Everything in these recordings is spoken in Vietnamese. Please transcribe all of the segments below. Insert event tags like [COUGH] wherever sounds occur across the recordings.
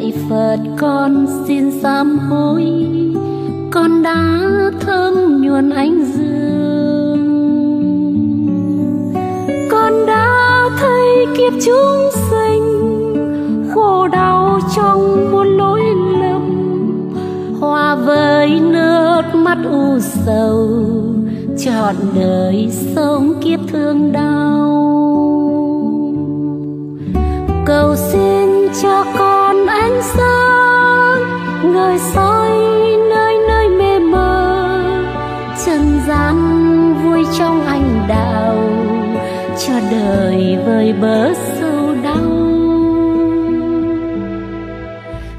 lạy phật, con xin sám hối. Con đã thơm nhuần ánh dương. Con đã thấy kiếp chúng sinh khổ đau trong muôn lỗi lầm. Hòa với nước mắt u sầu, trọn đời sống kiếp thương đau. Bờ sâu đau.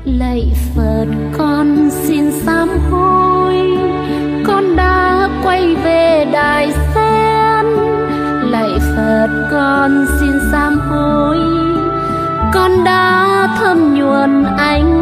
Lạy phật, con xin sám hối. Con đã quay về đài sen. Lạy phật, con xin sám hối. Con đã thâm nhuần anh.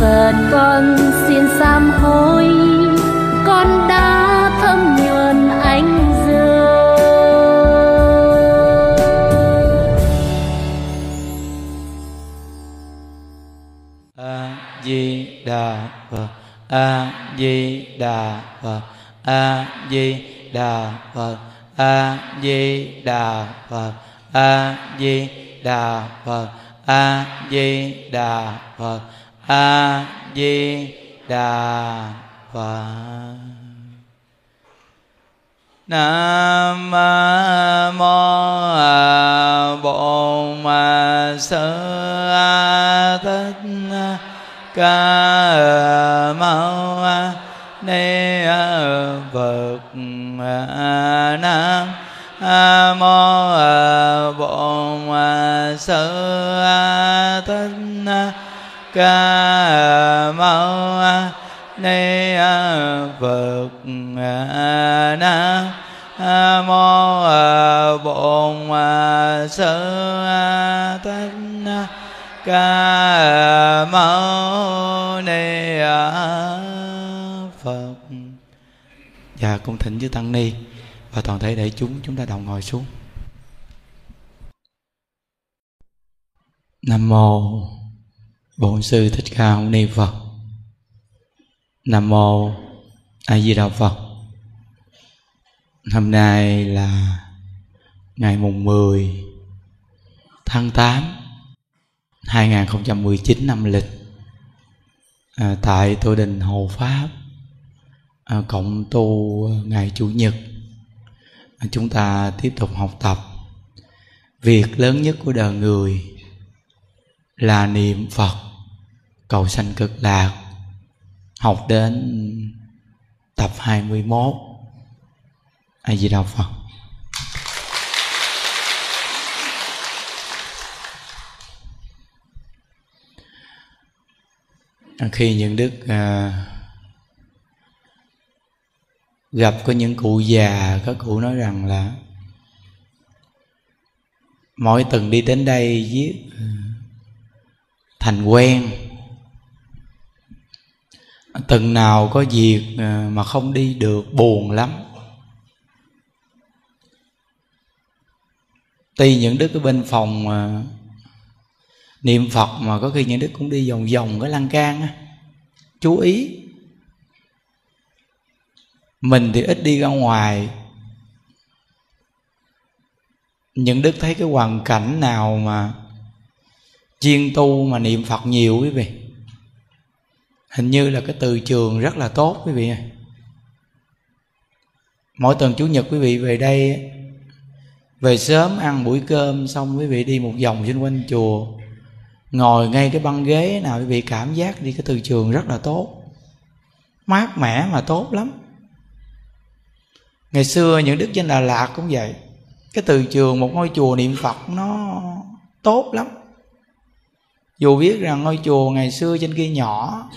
Phật con xin sám hối, con đã thâm nhuần ánh dương. A di đà phật, a di đà phật, a di đà phật, a di đà phật, a di đà phật, a di đà phật a di đà phật. Nam mô bổn sư thích ca mâu ni phật nam ca mâu ni phật nam mô bổn sư thích ca mâu ni phật. Và cung thỉnh chư tăng ni và toàn thể đại chúng chúng ta đồng ngồi xuống. Nam mô bổn sư thích ca mâu ni phật. Nam mô a di đà phật. Hôm nay là ngày mùng 10 tháng 8 2019 năm lịch. À, tại Tô Đình Hồ Pháp à, cộng tu ngày Chủ nhật à, chúng ta tiếp tục học tập. Việc lớn nhất của đời người là niệm Phật cầu sanh cực lạc học đến tập 21 A Di Đà Phật. Khi những đức à, gặp có những cụ già các cụ nói rằng là mỗi tuần đi đến đây viết thành quen. Từng nào có việc à, mà không đi được, buồn lắm. Tuy những đức ở bên phòng à, niệm phật mà có khi những đức cũng đi vòng vòng cái lan can á. Chú ý. Mình thì ít đi ra ngoài. Những đức thấy cái hoàn cảnh nào mà chuyên tu mà niệm phật nhiều quý vị. Hình như là cái từ trường rất là tốt quý vị mỗi tuần chủ nhật quý vị về đây, về sớm ăn buổi cơm xong quý vị đi một vòng xung quanh chùa, ngồi ngay cái băng ghế nào quý vị cảm giác đi cái từ trường rất là tốt. Mát mẻ mà tốt lắm. Ngày xưa những đức trên đà lạt cũng vậy. Cái từ trường một ngôi chùa niệm phật nó tốt lắm dù biết rằng ngôi chùa ngày xưa trên kia nhỏ,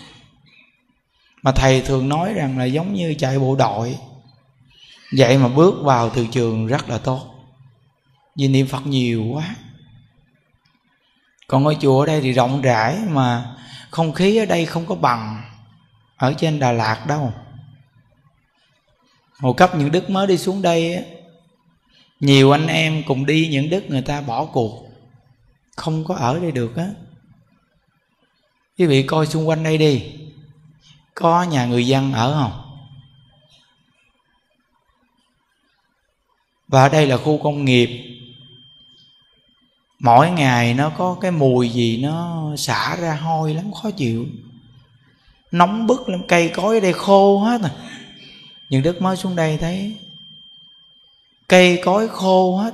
mà thầy thường nói rằng là giống như chạy bộ đội. Vậy mà bước vào từ trường rất là tốt, vì niệm phật nhiều quá. Còn ngôi chùa ở đây thì rộng rãi mà không khí ở đây không có bằng ở trên đà lạt đâu. Hồi cấp những đức mới đi xuống đây nhiều anh em cùng đi, những đức người ta bỏ cuộc, không có ở đây được á quý vị coi xung quanh đây đi. Có nhà người dân ở không? Và ở đây là khu công nghiệp. Mỗi ngày nó có cái mùi gì nó xả ra hôi lắm, khó chịu. Nóng bức lắm, cây cối ở đây khô hết rồi. Nhưng đức mới xuống đây thấy cây cối khô hết.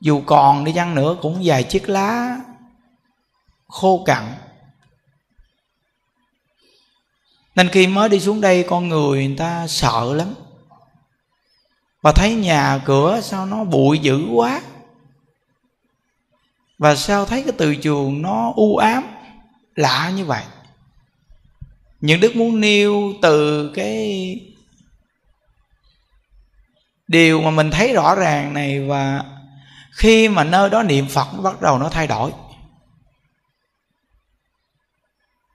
Dù còn đi chăng nữa cũng vài chiếc lá khô cằn nên khi mới đi xuống đây, con người người ta sợ lắm. Và thấy nhà cửa sao nó bụi dữ quá. Và sao thấy cái từ trường nó u ám, lạ như vậy. Những đức muốn nêu từ cái điều mà mình thấy rõ ràng này và khi mà nơi đó niệm phật, nó bắt đầu nó thay đổi.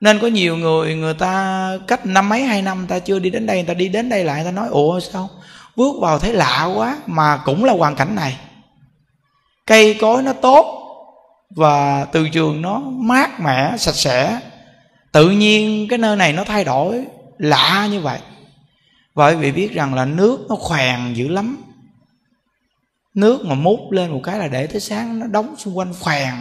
Nên có nhiều người người ta cách năm mấy, hai năm ta chưa đi đến đây, người ta đi đến đây lại, người ta nói, ủa, sao? Bước vào thấy lạ quá, mà cũng là hoàn cảnh này. Cây cối nó tốt và từ trường nó mát mẻ, sạch sẽ. Tự nhiên cái nơi này nó thay đổi, lạ như vậy. Vậy quý vị biết rằng là nước nó khoèn dữ lắm. Nước mà mút lên một cái là để tới sáng nó đóng xung quanh khoèn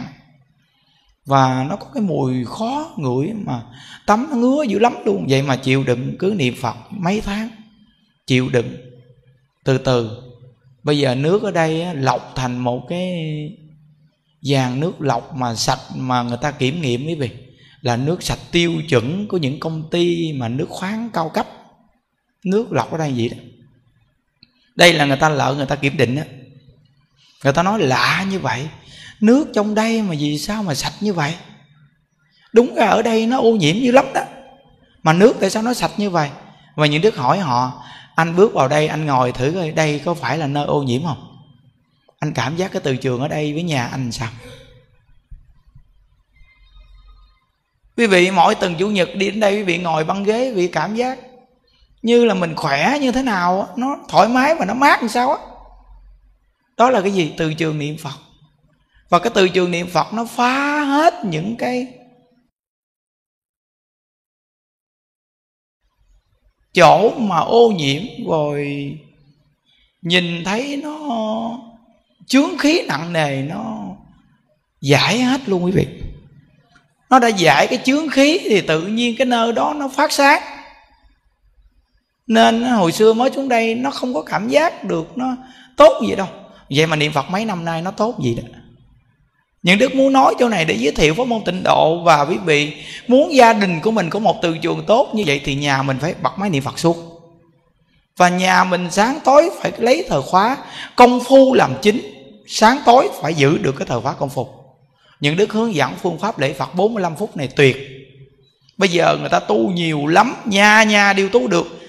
và nó có cái mùi khó ngửi mà tắm nó ngứa dữ lắm luôn. Vậy mà chịu đựng cứ niệm phật mấy tháng, chịu đựng. Từ từ, bây giờ nước ở đây lọc thành một cái dàn nước lọc mà sạch mà người ta kiểm nghiệm quý vị. Là nước sạch tiêu chuẩn của những công ty mà nước khoáng cao cấp. Nước lọc ở đây vậy đó. Đây là người ta lỡ người ta kiểm định á. Người ta nói lạ như vậy nước trong đây mà vì sao mà sạch như vậy? Đúng ra ở đây nó ô nhiễm như lắm đó. Mà nước tại sao nó sạch như vậy? Và những đức hỏi họ, anh bước vào đây, anh ngồi thử coi, đây có phải là nơi ô nhiễm không? Anh cảm giác cái từ trường ở đây với nhà anh sao? Quý vị, mỗi tuần chủ nhật đi đến đây, quý vị ngồi băng ghế, quý vị cảm giác như là mình khỏe như thế nào nó thoải mái và nó mát làm sao á. Đó là cái gì? Từ trường niệm phật và cái từ trường niệm phật nó phá hết những cái chỗ mà ô nhiễm. Rồi nhìn thấy nó chướng khí nặng nề, nó giải hết luôn quý vị. Nó đã giải cái chướng khí thì tự nhiên cái nơi đó nó phát sáng. Nên hồi xưa mới xuống đây nó không có cảm giác được nó tốt gì đâu. Vậy mà niệm phật mấy năm nay nó tốt gì đó? Những đức muốn nói chỗ này để giới thiệu pháp môn tịnh độ và quý vị. Muốn gia đình của mình có một từ trường tốt như vậy thì nhà mình phải bật máy niệm phật suốt. Và nhà mình sáng tối phải lấy thờ khóa công phu làm chính. Sáng tối phải giữ được cái thờ khóa công phu. Những đức hướng dẫn phương pháp lễ phật 45 phút này tuyệt. Bây giờ người ta tu nhiều lắm, nhà nhà đều tu được.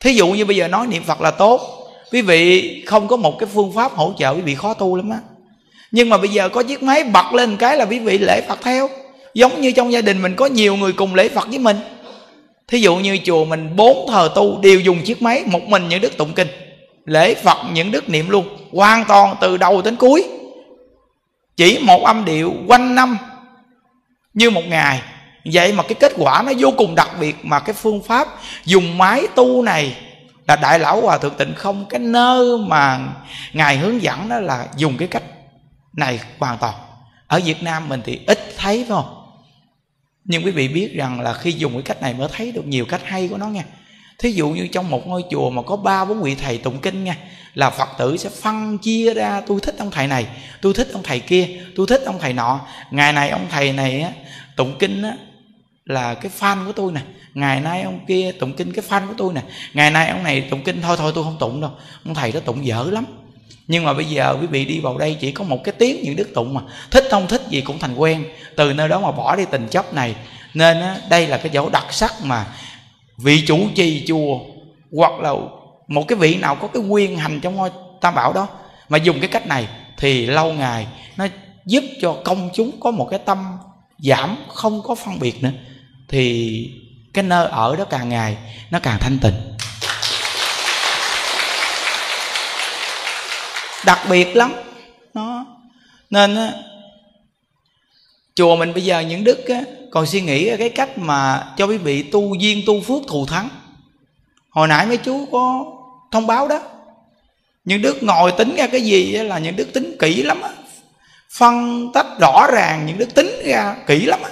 Thí dụ như bây giờ nói niệm phật là tốt. Quý vị không có một cái phương pháp hỗ trợ, quý vị khó tu lắm á nhưng mà bây giờ có chiếc máy bật lên cái là quý vị lễ phật theo. Giống như trong gia đình mình có nhiều người cùng lễ phật với mình. Thí dụ như chùa mình bốn thờ tu đều dùng chiếc máy, một mình những đức tụng kinh. Lễ phật những đức niệm luôn, hoàn toàn từ đầu đến cuối. Chỉ một âm điệu quanh năm như một ngày. Vậy mà cái kết quả nó vô cùng đặc biệt mà cái phương pháp dùng máy tu này là đại lão hòa thượng tịnh không? Cái nơi mà ngài hướng dẫn đó là dùng cái cách này hoàn toàn. Ở việt nam mình thì ít thấy phải không? Nhưng quý vị biết rằng là khi dùng cái cách này mới thấy được nhiều cách hay của nó nha. Thí dụ như trong một ngôi chùa mà có ba bốn vị thầy tụng kinh nha là phật tử sẽ phân chia ra tôi thích ông thầy này tôi thích ông thầy kia tôi thích ông thầy nọ. Ngày này ông thầy này á, tụng kinh á, là cái fan của tôi nè. Ngày nay ông kia tụng kinh cái fan của tôi nè. Ngày nay ông này tụng kinh thôi thôi tôi không tụng đâu. Ông thầy đó tụng dở lắm nhưng mà bây giờ quý vị đi vào đây chỉ có một cái tiếng những đức tụng mà. Thích không thích gì cũng thành quen. Từ nơi đó mà bỏ đi tình chấp này. Nên á, đây là cái dấu đặc sắc mà vị chủ trì chùa hoặc là một cái vị nào có cái quyền hành trong ngôi tam bảo đó mà dùng cái cách này thì lâu ngày nó giúp cho công chúng có một cái tâm giảm không có phân biệt nữa. Thì cái nơi ở đó càng ngày nó càng thanh tịnh. Đặc biệt lắm. Nó nên á, chùa mình bây giờ những đức á, còn suy nghĩ cái cách mà cho quý vị tu duyên tu phước thù thắng. Hồi nãy mấy chú có thông báo đó. Những đức ngồi tính ra cái gì là những đức tính kỹ lắm á. Phân tách rõ ràng những đức tính ra kỹ lắm á.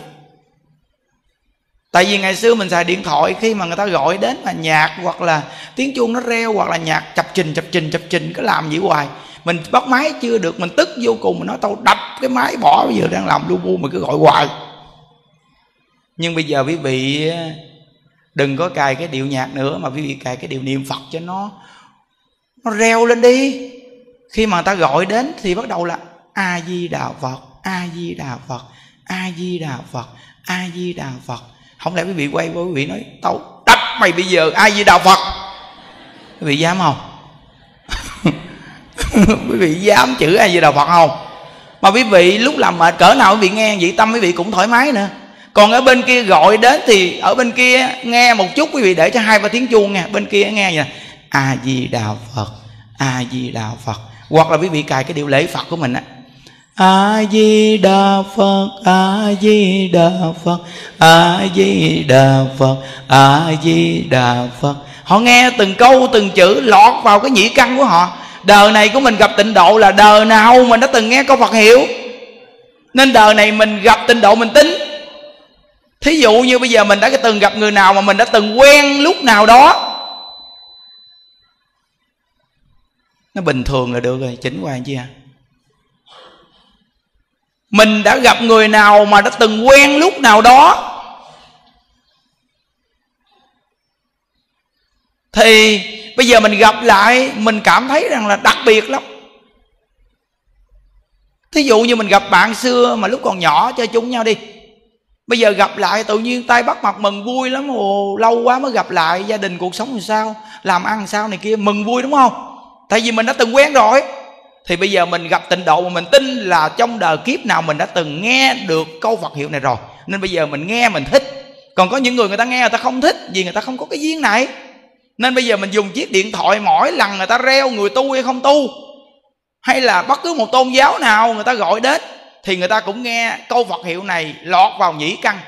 Tại vì ngày xưa mình xài điện thoại khi mà người ta gọi đến mà nhạc hoặc là tiếng chuông nó reo hoặc là nhạc chập trình chập trình chập trình cứ làm gì hoài mình bắt máy chưa được, mình tức vô cùng, mình nói, tao đập cái máy bỏ, bây giờ đang làm lu bu mà cứ gọi hoài. Nhưng bây giờ quý vị đừng có cài cái điệu nhạc nữa mà quý vị cài cái điệu niệm phật cho nó nó reo lên đi. Khi mà người ta gọi đến thì bắt đầu là a di đà phật, a di đà phật, a di đà phật, a di đà phật. Không lẽ quý vị quay qua quý vị nói, tao đập mày bây giờ, a di đà phật. Quý vị dám không? [LAUGHS] quý vị dám chữ a di đà phật không? Mà quý vị lúc làm mệt cỡ nào quý vị nghe, vậy tâm quý vị cũng thoải mái nữa. Còn ở bên kia gọi đến thì ở bên kia nghe một chút quý vị để cho hai ba tiếng chuông nha bên kia nghe vậy. A di đà phật, a di đà phật. Hoặc là quý vị cài cái điệu lễ phật của mình á. A di đà phật, a di đà phật, a di đà phật, a di đà phật. Họ nghe từng câu, từng chữ lọt vào cái nhĩ căn của họ đời này của mình gặp tịnh độ là đời nào mình đã từng nghe câu phật hiệu nên đời này mình gặp tịnh độ mình tính. Thí dụ như bây giờ mình đã từng gặp người nào mà mình đã từng quen lúc nào đó. Nó bình thường là được rồi, chỉnh qua chi à? Mình đã gặp người nào mà đã từng quen lúc nào đó. Thì bây giờ mình gặp lại, mình cảm thấy rằng là đặc biệt lắm. Thí dụ như mình gặp bạn xưa mà lúc còn nhỏ chơi chung nhau đi. Bây giờ gặp lại tự nhiên tay bắt mặt mừng vui lắm, ồ, lâu quá mới gặp lại, gia đình cuộc sống làm sao, làm ăn làm sao này kia, mừng vui đúng không? Tại vì mình đã từng quen rồi. Thì bây giờ mình gặp tịnh độ mà mình tin là trong đời kiếp nào mình đã từng nghe được câu Phật hiệu này rồi. Nên bây giờ mình nghe mình thích. Còn có những người người ta nghe người ta không thích vì người ta không có cái duyên này nên bây giờ mình dùng chiếc điện thoại mỗi lần người ta reo người tu hay không tu, hay là bất cứ một tôn giáo nào người ta gọi đến, thì người ta cũng nghe câu Phật hiệu này lọt vào nhĩ căn.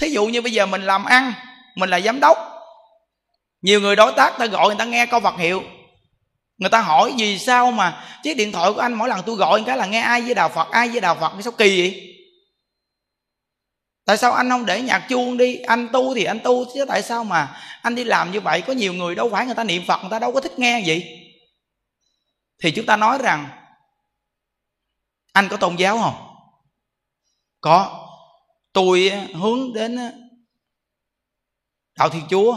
Thí dụ như bây giờ mình làm ăn, mình là giám đốc, nhiều người đối tác ta gọi người ta nghe câu Phật hiệu. Người ta hỏi vì sao mà chiếc điện thoại của anh mỗi lần tôi gọi cái là nghe ai với đạo phật, ai với đạo phật sao kỳ vậy? Tại sao anh không để nhạc chuông đi? Anh tu thì anh tu chứ tại sao mà anh đi làm như vậy? Có nhiều người đâu phải người ta niệm phật, người ta đâu có thích nghe vậy thì chúng ta nói rằng, anh có tôn giáo không? Có. Tôi hướng đến đạo thiên chúa.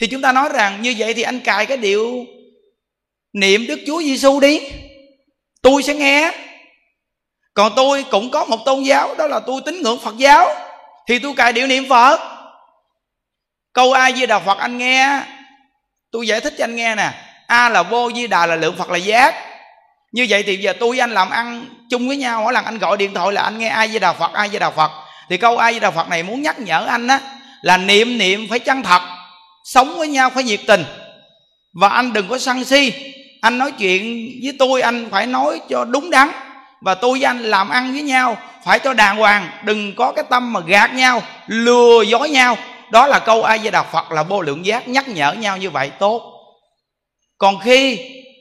Thì chúng ta nói rằng như vậy thì anh cài cái điệu niệm đức chúa giêsu đi. Tôi sẽ nghe còn tôi cũng có một tôn giáo, đó là tôi tín ngưỡng phật giáo. Thì tôi cài điệu niệm phật. Câu a di đà phật anh nghe. Tôi giải thích cho anh nghe nè. A là vô, di đà là lượng, phật là giác. Như vậy thì giờ tôi với anh làm ăn chung với nhau. Mỗi lần anh gọi điện thoại là anh nghe a di đà phật, a di đà phật. Thì câu a di đà phật này muốn nhắc nhở anh á, là niệm niệm phải chân thật, sống với nhau phải nhiệt tình. Và anh đừng có sân si. Anh nói chuyện với tôi, anh phải nói cho đúng đắn và tôi với anh làm ăn với nhau. Phải cho đàng hoàng, đừng có cái tâm mà gạt nhau, lừa dối nhau. Đó là câu a di đà phật là vô lượng giác, nhắc nhở nhau như vậy, tốt. Còn khi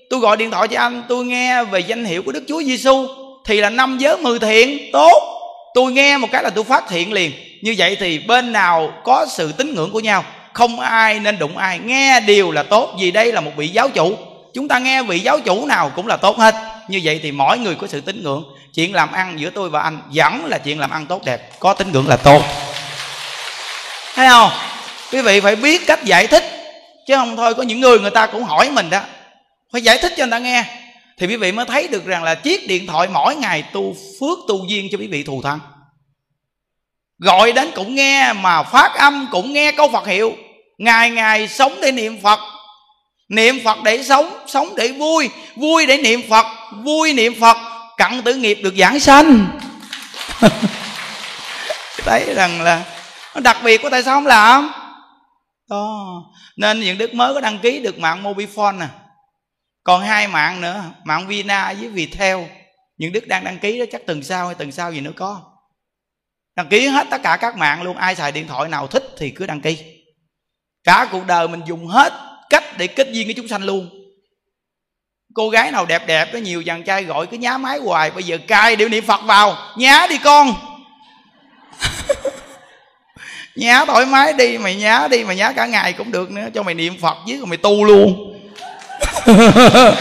tôi gọi điện thoại cho anh, tôi nghe về danh hiệu của đức chúa giêsu thì là năm giới mười thiện, tốt. Tôi nghe một cái là tôi phát hiện liền. Như vậy thì bên nào có sự tín ngưỡng của nhau, không ai nên đụng ai. Nghe điều là tốt, vì đây là một vị giáo chủ. Chúng ta nghe vị giáo chủ nào cũng là tốt hết như vậy thì mỗi người có sự tín ngưỡng. Chuyện làm ăn giữa tôi và anh vẫn là chuyện làm ăn tốt đẹp. Có tín ngưỡng là tốt. Thấy không? Quý vị phải biết cách giải thích. Chứ không thôi, có những người người ta cũng hỏi mình đó. Phải giải thích cho người ta nghe. Thì quý vị mới thấy được rằng là chiếc điện thoại mỗi ngày tu phước tu duyên cho quý vị thù thân gọi đến cũng nghe mà phát âm cũng nghe câu phật hiệu. Ngày ngày sống để niệm phật niệm phật để sống sống để vui. Vui để niệm phật, vui niệm phật cận tử nghiệp được giảng sanh. [LAUGHS] Thấy rằng là nó đặc biệt của tại sao không làm? Đó nên những đức mới có đăng ký được mạng mobifone nè còn hai mạng nữa, mạng vina với viettel những đức đang đăng ký đó chắc tuần sau hay tuần sau gì nữa có. Đăng ký hết tất cả các mạng luôn, ai xài điện thoại nào thích thì cứ đăng ký. Cả cuộc đời mình dùng hết để kết duyên với chúng sanh luôn. Cô gái nào đẹp đẹp có nhiều chàng trai gọi cứ nhá máy hoài bây giờ cai điệu niệm phật vào nhá đi con. [LAUGHS] Nhá thoải mái đi mày nhá đi mày nhá cả ngày cũng được nữa cho mày niệm phật với rồi mày tu luôn. [LAUGHS]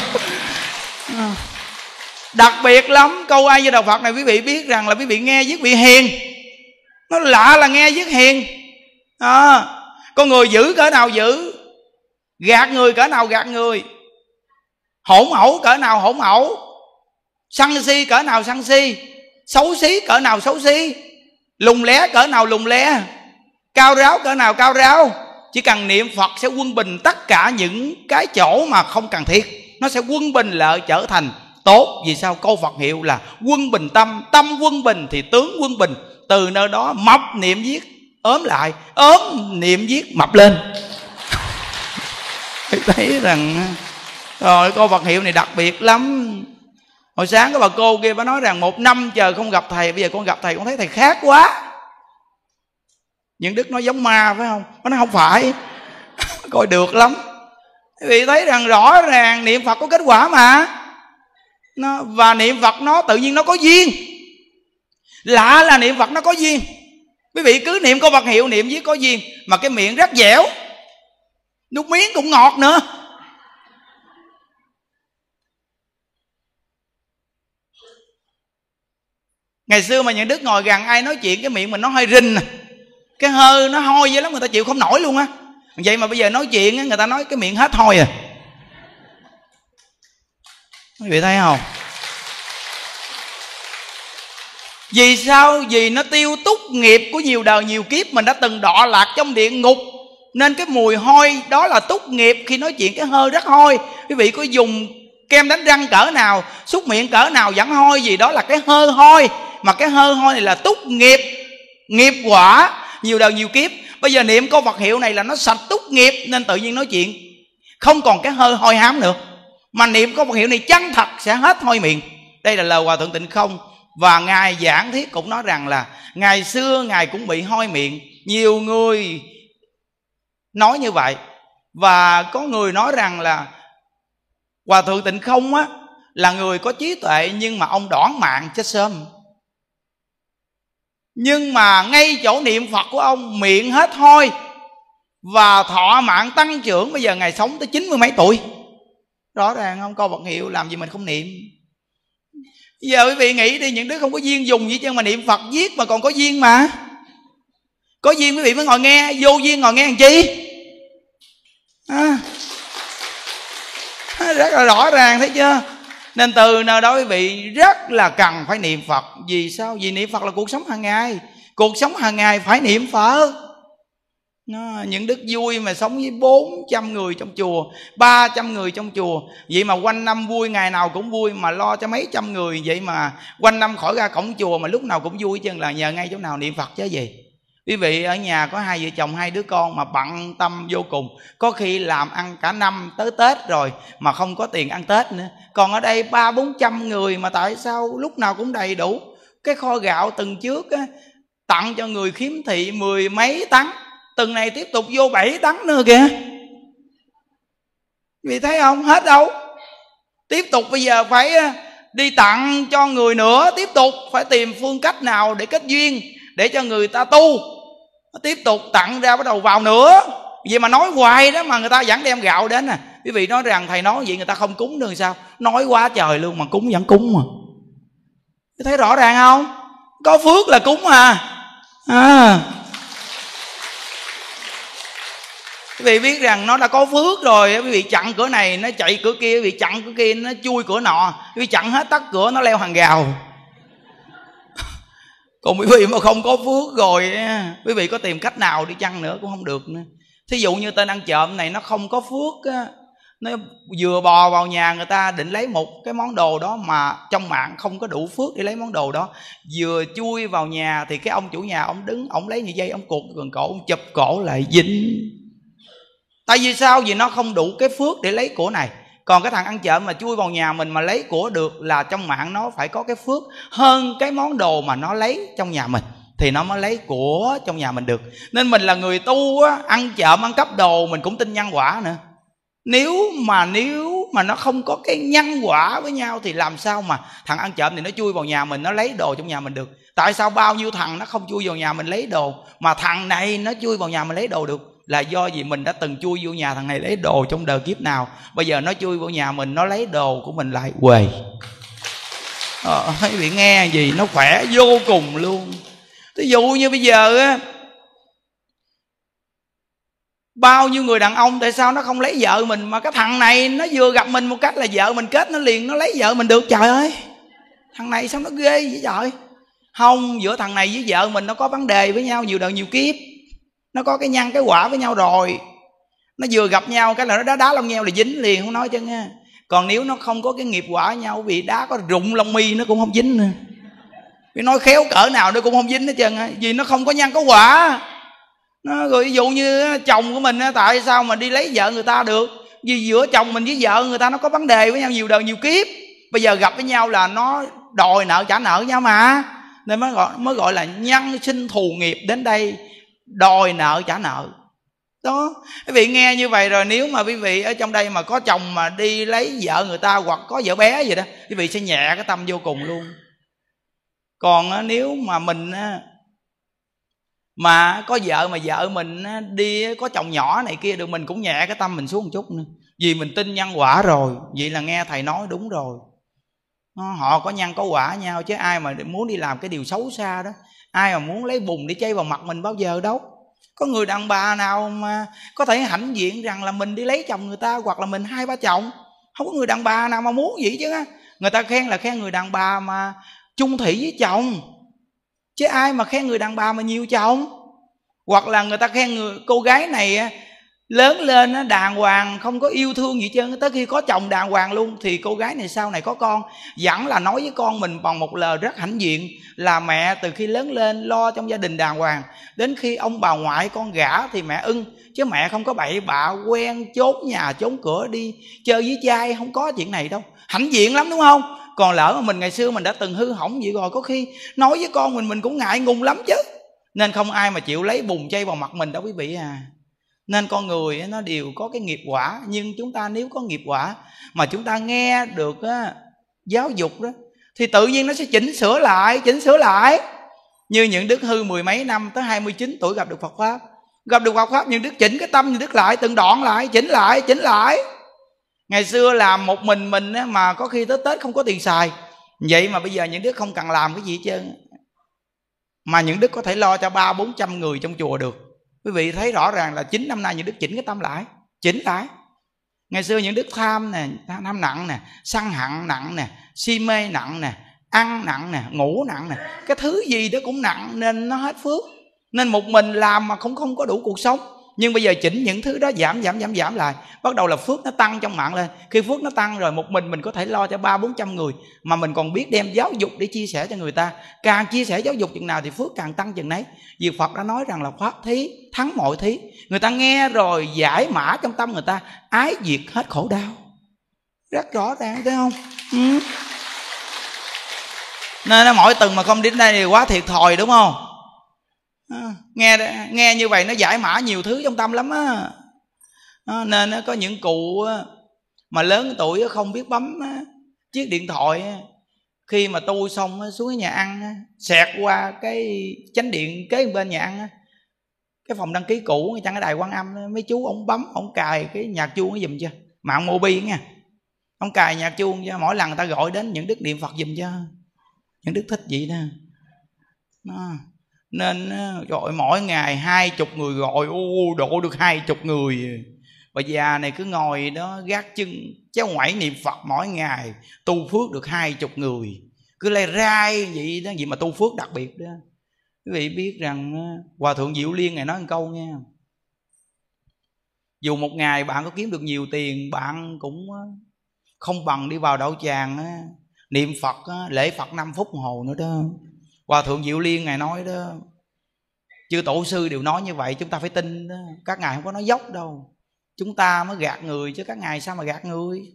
Đặc biệt lắm câu ai với đạo phật này quý vị biết rằng là quý vị nghe với vị hiền. Nó lạ là nghe với hiền. À, con người giữ cỡ nào giữ? Gạt người cỡ nào gạt người. Hỗn hẩu cỡ nào hỗn hẩu sân si cỡ nào sân si. Xấu xí cỡ nào xấu xí. Lùng lé cỡ nào lùng lé. Cao ráo cỡ nào cao ráo. Chỉ cần niệm phật sẽ quân bình tất cả những cái chỗ mà không cần thiết. Nó sẽ quân bình lợi trở thành tốt. Vì sao? Câu phật hiệu là quân bình tâm. Tâm quân bình thì tướng quân bình. Từ nơi đó mập niệm viết, ốm lại. Ốm niệm viết mập lên thấy rằng rồi câu Phật hiệu này đặc biệt lắm. Hồi sáng cái bà cô kia bà nói rằng một năm chờ không gặp thầy bây giờ con gặp thầy con thấy thầy khác quá. Những đức nói giống ma phải không? Nó nói không phải. [LAUGHS] Coi được lắm. Quý vị thấy rằng rõ ràng niệm phật có kết quả mà. Nó, và niệm phật nó tự nhiên nó có duyên. Lạ là niệm phật nó có duyên. Quý vị cứ niệm câu vật hiệu niệm với có duyên mà cái miệng rất dẻo nước miếng cũng ngọt nữa. Ngày xưa mà những đức ngồi gần ai nói chuyện, cái miệng mình nó hơi rinh à. cái hơi nó hôi vậy lắm, người ta chịu không nổi luôn á. Vậy mà bây giờ nói chuyện người ta nói cái miệng hết thôi à. Quý vị thấy không? Vì sao? Vì nó tiêu túc nghiệp của nhiều đời, nhiều kiếp mình đã từng đọa lạc trong địa ngục nên cái mùi hôi đó là túc nghiệp khi nói chuyện cái hơi rất hôi. Quý vị có dùng kem đánh răng cỡ nào, xúc miệng cỡ nào vẫn hôi gì đó là cái hơi hôi. Mà cái hơi hôi này là túc nghiệp nghiệp quả, nhiều đời nhiều kiếp. Bây giờ niệm câu vật hiệu này là nó sạch túc nghiệp, nên tự nhiên nói chuyện. Không còn cái hơi hôi hám nữa. Mà niệm câu vật hiệu này chân thật sẽ hết hôi miệng. Đây là lời hòa thượng tịnh không và ngài giảng thiết cũng nói rằng là ngày xưa ngài cũng bị hôi miệng. Nhiều người nói như vậy. Và có người nói rằng là hòa thượng tịnh không á, là người có trí tuệ nhưng mà ông đoản mạng chết sớm. Nhưng mà ngay chỗ niệm phật của ông, miệng hết thôi và thọ mạng tăng trưởng bây giờ ngày sống tới chín mươi mấy tuổi. Rõ ràng không câu vật hiệu làm gì mình không niệm. Giờ quý vị nghĩ đi, những đứa không có duyên dùng gì chứ mà niệm phật giết mà còn có duyên mà có duyên quý vị mới ngồi nghe vô duyên ngồi nghe làm chi? À, rất là rõ ràng thấy chưa? Nên từ nơi đó quý vị rất là cần phải niệm phật. Vì sao? Vì niệm phật là cuộc sống hàng ngày. Cuộc sống hàng ngày phải niệm phật. Nó, những đức vui mà sống với 400 người trong chùa 300 người trong chùa Vậy mà quanh năm vui ngày nào cũng vui Mà lo cho mấy trăm người Vậy mà quanh năm khỏi ra cổng chùa Mà lúc nào cũng vui chứ là nhờ ngay chỗ nào niệm Phật chứ gì. Quý vị ở nhà có hai vợ chồng hai đứa con Mà bận tâm vô cùng. Có khi làm ăn cả năm tới Tết rồi Mà không có tiền ăn Tết nữa. Còn ở đây ba bốn trăm người Mà tại sao lúc nào cũng đầy đủ? Cái kho gạo từng trước á, Tặng cho người khiếm thị mười mấy tấn tuần này tiếp tục vô bảy tấn nữa kìa. Vì thấy không? Hết đâu. Tiếp tục bây giờ phải đi tặng cho người nữa tiếp tục. Phải tìm phương cách nào để kết duyên để cho người ta tu tiếp tục tặng ra bắt đầu vào nữa. Vậy mà nói hoài đó mà người ta vẫn đem gạo đến nè quý vị nói rằng, thầy nói vậy người ta không cúng được sao? Nói quá trời luôn mà cúng vẫn cúng mà. Thấy rõ ràng không? Có phước là cúng à. À. Quý vị biết rằng nó đã có phước rồi quý vị chặn cửa này, nó chạy cửa kia, quý vị chặn cửa kia, nó chui cửa nọ, quý vị chặn hết tất cửa, nó leo hàng rào còn quý vị mà không có phước rồi quý vị có tìm cách nào đi chăng nữa cũng không được nữa. Thí dụ như tên ăn trộm này nó không có phước á, nó vừa bò vào nhà người ta định lấy một cái món đồ đó mà trong mạng không có đủ phước để lấy món đồ đó. Vừa chui vào nhà thì cái ông chủ nhà ông đứng, ông lấy như dây, ông cột gần cổ, ông chụp cổ lại dính. Tại vì sao? Vì nó không đủ cái phước để lấy của này còn cái thằng ăn trộm mà chui vào nhà mình mà lấy của được là trong mạng nó phải có cái phước hơn cái món đồ mà nó lấy trong nhà mình. Thì nó mới lấy của trong nhà mình được. Nên mình là người tu á, ăn trộm, ăn cắp đồ mình cũng tin nhân quả nữa. Nếu mà nếu mà nó không có cái nhân quả với nhau thì làm sao mà thằng ăn trộm thì nó chui vào nhà mình, nó lấy đồ trong nhà mình được? Tại sao bao nhiêu thằng nó không chui vào nhà mình lấy đồ mà thằng này nó chui vào nhà mình lấy đồ được? Là do gì mình đã từng chui vô nhà thằng này lấy đồ trong đời kiếp nào. Bây giờ nó chui vô nhà mình nó lấy đồ của mình lại quề. Ờ, quý nghe gì nó khỏe vô cùng luôn. Ví dụ như bây giờ á bao nhiêu người đàn ông tại sao nó không lấy vợ mình mà cái thằng này nó vừa gặp mình một cách là vợ mình kết nó liền nó lấy vợ mình được? Trời ơi! Thằng này sao nó ghê vậy trời? Không giữa thằng này với vợ mình nó có vấn đề với nhau nhiều đời nhiều kiếp nó có cái nhân cái quả với nhau rồi. Nó vừa gặp nhau cái là nó đá đá lông nhau là dính liền không nói chứ nha còn nếu nó không có cái nghiệp quả với nhau vì đá có rụng lông mi nó cũng không dính nữa. Vì nói khéo cỡ nào nó cũng không dính hết trơn vì nó không có nhân có quả. Nó, rồi ví dụ như chồng của mình tại sao mà đi lấy vợ người ta được? Vì giữa chồng mình với vợ người ta nó có vấn đề với nhau nhiều đời nhiều kiếp. Bây giờ gặp với nhau là nó đòi nợ trả nợ nhau mà. Nên mới gọi mới gọi là nhân sinh thù nghiệp đến đây đòi nợ trả nợ. Đó. Quý vị nghe như vậy rồi, nếu mà quý vị ở trong đây mà có chồng mà đi lấy vợ người ta hoặc có vợ bé gì đó, quý vị sẽ nhẹ cái tâm vô cùng luôn. Còn nếu mà mình mà có vợ mà vợ mình đi có chồng nhỏ này kia được, mình cũng nhẹ cái tâm mình xuống một chút nữa. Vì mình tin nhân quả rồi, vậy là nghe thầy nói đúng rồi. Họ có nhân có quả nhau, chứ ai mà muốn đi làm cái điều xấu xa đó ai mà muốn lấy bùn để chay vào mặt mình bao giờ đâu. Có người đàn bà nào mà có thể hãnh diện rằng là mình đi lấy chồng người ta hoặc là mình hai ba chồng? Không có người đàn bà nào mà muốn vậy chứ á. Người ta khen là khen người đàn bà mà chung thủy với chồng. Chứ ai mà khen người đàn bà mà nhiều chồng? Hoặc là người ta khen người, cô gái này lớn lên nó đàng hoàng, không có yêu thương gì trơn tới khi có chồng đàng hoàng luôn, thì cô gái này sau này có con. Vẫn là nói với con mình bằng một lời rất hãnh diện là mẹ từ khi lớn lên lo trong gia đình đàng hoàng, đến khi ông bà ngoại con gả thì mẹ ưng. Chứ mẹ không có bậy bạ, quen chốt nhà trốn cửa đi chơi với trai, không có chuyện này đâu. Hãnh diện lắm, đúng không? Còn lỡ mà mình ngày xưa mình đã từng hư hỏng vậy rồi, có khi nói với con mình mình cũng ngại ngùng lắm chứ. Nên không ai mà chịu lấy bùn chay vào mặt mình đâu quý vị à nên con người nó đều có cái nghiệp quả. Nhưng chúng ta nếu có nghiệp quả mà chúng ta nghe được á, giáo dục đó thì tự nhiên nó sẽ chỉnh sửa lại chỉnh sửa lại. Như những đức hư mười mấy năm tới 29 tuổi gặp được Phật pháp. Gặp được Phật pháp nhưng đức chỉnh cái tâm như đức lại từng đoạn lại chỉnh lại chỉnh lại. Ngày xưa làm một mình mình mà có khi tới tết không có tiền xài. Vậy mà bây giờ những đức không cần làm cái gì hết trơn mà những đức có thể lo cho ba bốn trăm người trong chùa được quý vị thấy rõ ràng là chín năm nay những đức chỉnh cái tâm lại, chỉnh lại. Ngày xưa những đức tham nè, tham nặng nè, săn hận nặng nè, si mê nặng nè, ăn nặng nè, ngủ nặng nè, cái thứ gì đó cũng nặng nên nó hết phước. Nên một mình làm mà không không có đủ cuộc sống nhưng bây giờ chỉnh những thứ đó giảm giảm giảm giảm lại. Bắt đầu là phước nó tăng trong mạng lên. Khi phước nó tăng rồi, một mình mình có thể lo cho ba, bốn trăm người mà mình còn biết đem giáo dục để chia sẻ cho người ta. Càng chia sẻ giáo dục chừng nào thì phước càng tăng chừng nấy. Vì phật đã nói rằng là pháp thí, thắng mọi thí. Người ta nghe rồi giải mã trong tâm người ta, ái diệt hết khổ đau. Rất rõ ràng, thấy không? Ừ. nên mỗi tuần mà không đến đây thì quá thiệt thòi, đúng không? À, nghe nghe như vậy nó giải mã nhiều thứ trong tâm lắm á. À, nên có những cụ mà lớn tuổi không biết bấm chiếc điện thoại khi mà tu xong xuống nhà ăn xẹt qua cái chánh điện kế bên nhà ăn cái phòng đăng ký cũ chẳng cái đài quan âm mấy chú ông bấm ông cài cái nhạc chuông nó giùm chưa? Mạng mobi nha ông cài nhạc chuông cho mỗi lần người ta gọi đến những đức niệm phật giùm cho những đức thích vậy đó. Đó nên gọi mỗi ngày hai chục người gọi, ô độ được hai chục người. Bà già này cứ ngồi đó gác chân cháu ngoảy niệm phật mỗi ngày, tu phước được hai chục người. Cứ lay rai vậy đó, vậy mà tu phước đặc biệt đó. Quý vị biết rằng hòa thượng diệu liên này nói một câu nghe dù một ngày bạn có kiếm được nhiều tiền, bạn cũng không bằng đi vào đạo tràng niệm phật lễ phật 5 phút hồ nữa đó hòa thượng diệu liên ngài nói đó, chư tổ sư đều nói như vậy, chúng ta phải tin đó. Các ngài không có nói dốc đâu. Chúng ta mới gạt người chứ các ngài sao mà gạt người?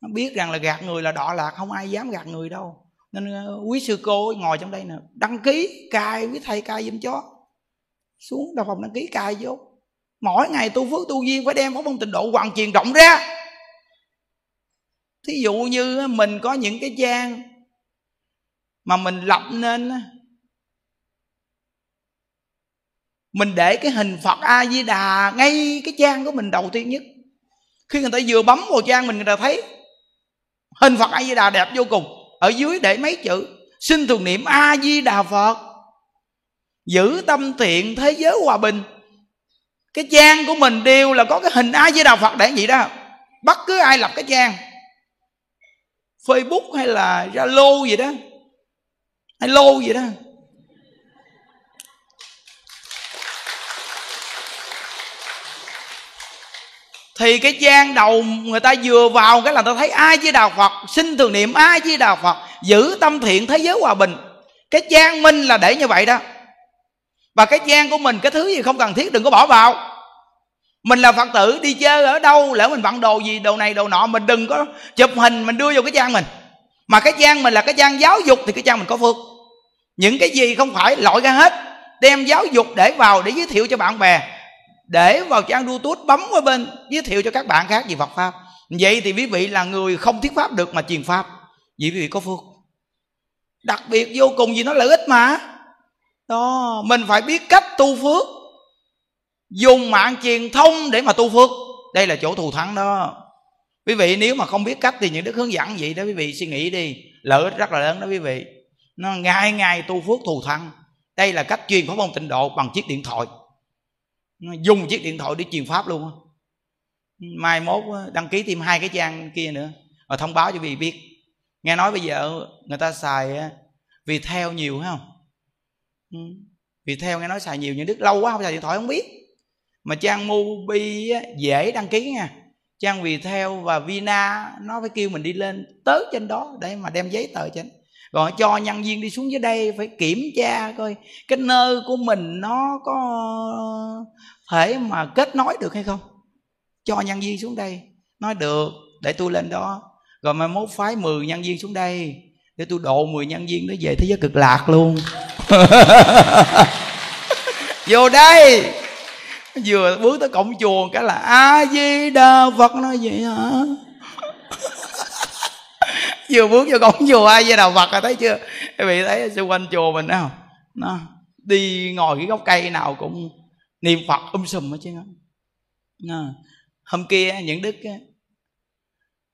Nó biết rằng là gạt người là đọa lạc, không ai dám gạt người đâu. Nên ờ, quý sư cô ngồi trong đây nè, đăng ký cai quý thầy cai giùm cho. Xuống đầu phòng đăng ký cai vô. Mỗi ngày tu phước tu duyên phải đem pháp môn tịnh độ hoàn truyền rộng ra. Thí dụ như ờ, mình có những cái trang mà mình lập nên mình để cái hình phật a di đà ngay cái trang của mình đầu tiên nhất. Khi người ta vừa bấm vào trang mình, người ta thấy hình phật a di đà đẹp vô cùng. Ở dưới để mấy chữ, xin thường niệm a di đà phật, giữ tâm thiện thế giới hòa bình. Cái trang của mình đều là có cái hình a di đà phật để vậy đó. Bất cứ ai lập cái trang, facebook hay là zalo gì đó hay lô vậy đó. Thì cái gian đầu người ta vừa vào cái là ta thấy ai với đạo phật, xin thường niệm ai với đạo phật, giữ tâm thiện thế giới hòa bình. Cái gian minh là để như vậy đó. Và cái gian của mình, cái thứ gì không cần thiết, đừng có bỏ vào. Mình là phật tử, đi chơi ở đâu, lỡ mình vặn đồ gì, đồ này, đồ nọ, mình đừng có chụp hình, mình đưa vô cái gian mình mà cái trang mình là cái trang giáo dục thì cái trang mình có phước. Những cái gì không phải loại ra hết, đem giáo dục để vào để giới thiệu cho bạn bè, để vào trang youtube bấm qua bên giới thiệu cho các bạn khác về phật pháp. Vậy thì quý vị là người không thuyết pháp được mà truyền pháp. Vậy quý vị có phước. Đặc biệt vô cùng vì nó lợi ích mà. Đó, mình phải biết cách tu phước. Dùng mạng truyền thông để mà tu phước. Đây là chỗ thù thắng đó quý vị, nếu mà không biết cách thì những đức hướng dẫn vậy đó quý vị suy nghĩ đi. Lợi ích rất là lớn đó quý vị. Nó ngày ngày tu phước thù thân đây là cách truyền pháp môn tịnh độ bằng chiếc điện thoại. Nó dùng chiếc điện thoại để truyền pháp luôn mai mốt đăng ký thêm hai cái trang kia nữa và thông báo cho vị biết. Nghe nói bây giờ người ta xài vì theo nhiều phải không? Ừ. Vì theo nghe nói xài nhiều những đức lâu quá không xài điện thoại không biết. Mà trang mobi dễ đăng ký nha trang vì theo và vina, nó phải kêu mình đi lên tới trên đó để mà đem giấy tờ trên rồi cho nhân viên đi xuống dưới đây phải kiểm tra coi cái nơi của mình nó có thể mà kết nối được hay không. Cho nhân viên xuống đây, nói được, để tôi lên đó. Rồi mai mốt phái 10 nhân viên xuống đây, để tôi độ 10 nhân viên nó về thế giới cực lạc luôn. [LAUGHS] Vô đây! [LAUGHS] vừa bước tới cổng chùa cái là a di đà phật nói vậy hả? [LAUGHS] Vừa bước vô cổng chùa ai với đà phật rồi thấy chưa? Quý vị thấy xung quanh chùa mình không? Nó đi ngồi cái gốc cây nào cũng niệm phật um sùm hết chứ. Nó hôm kia những đức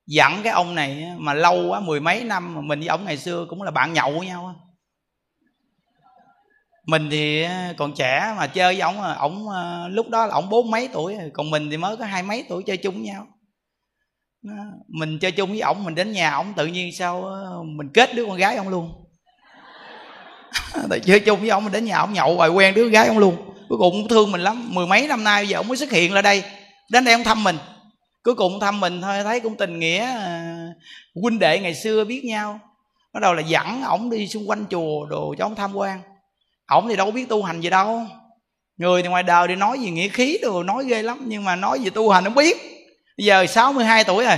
dặn cái ông này mà lâu quá, mười mấy năm mà mình với ông ngày xưa cũng là bạn nhậu với nhau mình thì ờ, còn trẻ mà chơi với ổng, à, ổng ờ, lúc đó là ổng bốn mấy tuổi còn mình thì mới có hai mấy tuổi chơi chung với nhau. Mình chơi chung với ổng mình đến nhà ổng tự nhiên sao ờ, mình kết đứa con gái ông luôn. [LAUGHS] Tại chơi chung với ổng mình đến nhà ổng nhậu rồi quen đứa con gái ông luôn. Cuối cùng cũng thương mình lắm mười mấy năm nay giờ ổng mới xuất hiện lại đây. Đến đây ông thăm mình. Cuối cùng thăm mình thôi thấy cũng tình nghĩa huynh đệ ngày xưa biết nhau. Bắt đầu là dẫn ổng đi xung quanh chùa đồ cho ông tham quan ổng thì đâu có biết tu hành gì đâu. Người thì ngoài đời thì nói gì nghĩa khí đồ nói ghê lắm nhưng mà nói gì tu hành không biết. Bây giờ 62 tuổi rồi.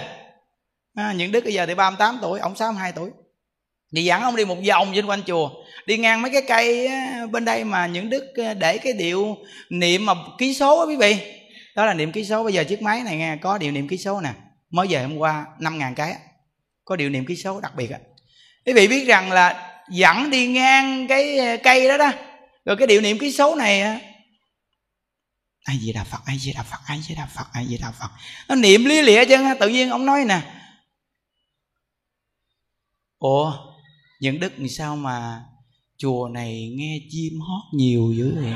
À, những đức bây giờ thì 38 tuổi ổng 62 tuổi. Thì dẫn ông đi một vòng trên quanh chùa. Đi ngang mấy cái cây bên đây mà những đức à, để cái điệu niệm mà ký số á quý vị. Đó là niệm ký số. Bây giờ chiếc máy này nghe có điệu niệm ký số nè. Mới về hôm qua năm ngàn cái có điệu niệm ký số đặc biệt á. Quý vị biết rằng là dẫn đi ngang cái ờ, cây đó đó. Rồi cái điệu niệm ký số này ai gì đà phật ai gì đà phật ai gì đà phật ai gì đà phật. Nó niệm lý lịa chứ, tự nhiên ông nói nè. Ủa, những đức thì sao mà chùa này nghe chim hót nhiều dữ vậy?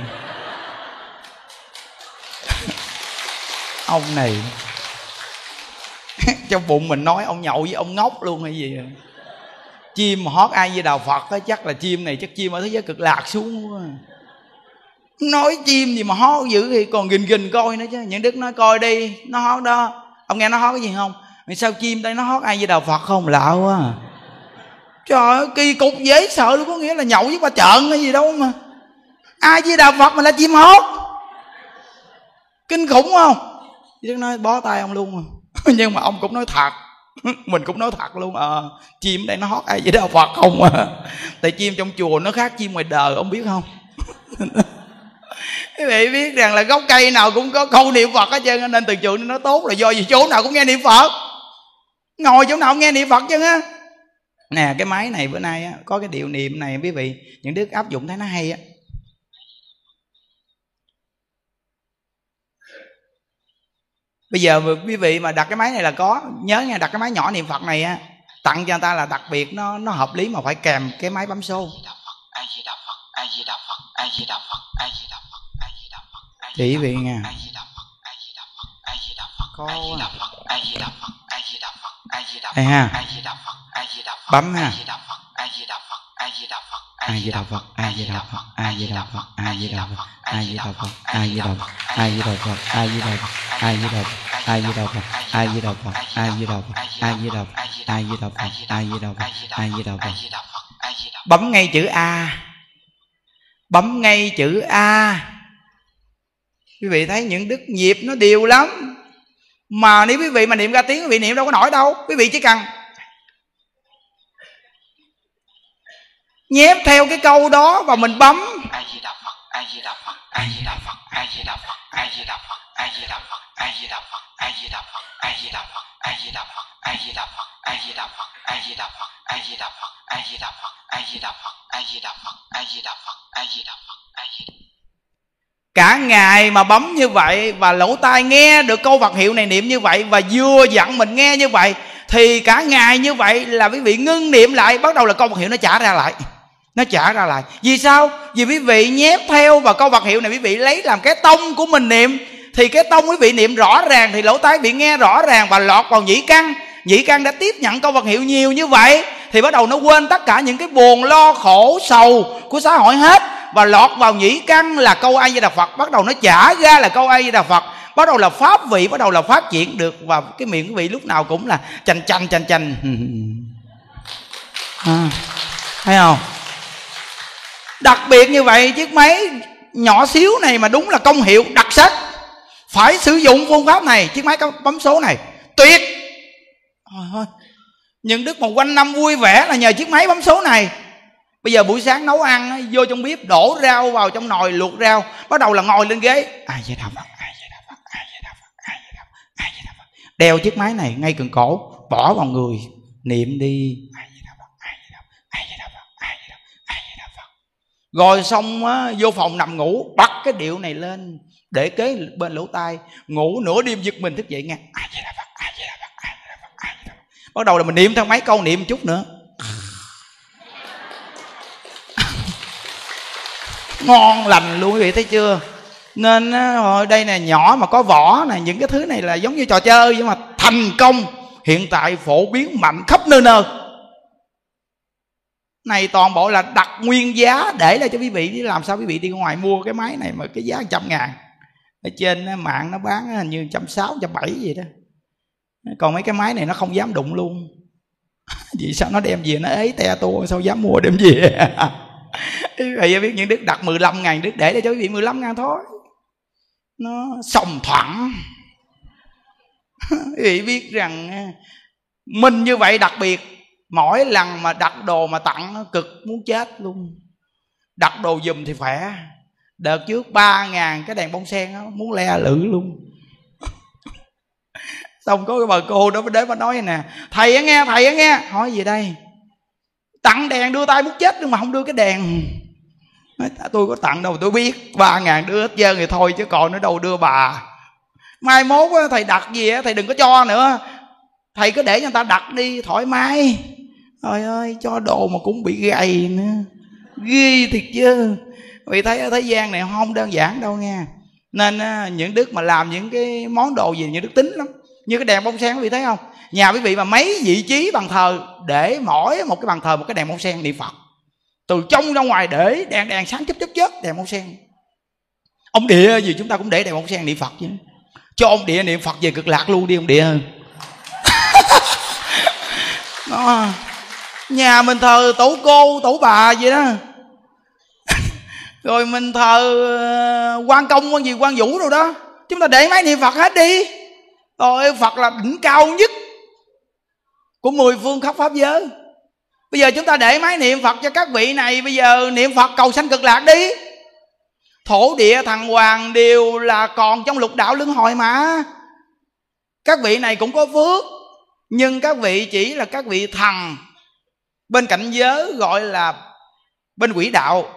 [LAUGHS] Ông này. [LAUGHS] Trong bụng mình nói ông nhậu với ông ngốc luôn hay gì chim mà hót ai với đạo phật á, chắc là chim này, chắc chim ở thế giới cực lạc xuống quá. Nói chim gì mà hót dữ thì còn gình gình coi nữa chứ. Những đức nói coi đi, nó hót đó. Ông nghe nó hót cái gì không? Sao chim đây nó hót ai với đạo phật không? Lạ quá. À trời ơi, kỳ cục dễ sợ luôn, có nghĩa là nhậu với bà trợn hay gì đâu mà. Ai với đạo phật mà là chim hót? Kinh khủng không? Chứ nói bó tay ông luôn mà. [LAUGHS] Nhưng mà ông cũng nói thật. [LAUGHS] mình cũng nói thật luôn à, chim đây nó hót ai vậy đó phật không à. Tại chim trong chùa nó khác chim ngoài đời ông biết không? [LAUGHS] Quý vị biết rằng là gốc cây nào cũng có câu niệm phật hết trơn nên từ trường nó tốt là do gì? Chỗ nào cũng nghe niệm phật. Ngồi chỗ nào cũng nghe niệm phật chứ á. Nè cái máy này bữa nay á, có cái điệu niệm này quý vị những đứa áp dụng thấy nó hay á. Bây giờ quý vị mà đặt cái máy này là có nhớ nha đặt cái máy nhỏ niệm phật này á tặng cho người ta là đặc biệt nó nó hợp lý mà phải kèm cái máy bấm số chỉ vị nha có đây ha bấm ha a di đà phật a di đà phật a di đà phật a di đà phật a di đà phật a di đà phật a di đà phật a di đà phật a di đà phật a di đà phật a di đà phật a di đà phật a di đà phật a di đà phật a di đà phật a di đà phật bấm ngay chữ a bấm ngay chữ a quý vị thấy những đức nhịp nó đều lắm mà nếu quý vị mà niệm ra tiếng quý vị niệm đâu có nổi đâu quý vị chỉ cần nhép theo cái câu đó và mình bấm a di đà phật a di đà phật a di đà phật a di đà phật a di đà phật a di đà phật a di đà phật a di đà phật a di đà phật a di đà phật a di đà phật a di đà phật a di đà phật a di đà phật a di đà phật a di đà phật a di đà phật a di đà phật a di đà phật a di cả ngày mà bấm như vậy và lỗ tai nghe được câu vật hiệu này niệm như vậy và vừa dặn mình nghe như vậy thì cả ngày như vậy là quý vị ngưng niệm lại bắt đầu là câu vật hiệu nó trả ra lại nó trả ra lại. Vì sao? Vì quý vị nhép theo và câu vật hiệu này quý vị lấy làm cái tông của mình niệm. Thì cái tông quý vị niệm rõ ràng thì lỗ tai bị nghe rõ ràng và lọt vào nhĩ căn. Nhĩ căn đã tiếp nhận câu vật hiệu nhiều như vậy thì bắt đầu nó quên tất cả những cái buồn lo khổ sầu của xã hội hết. Và lọt vào nhĩ căn là câu ai di đà phật. Bắt đầu nó trả ra là câu ai di đà phật. Bắt đầu là pháp vị bắt đầu là phát triển được. Và cái miệng quý vị lúc nào cũng là chành chành chành chành. [LAUGHS] À, thấy không? Đặc biệt như vậy, chiếc máy nhỏ xíu này mà đúng là công hiệu đặc sắc. Phải sử dụng phương pháp này, chiếc máy bấm số này. Tuyệt! Nhưng những đức một quanh năm vui vẻ là nhờ chiếc máy bấm số này. Bây giờ buổi sáng nấu ăn, vô trong bếp đổ rau vào trong nồi luộc rau. Bắt đầu là ngồi lên ghế. Ai vậy đạo phật ai vậy đạo phật ai vậy đạo phật ai vậy đạo phật ai vậy đạo phật đeo chiếc máy này ngay cần cổ, bỏ vào người, niệm đi. Ai vậy đạo phật ai vậy đạo phật ai vậy đạo phật ai vậy đạo phật rồi xong á, vô phòng nằm ngủ bắt cái điệu này lên để kế bên lỗ tai. Ngủ nửa đêm giật mình thức dậy nghe ai vậy là phật ai vậy là phật ai vậy là phật ai vậy là phật bắt đầu là mình niệm theo mấy câu niệm một chút nữa. [LAUGHS] Ngon lành luôn quý vị thấy chưa? Nên hồi đây nè nhỏ mà có vỏ này những cái thứ này là giống như trò chơi nhưng mà thành công. Hiện tại phổ biến mạnh khắp nơi nơi này toàn bộ là đặt nguyên giá để lại cho quý vị làm sao quý vị đi ngoài mua cái máy này mà cái giá trăm ngàn? Ở trên mạng nó bán hình như trăm sáu, trăm bảy gì đó. Còn mấy cái máy này nó không dám đụng luôn. [LAUGHS] Vì sao nó đem về nó ấy te tua, sao dám mua đem về? [LAUGHS] Vậy biết những đức đặt 15 ngàn đức để cho quý vị 15 ngàn thôi. Nó sòng thoảng. [LAUGHS] Quý vị biết rằng mình như vậy đặc biệt mỗi lần mà đặt đồ mà tặng nó cực muốn chết luôn. Đặt đồ giùm thì khỏe. Đợt trước ba ngàn cái đèn bông sen đó, muốn le lử luôn. [LAUGHS] Xong có cái bà cô đó mới đến mà nói nè thầy á nghe thầy á nghe. Hỏi gì đây? Tặng đèn đưa tay muốn chết nhưng mà không đưa cái đèn. Tôi có tặng đâu tôi biết ba ngàn đưa hết trơn thì thôi chứ còn nó đâu đưa bà. Mai mốt thầy đặt gì á thầy đừng có cho nữa. Thầy cứ để cho người ta đặt đi thoải mái trời ơi, cho đồ mà cũng bị gầy nữa. Ghi thiệt chứ. Vì thấy ở thế gian này không đơn giản đâu nha. Nên à, những đức mà làm những cái món đồ gì những đức tính lắm. Như cái đèn bông sen quý vị thấy không? Nhà quý vị mà mấy vị trí bàn thờ để mỗi một cái bàn thờ một cái đèn bông sen niệm phật. Từ trong ra ngoài để đèn đèn sáng chớp chớp chớp, đèn bông sen. Ông địa gì chúng ta cũng để đèn bông sen niệm phật chứ. Cho ông địa niệm phật về cực lạc luôn đi ông địa. [LAUGHS] Đó nhà mình thờ tổ cô tổ bà vậy đó. [LAUGHS] Rồi mình thờ ờ, quan công quan gì quan vũ đâu đó. Chúng ta để máy niệm phật hết đi. Rồi phật là đỉnh cao nhất của mười phương khắp pháp giới. Bây giờ chúng ta để máy niệm phật cho các vị này bây giờ niệm phật cầu sanh cực lạc đi. Thổ địa thằng hoàng đều là còn trong lục đạo luân hồi mà. Các vị này cũng có phước nhưng các vị chỉ là các vị thần bên cạnh giới gọi là bên quỷ đạo.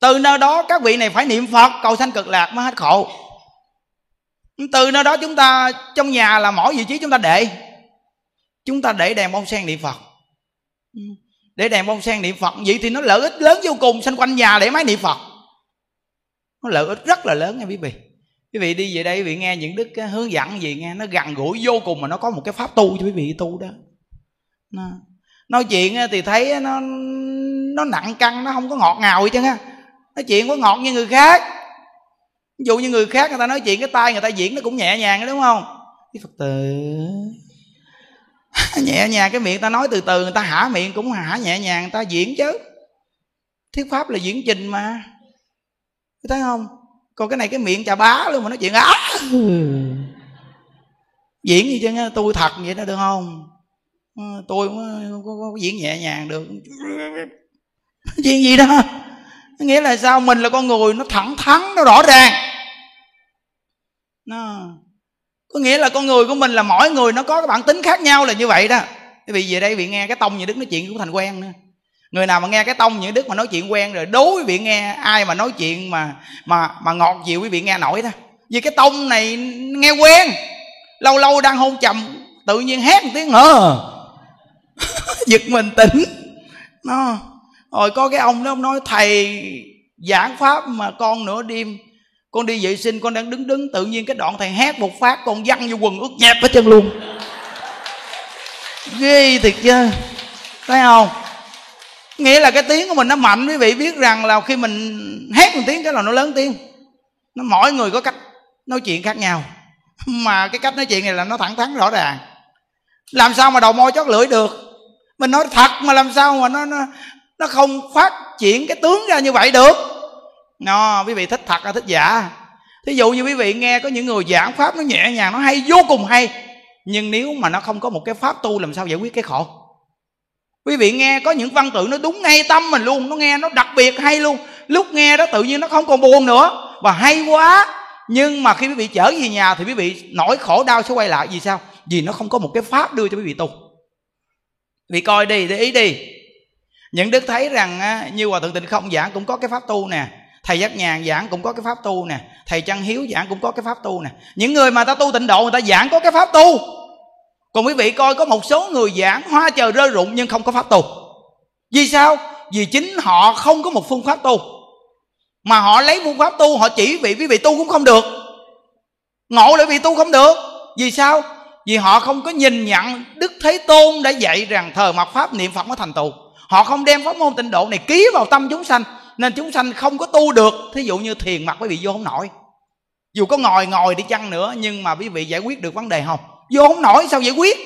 Từ nơi đó các vị này phải niệm phật cầu sanh cực lạc mới hết khổ. Từ nơi đó chúng ta trong nhà là mỗi vị trí chúng ta để. Chúng ta để đèn bông sen niệm phật. Để đèn bông sen niệm phật vậy thì nó lợi ích lớn vô cùng xanh quanh nhà để máy niệm phật. Nó lợi ích rất là lớn nha quý vị. Quý vị đi về đây quý vị nghe những đức hướng dẫn gì nghe nó gần gũi vô cùng mà nó có một cái pháp tu cho quý vị tu đó. Nó, nói chuyện thì thấy nó nó nặng căng, nó không có ngọt ngào gì chứ ha nói chuyện có ngọt như người khác. Ví dụ như người khác người ta nói chuyện, cái tay người ta diễn nó cũng nhẹ nhàng đúng không? Cái phật tử. [LAUGHS] Nhẹ nhàng, cái miệng ta nói từ từ, người ta hả miệng cũng hả nhẹ nhàng, người ta diễn chứ. Thuyết pháp là diễn trình mà. Thấy không? Còn cái này cái miệng chà bá luôn mà nói chuyện á. [LAUGHS] Diễn gì chứ tôi thật vậy đó, được không? Ờ, tôi không có, ờ, có, có diễn nhẹ nhàng được. [LAUGHS] Chuyện gì đó? Nghĩa là sao? Mình là con người nó thẳng thắn nó rõ ràng. Nó có nghĩa là con người của mình là mỗi người nó có cái bản tính khác nhau là như vậy đó. Quý vị về đây vị nghe cái tông như đức nói chuyện cũng thành quen nữa. Người nào mà nghe cái tông như đức mà nói chuyện quen rồi đối với vị nghe ai mà nói chuyện mà mà mà ngọt dịu quý vị nghe nổi đó. Vì cái tông này nghe quen lâu lâu đang hôn trầm tự nhiên hét một tiếng hờ giật mình tỉnh. Nó rồi có cái ông đó, ông nói thầy giảng pháp mà con nửa đêm, con đi vệ sinh, con đang đứng đứng, tự nhiên cái đoạn thầy hét một phát, con văng vô quần ướt nhẹp hết chân luôn. Ghê thiệt chứ, thấy không? Nghĩa là cái tiếng của mình nó mạnh, quý vị biết rằng là khi mình hét một tiếng cái là nó lớn tiếng. Nó, mỗi người có cách nói chuyện khác nhau. Mà cái cách nói chuyện này là nó thẳng thắn, rõ ràng. Làm sao mà đầu môi chót lưỡi được? Mình nói thật mà làm sao mà nó nó nó không phát triển cái tướng ra như vậy được. Nó quý vị thích thật hay thích giả? Thí dụ như quý vị nghe có những người giảng pháp nó nhẹ nhàng, nó hay, vô cùng hay. Nhưng nếu mà nó không có một cái pháp tu, làm sao giải quyết cái khổ? Quý vị nghe có những văn tự nó đúng ngay tâm mình luôn, nó nghe nó đặc biệt hay luôn. Lúc nghe đó tự nhiên nó không còn buồn nữa. Và hay quá. Nhưng mà khi quý vị trở về nhà thì quý vị nỗi khổ đau sẽ quay lại. Vì sao? Vì nó không có một cái pháp đưa cho quý vị tu vì coi đi, để ý đi. Những đức thấy rằng như hòa thượng tịnh không giảng cũng có cái pháp tu nè. Thầy giác nhàn giảng cũng có cái pháp tu nè. Thầy trăng hiếu giảng cũng có cái pháp tu nè. Những người mà ta tu tịnh độ, người ta giảng có cái pháp tu. Còn quý vị coi, có một số người giảng hoa trời rơi rụng nhưng không có pháp tu. Vì sao? Vì chính họ không có một phương pháp tu. Mà họ lấy phương pháp tu, họ chỉ vị, quý vị tu cũng không được. Ngộ lại vì tu không được. Vì sao? Vì họ không có nhìn nhận đức thế tôn đã dạy rằng thờ mặt pháp niệm phật mới thành tựu. Họ không đem pháp môn tịnh độ này ký vào tâm chúng sanh, nên chúng sanh không có tu được. Thí dụ như thiền mặt quý vị vô không nổi. Dù có ngồi ngồi đi chăng nữa, nhưng mà quý vị giải quyết được vấn đề không? Vô không nổi, sao giải quyết?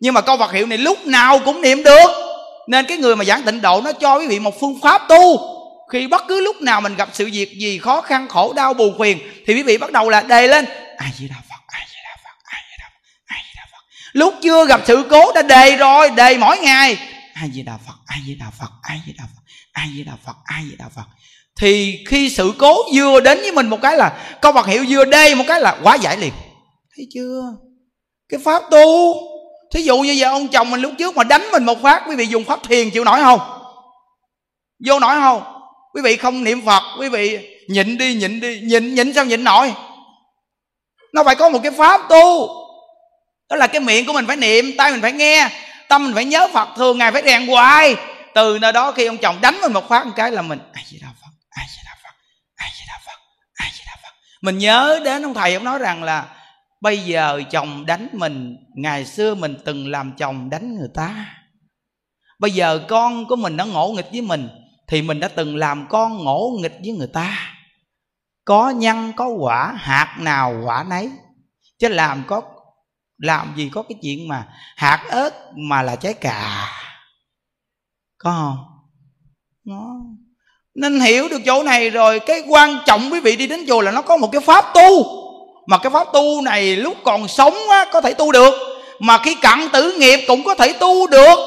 Nhưng mà câu vật hiệu này lúc nào cũng niệm được. Nên cái người mà giảng tịnh độ nó cho quý vị một phương pháp tu. Khi bất cứ lúc nào mình gặp sự việc gì khó khăn, khổ đau, buồn phiền, thì quý vị bắt đầu là đề lên ai di đà phật ai di đà phật ai di đà phật lúc chưa gặp sự cố đã đề rồi, đề mỗi ngày. Ai với đà phật ai với đà phật ai với đà phật ai với đà phật ai với đà phật. Thì khi sự cố vừa đến với mình một cái là câu vật hiệu vừa đê một cái là quá giải liền. Thấy chưa? Cái pháp tu, thí dụ như giờ ông chồng mình lúc trước mà đánh mình một phát, quý vị dùng pháp thiền chịu nổi không? Vô nổi không? Quý vị không niệm phật, quý vị nhịn đi nhịn đi, nhịn nhịn sao nhịn nổi? Nó phải có một cái pháp tu đó là cái miệng của mình phải niệm tay mình phải nghe, tâm mình phải nhớ phật, thường ngày phải rèn hoài. Từ nơi đó khi ông chồng đánh mình một phát một cái là mình, ai gì đà phật? Ai gì đà phật? Ai gì đà phật? Ai gì đà phật? Mình nhớ đến ông thầy ông nói rằng là, bây giờ chồng đánh mình, ngày xưa mình từng làm chồng đánh người ta. Bây giờ con của mình đã ngỗ nghịch với mình, thì mình đã từng làm con ngỗ nghịch với người ta. Có nhân có quả, hạt nào quả nấy, chứ làm có làm gì có cái chuyện mà hạt ớt mà là trái cà. Có không? Nó nên hiểu được chỗ này rồi cái quan trọng quý vị đi đến chùa là nó có một cái pháp tu. Mà cái pháp tu này lúc còn sống á, có thể tu được. Mà khi cận tử nghiệp cũng có thể tu được.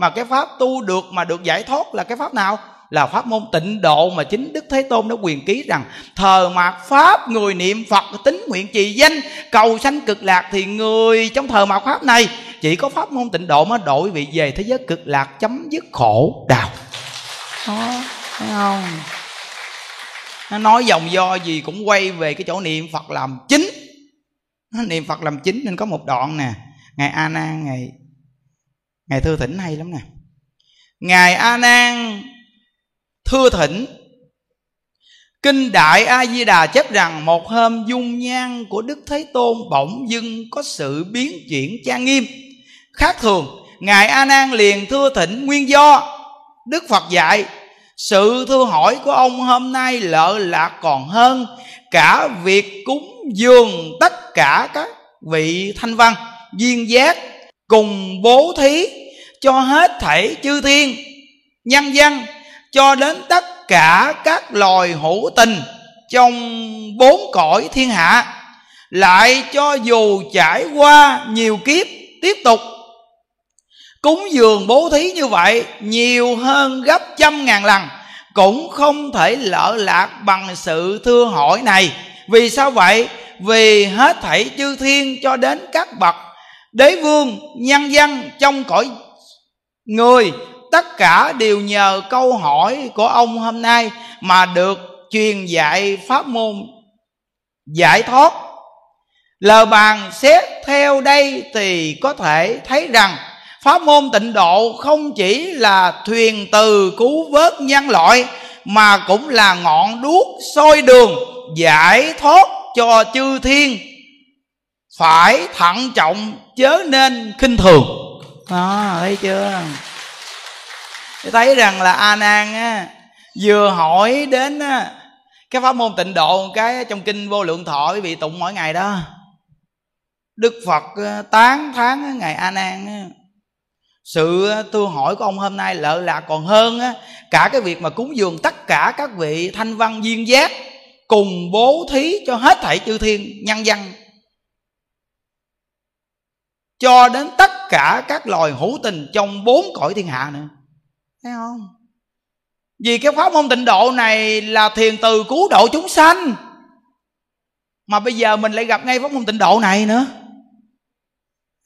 Mà cái pháp tu được mà được giải thoát là cái pháp nào? Là pháp môn tịnh độ mà chính đức thế tôn đã quyền ký rằng thờ mạt pháp người niệm phật tính nguyện trì danh cầu sanh cực lạc thì người trong thờ mạt pháp này chỉ có pháp môn tịnh độ mới đổi vị về thế giới cực lạc chấm dứt khổ đau. Đó thấy không? Nó nói dòng do gì cũng quay về cái chỗ niệm phật làm chính. Niệm phật làm chính nên có một đoạn nè. Ngài a nan ngài ngài thư thỉnh hay lắm nè. Ngài a nan thưa thỉnh, kinh đại a di đà chép rằng một hôm dung nhan của đức thế tôn bỗng dưng có sự biến chuyển trang nghiêm. Khác thường, ngài a nan liền thưa thỉnh nguyên do. Đức phật dạy, sự thưa hỏi của ông hôm nay lợ lạc còn hơn cả việc cúng dường tất cả các vị thanh văn duyên giác cùng bố thí cho hết thảy chư thiên, nhân dân cho đến tất cả các loài hữu tình trong bốn cõi thiên hạ, lại cho dù trải qua nhiều kiếp tiếp tục, cúng dường bố thí như vậy nhiều hơn gấp trăm ngàn lần, cũng không thể lỡ lạc bằng sự thưa hỏi này. Vì sao vậy? Vì hết thảy chư thiên cho đến các bậc đế vương, nhân dân trong cõi người tất cả đều nhờ câu hỏi của ông hôm nay mà được truyền dạy pháp môn giải thoát. Lời bàn xét theo đây thì có thể thấy rằng pháp môn tịnh độ không chỉ là thuyền từ cứu vớt nhân loại mà cũng là ngọn đuốc soi đường giải thoát cho chư thiên phải thận trọng chớ nên khinh thường. À, thấy chưa? Thấy rằng là a nan á vừa hỏi đến á, cái pháp môn tịnh độ cái trong kinh vô lượng thọ quý vị tụng mỗi ngày đó. Đức phật tán tháng ngày a nan sự tôi hỏi của ông hôm nay lợ lạc còn hơn á cả cái việc mà cúng dường tất cả các vị thanh văn duyên giác cùng bố thí cho hết thảy chư thiên nhân dân. Cho đến tất cả các loài hữu tình trong bốn cõi thiên hạ nữa thấy không? Vì cái pháp môn tịnh độ này là thiền từ cứu độ chúng sanh. Mà bây giờ mình lại gặp ngay pháp môn tịnh độ này nữa.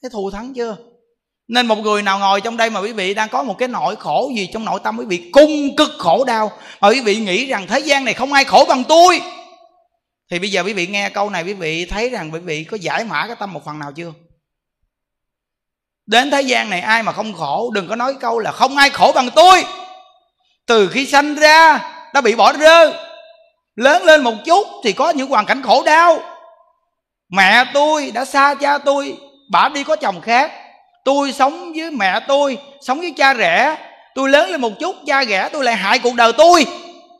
Thấy thù thắng chưa? Nên một người nào ngồi trong đây mà quý vị đang có một cái nỗi khổ gì trong nội tâm quý vị cung cực khổ đau. Mà quý vị nghĩ rằng thế gian này không ai khổ bằng tôi. Thì bây giờ quý vị nghe câu này, quý vị thấy rằng quý vị có giải mã cái tâm một phần nào chưa? Đến thế gian này ai mà không khổ, đừng có nói câu là không ai khổ bằng tôi. Từ khi sanh ra, đã bị bỏ rơi. Lớn lên một chút thì có những hoàn cảnh khổ đau. Mẹ tôi đã xa cha tôi, bà đi có chồng khác. Tôi sống với mẹ tôi, sống với cha rẻ. Tôi lớn lên một chút, cha rẻ tôi lại hại cuộc đời tôi.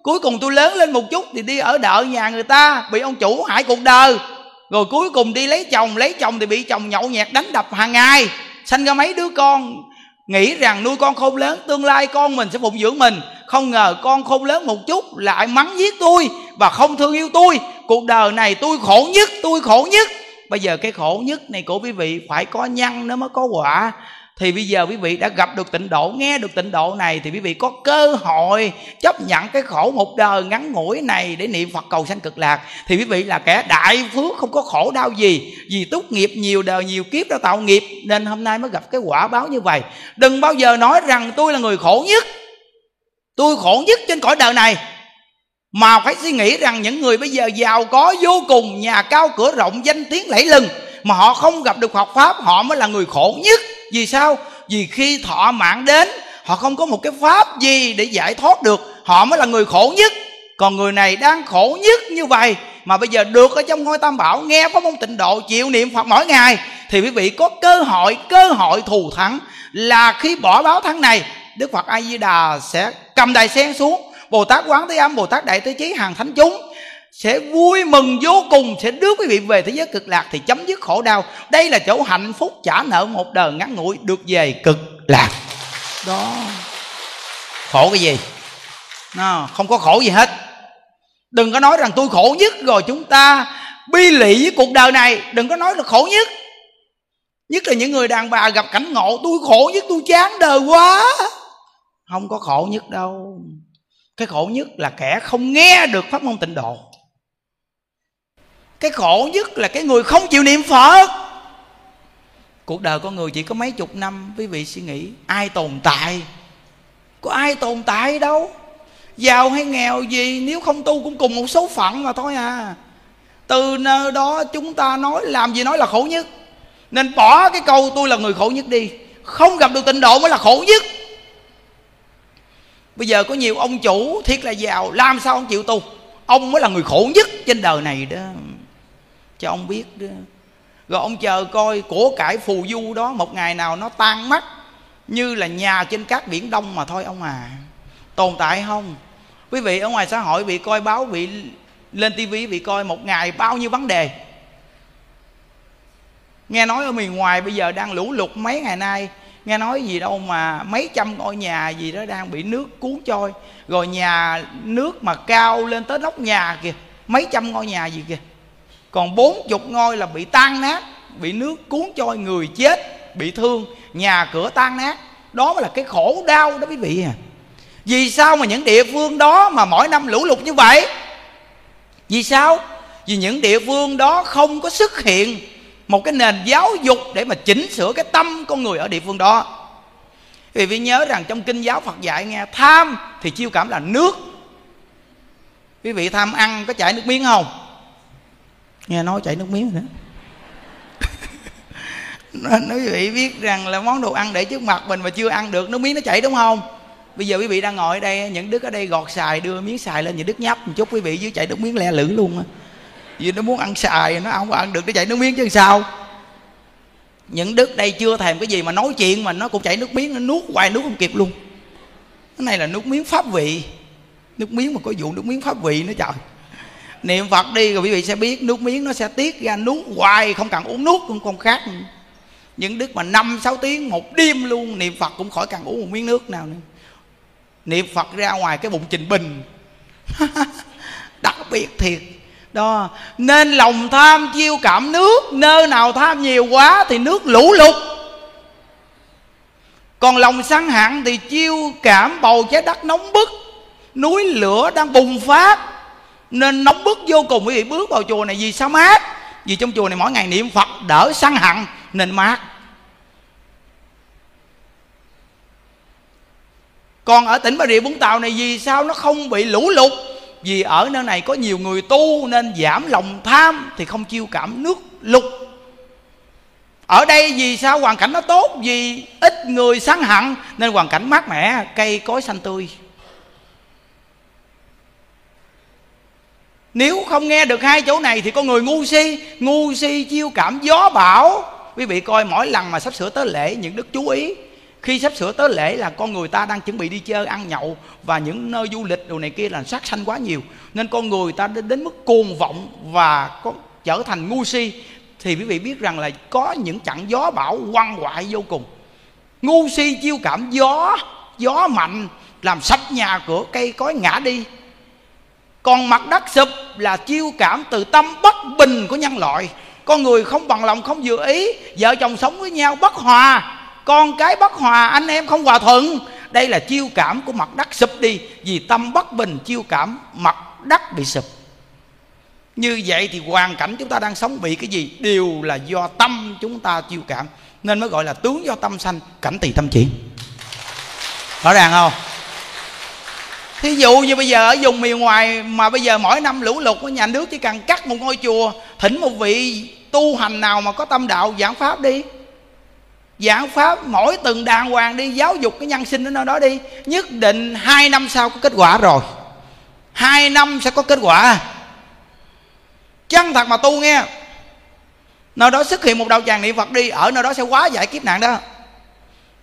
Cuối cùng tôi lớn lên một chút thì đi ở đợi nhà người ta, bị ông chủ hại cuộc đời. Rồi cuối cùng đi lấy chồng lấy chồng thì bị chồng nhậu nhẹt đánh đập hàng ngày sanh ra mấy đứa con, nghĩ rằng nuôi con khôn lớn, tương lai con mình sẽ phụng dưỡng mình. Không ngờ con khôn lớn một chút lại mắng giết tôi và không thương yêu tôi. Cuộc đời này tôi khổ nhất, tôi khổ nhất. Bây giờ cái khổ nhất này của quý vị, phải có nhân nó mới có quả thì bây giờ quý vị đã gặp được tịnh độ, nghe được tịnh độ này thì quý vị có cơ hội chấp nhận cái khổ một đời ngắn ngủi này để niệm phật cầu sanh cực lạc. Thì quý vị là kẻ đại phước, không có khổ đau gì. Vì tốt nghiệp nhiều đời nhiều kiếp đã tạo nghiệp, nên hôm nay mới gặp cái quả báo như vậy. Đừng bao giờ nói rằng tôi là người khổ nhất. Tôi khổ nhất trên cõi đời này. Mà phải suy nghĩ rằng những người bây giờ giàu có, vô cùng, nhà cao, cửa rộng, danh tiếng lẫy lừng, mà họ không gặp được Phật pháp, họ mới là người khổ nhất vì sao? Vì khi thọ mạng đến, họ không có một cái pháp gì để giải thoát được. Họ mới là người khổ nhất. Còn người này đang khổ nhất như vậy, mà bây giờ được ở trong ngôi tam bảo, nghe pháp môn tịnh độ, chịu niệm phật mỗi ngày, thì quý vị có cơ hội cơ hội thù thắng. Là khi bỏ báo thắng này, đức phật a di đà sẽ cầm đài sen xuống. Bồ tát quán thế âm, bồ tát đại thế chí, hàng thánh chúng sẽ vui mừng vô cùng sẽ đưa quý vị về thế giới cực lạc thì chấm dứt khổ đau. Đây là chỗ hạnh phúc trả nợ một đời ngắn ngủi được về cực lạc. Đó. Khổ cái gì? Nó không có khổ gì hết. Đừng có nói rằng tôi khổ nhất rồi chúng ta bi lụy với cuộc đời này. Đừng có nói là khổ nhất. Nhất là những người đàn bà gặp cảnh ngộ tôi khổ nhất tôi chán đời quá. Không có khổ nhất đâu. Cái khổ nhất là kẻ không nghe được pháp môn tịnh độ cái khổ nhất là cái người không chịu niệm phật. Cuộc đời con người chỉ có mấy chục năm, quý vị suy nghĩ, ai tồn tại? Có ai tồn tại đâu? Giàu hay nghèo gì, nếu không tu cũng cùng một số phận mà thôi à. Từ nơi đó chúng ta nói làm gì nói là khổ nhất. Nên bỏ cái câu tôi là người khổ nhất đi. Không gặp được tịnh độ mới là khổ nhất. Bây giờ có nhiều ông chủ thiệt là giàu, làm sao ông chịu tu? Ông mới là người khổ nhất trên đời này đó cho ông biết đó. Rồi ông chờ coi của cải phù du đó một ngày nào nó tan mất như là nhà trên các biển đông mà thôi ông à. Tồn tại không? Quý vị ở ngoài xã hội bị coi báo, bị lên tivi bị coi một ngày bao nhiêu vấn đề. Nghe nói ở miền ngoài bây giờ đang lũ lụt mấy ngày nay. Nghe nói gì đâu mà mấy trăm ngôi nhà gì đó đang bị nước cuốn trôi. Rồi nhà nước mà cao lên tới nóc nhà kìa. Mấy trăm ngôi nhà gì kìa còn bốn chục ngôi là bị tan nát, bị nước cuốn trôi, người chết, bị thương, nhà cửa tan nát. Đó mới là cái khổ đau đó quý vị à. Vì sao mà những địa phương đó mà mỗi năm lũ lụt như vậy? Vì sao? Vì những địa phương đó không có xuất hiện một cái nền giáo dục để mà chỉnh sửa cái tâm con người ở địa phương đó. Vì vị nhớ rằng trong kinh giáo Phật dạy nghe, tham thì chiêu cảm là nước. Quý vị tham ăn có chảy nước miếng không? Nghe nói chảy nước miếng nữa. [LAUGHS] Nói quý vị biết rằng là món đồ ăn để trước mặt mình mà chưa ăn được, nước miếng nó chảy đúng không? Bây giờ quý vị đang ngồi ở đây, những đức ở đây gọt xài, đưa miếng xài lên những đức nhấp một chút, quý vị dưới chảy nước miếng le lử luôn á. Vì nó muốn ăn xài, nó không có ăn được, nó chảy nước miếng chứ sao? Những đức đây chưa thèm cái gì mà nói chuyện mà nó cũng chảy nước miếng, nó nuốt hoài, nuốt không kịp luôn. Cái này là nước miếng pháp vị. Nước miếng mà có vụ nước miếng pháp vị nữa trời niệm phật đi rồi quý vị sẽ biết nước miếng nó sẽ tiết ra nuốt hoài, không cần uống nước cũng không khác. Những đức mà năm, sáu tiếng một đêm luôn, niệm phật cũng khỏi cần uống một miếng nước nào nữa. Niệm phật ra ngoài cái bụng trình bình. [LAUGHS] Đặc biệt thiệt. Đó, nên lòng tham chiêu cảm nước, nơi nào tham nhiều quá thì nước lũ lụt. Còn lòng săn hạn thì chiêu cảm bầu trái đất nóng bức, núi lửa đang bùng phát nên nóng bức vô cùng quý vị, bước vào chùa này vì sao mát? Vì trong chùa này mỗi ngày niệm phật đỡ săn hận, nên mát. Còn ở tỉnh bà rịa vũng tàu này vì sao nó không bị lũ lụt? Vì ở nơi này có nhiều người tu nên giảm lòng tham thì không chiêu cảm nước lục ở đây vì sao hoàn cảnh nó tốt? Vì ít người sáng hận nên hoàn cảnh mát mẻ, cây cối xanh tươi. Nếu không nghe được hai chỗ này thì con người ngu si ngu si chiêu cảm gió bão. Quý vị coi mỗi lần mà sắp sửa tới lễ những đức chú ý khi sắp sửa tới lễ là con người ta đang chuẩn bị đi chơi ăn nhậu và những nơi du lịch đồ này kia là sát sanh quá nhiều. Nên con người ta đến, đến mức cuồng vọng và có trở thành ngu si. Thì quý vị biết rằng là có những trận gió bão quăng hoại vô cùng. Ngu si chiêu cảm gió gió mạnh làm sạch nhà cửa cây cối ngã đi còn mặt đất sụp là chiêu cảm từ tâm bất bình của nhân loại. Con người không bằng lòng, không vừa ý. Vợ chồng sống với nhau bất hòa. Con cái bất hòa, anh em không hòa thuận. Đây là chiêu cảm của mặt đất sụp đi. Vì tâm bất bình, chiêu cảm mặt đất bị sụp. Như vậy thì hoàn cảnh chúng ta đang sống bị cái gì? Đều là do tâm chúng ta chiêu cảm. Nên mới gọi là tướng do tâm sanh, cảnh tỳ tâm chuyển rõ ràng không? Thí dụ như bây giờ ở vùng miền ngoài mà bây giờ mỗi năm lũ lụt của nhà nước chỉ cần cắt một ngôi chùa, thỉnh một vị tu hành nào mà có tâm đạo, giảng pháp đi. Giảng pháp mỗi từng đàng hoàng đi, giáo dục cái nhân sinh ở nơi đó đi. Nhất định hai năm sau có kết quả rồi. Hai năm sẽ có kết quả. Chân thật mà tu nghe. Nơi đó xuất hiện một đạo tràng niệm phật đi, ở nơi đó sẽ quá giải kiếp nạn đó.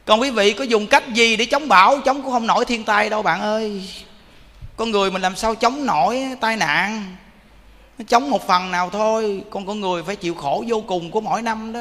Còn quý vị có dùng cách gì để chống bão, chống cũng không nổi thiên tai đâu bạn ơi con người mình làm sao chống nổi tai nạn? Chống một phần nào thôi, còn con người phải chịu khổ vô cùng của mỗi năm đó.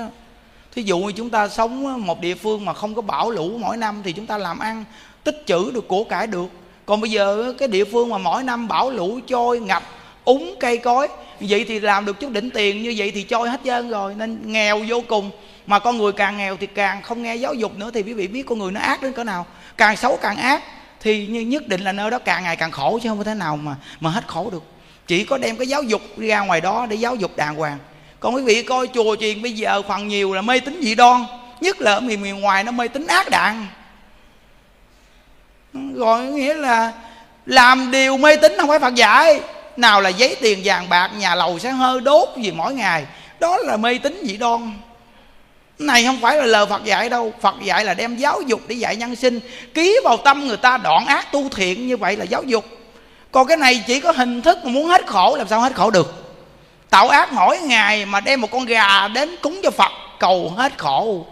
Thí dụ như chúng ta sống một địa phương mà không có bão lũ mỗi năm thì chúng ta làm ăn, tích trữ được, của cải được. Còn bây giờ cái địa phương mà mỗi năm bão lũ trôi, ngập, úng cây cối, vậy thì làm được chút đỉnh tiền, như vậy thì trôi hết trơn rồi. Nên nghèo vô cùng. Mà con người càng nghèo thì càng không nghe giáo dục nữa, thì quý vị biết con người nó ác đến cỡ nào. Càng xấu càng ác thì như nhất định là nơi đó càng ngày càng khổ chứ không có thể nào mà mà hết khổ được. Chỉ có đem cái giáo dục ra ngoài đó để giáo dục đàng hoàng. Còn quý vị coi chùa chiền bây giờ phần nhiều là mê tín dị đoan, nhất là ở miền miền ngoài nó mê tín ác đạn. Rồi nghĩa là làm điều mê tín không phải phật dạy. Nào là giấy tiền vàng bạc, nhà lầu sẽ hơi đốt gì mỗi ngày. Đó là mê tín dị đoan này không phải là lời Phật dạy đâu. Phật dạy là đem giáo dục để dạy nhân sinh. Ký vào tâm người ta đoạn ác tu thiện Như vậy là giáo dục. Còn cái này chỉ có hình thức mà muốn hết khổ Làm sao hết khổ được? Tạo ác mỗi ngày mà đem một con gà đến cúng cho Phật Cầu hết khổ.